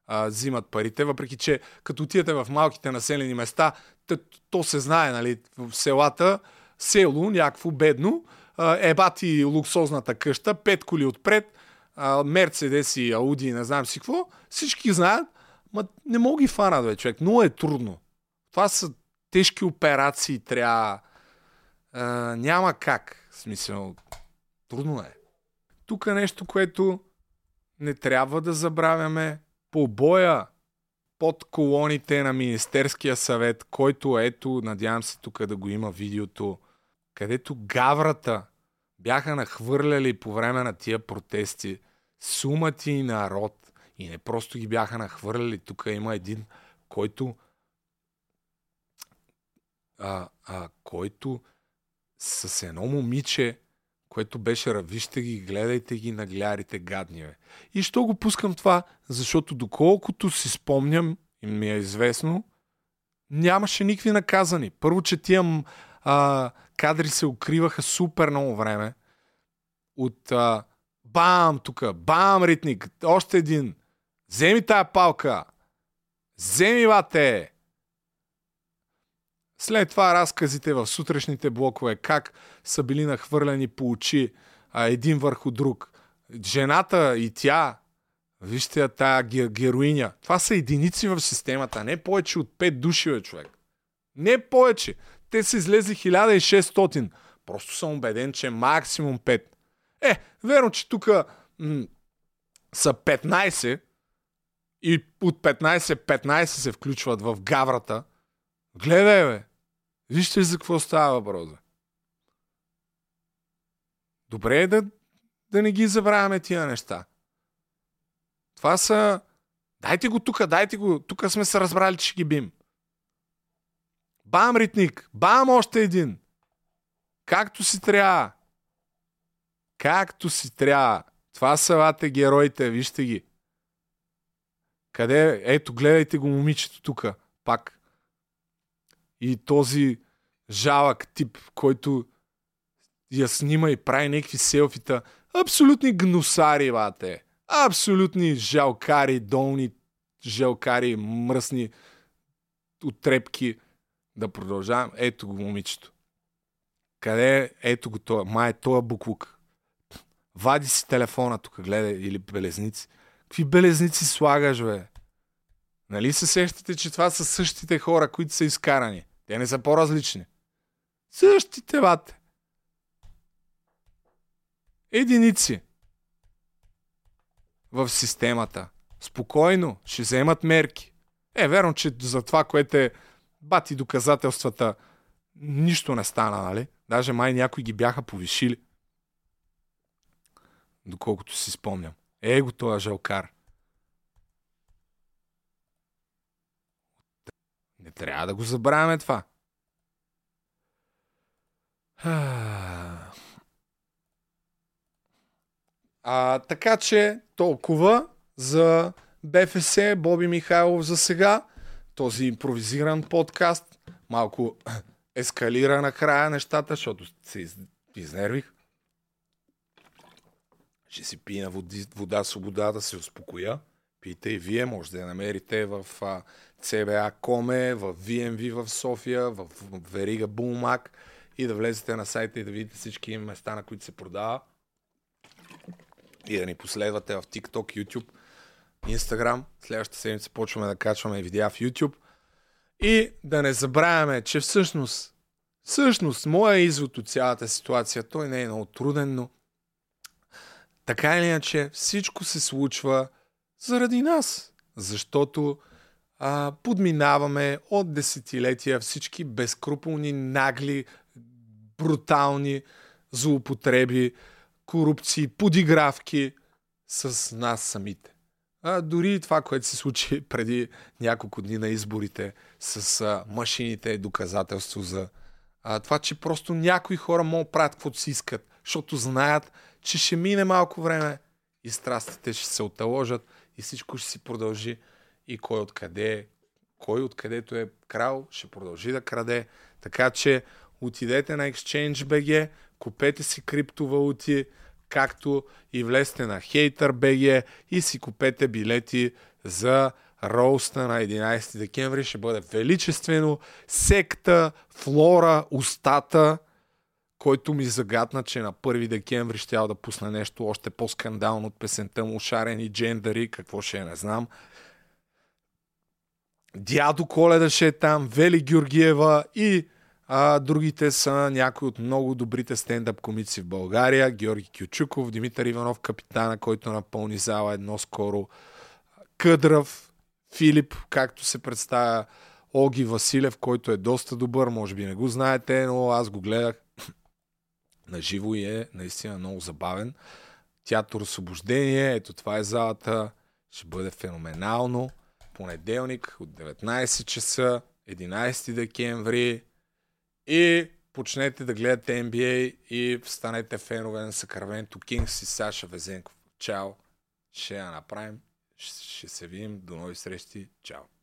а, взимат парите, въпреки че като отидете в малките населени места, то, то се знае, нали, в селата, село, някакво бедно, ебати луксозната къща, пет коли отпред, а, Мерцедеси, Ауди, не знам си какво, всички знаят, ма не мога ги фанат, бе, човек. Много е трудно. Това са тежки операции, трябва... А, няма как. В смисъл, трудно е. Тук е нещо, което не трябва да забравяме. Побоя под колоните на Министерския съвет, който ето, надявам се тук да го има видеото, където гаврата бяха нахвърляли по време на тия протести сумати народ и не просто ги бяха нахвърляли. Тук има един, който а, а, който с едно момиче, което беше, вижте ги, гледайте ги, наглярите гадни. И що го пускам това? Защото доколкото си спомням, и ми е известно, нямаше никакви наказани. Първо, че тия а, кадри се укриваха супер много време. От а, бам, тук, бам, ритник, още един. Вземи тая палка. Вземи, бате! След това разказите в сутрешните блокове, как са били нахвърляни по очи а, един върху друг. Жената и тя, вижте тая героиня, това са единици в системата, не повече от 5 души, бе, човек. Не повече. Те са излезли 1600. Просто съм убеден, че максимум 5. Е, верно, че тук м- са 15 и от 15 15 се включват в гаврата. Гледай, бе. Вижте за какво става въпрос. Добре е да, да не ги забравяме тия неща. Това са... Дайте го тука, дайте го. Тук сме се разбрали, че ги бим. Бам, ритник. Бам, още един. Както си трябва. Както си трябва. Това са вате героите, вижте ги. Къде? Ето, гледайте го момичето тук. Пак. И този жалък тип, който я снима и прави някакви селфита. Абсолютни гнусари, вате. Абсолютни жалкари, долни жалкари, мръсни отрепки. Да продължавам. Ето го момичето. Къде е? Ето го това. Май е това буклук. Вади си телефона тук, гледай, или белезници. Какви белезници слагаш, бе? Нали се сещате, че това са същите хора, които са изкарани? Те не са по-различни. Същите, бате. Единици в системата. Спокойно, ще вземат мерки. Е, верно, че за това, което е бати доказателствата, нищо не стана, нали? Даже май някои ги бяха повишили. Доколкото си спомням. Е го този жалкар. Не трябва да го забравяме това. А, така че толкова за БФС, Боби Михайлов за сега. Този импровизиран подкаст. Малко ескалира накрая нещата, защото се из... изнервих. Ще си пия води, вода свобода да се успокоя. Пийте и вие, може да я намерите в а, CBA Коме, в VMV в София, в Верига Булмак и да влезете на сайта и да видите всички места, на които се продава. И да ни последвате в TikTok, YouTube, Instagram. Следващата седмица почваме да качваме видеа в YouTube. И да не забравяме, че всъщност, всъщност, моя извод от цялата ситуация, той не е много труден, но така или иначе всичко се случва заради нас. Защото а, подминаваме от десетилетия всички безкруполни, нагли, брутални злоупотреби, корупции, подигравки с нас самите. А, дори това, което се случи преди няколко дни на изборите с а, машините е доказателство за а, това, че просто някои хора могат правят каквото си искат, защото знаят, че ще мине малко време и страстите ще се оталожат и всичко ще си продължи и кой откъде, кой откъдето е крал, ще продължи да краде. Така че отидете на Exchange.bg, купете си криптовалути, както и влезте на Hater.bg и си купете билети за роуста на 11 декември. Ще бъде величествено. Секта, флора, устата, който ми загадна, че на 1 декември ще да пусне нещо още по-скандално от песента му Шарени джендари, какво ще е, не знам. Дядо Коледа ще е там, Вели Георгиева и а, другите са някои от много добрите стендъп комици в България. Георги Кючуков, Димитър Иванов, капитана, който напълни зала едно скоро. Къдрав, Филип, както се представя, Оги Василев, който е доста добър, може би не го знаете, но аз го гледах на живо и е наистина много забавен. Театър Освобождение, ето това е залата, ще бъде феноменално. Понеделник от 19 часа, 11 декември и почнете да гледате NBA и станете фенове на Сакраменто Кингс и Саша Везенков. Чао! Ще я направим. Ще се видим. До нови срещи. Чао!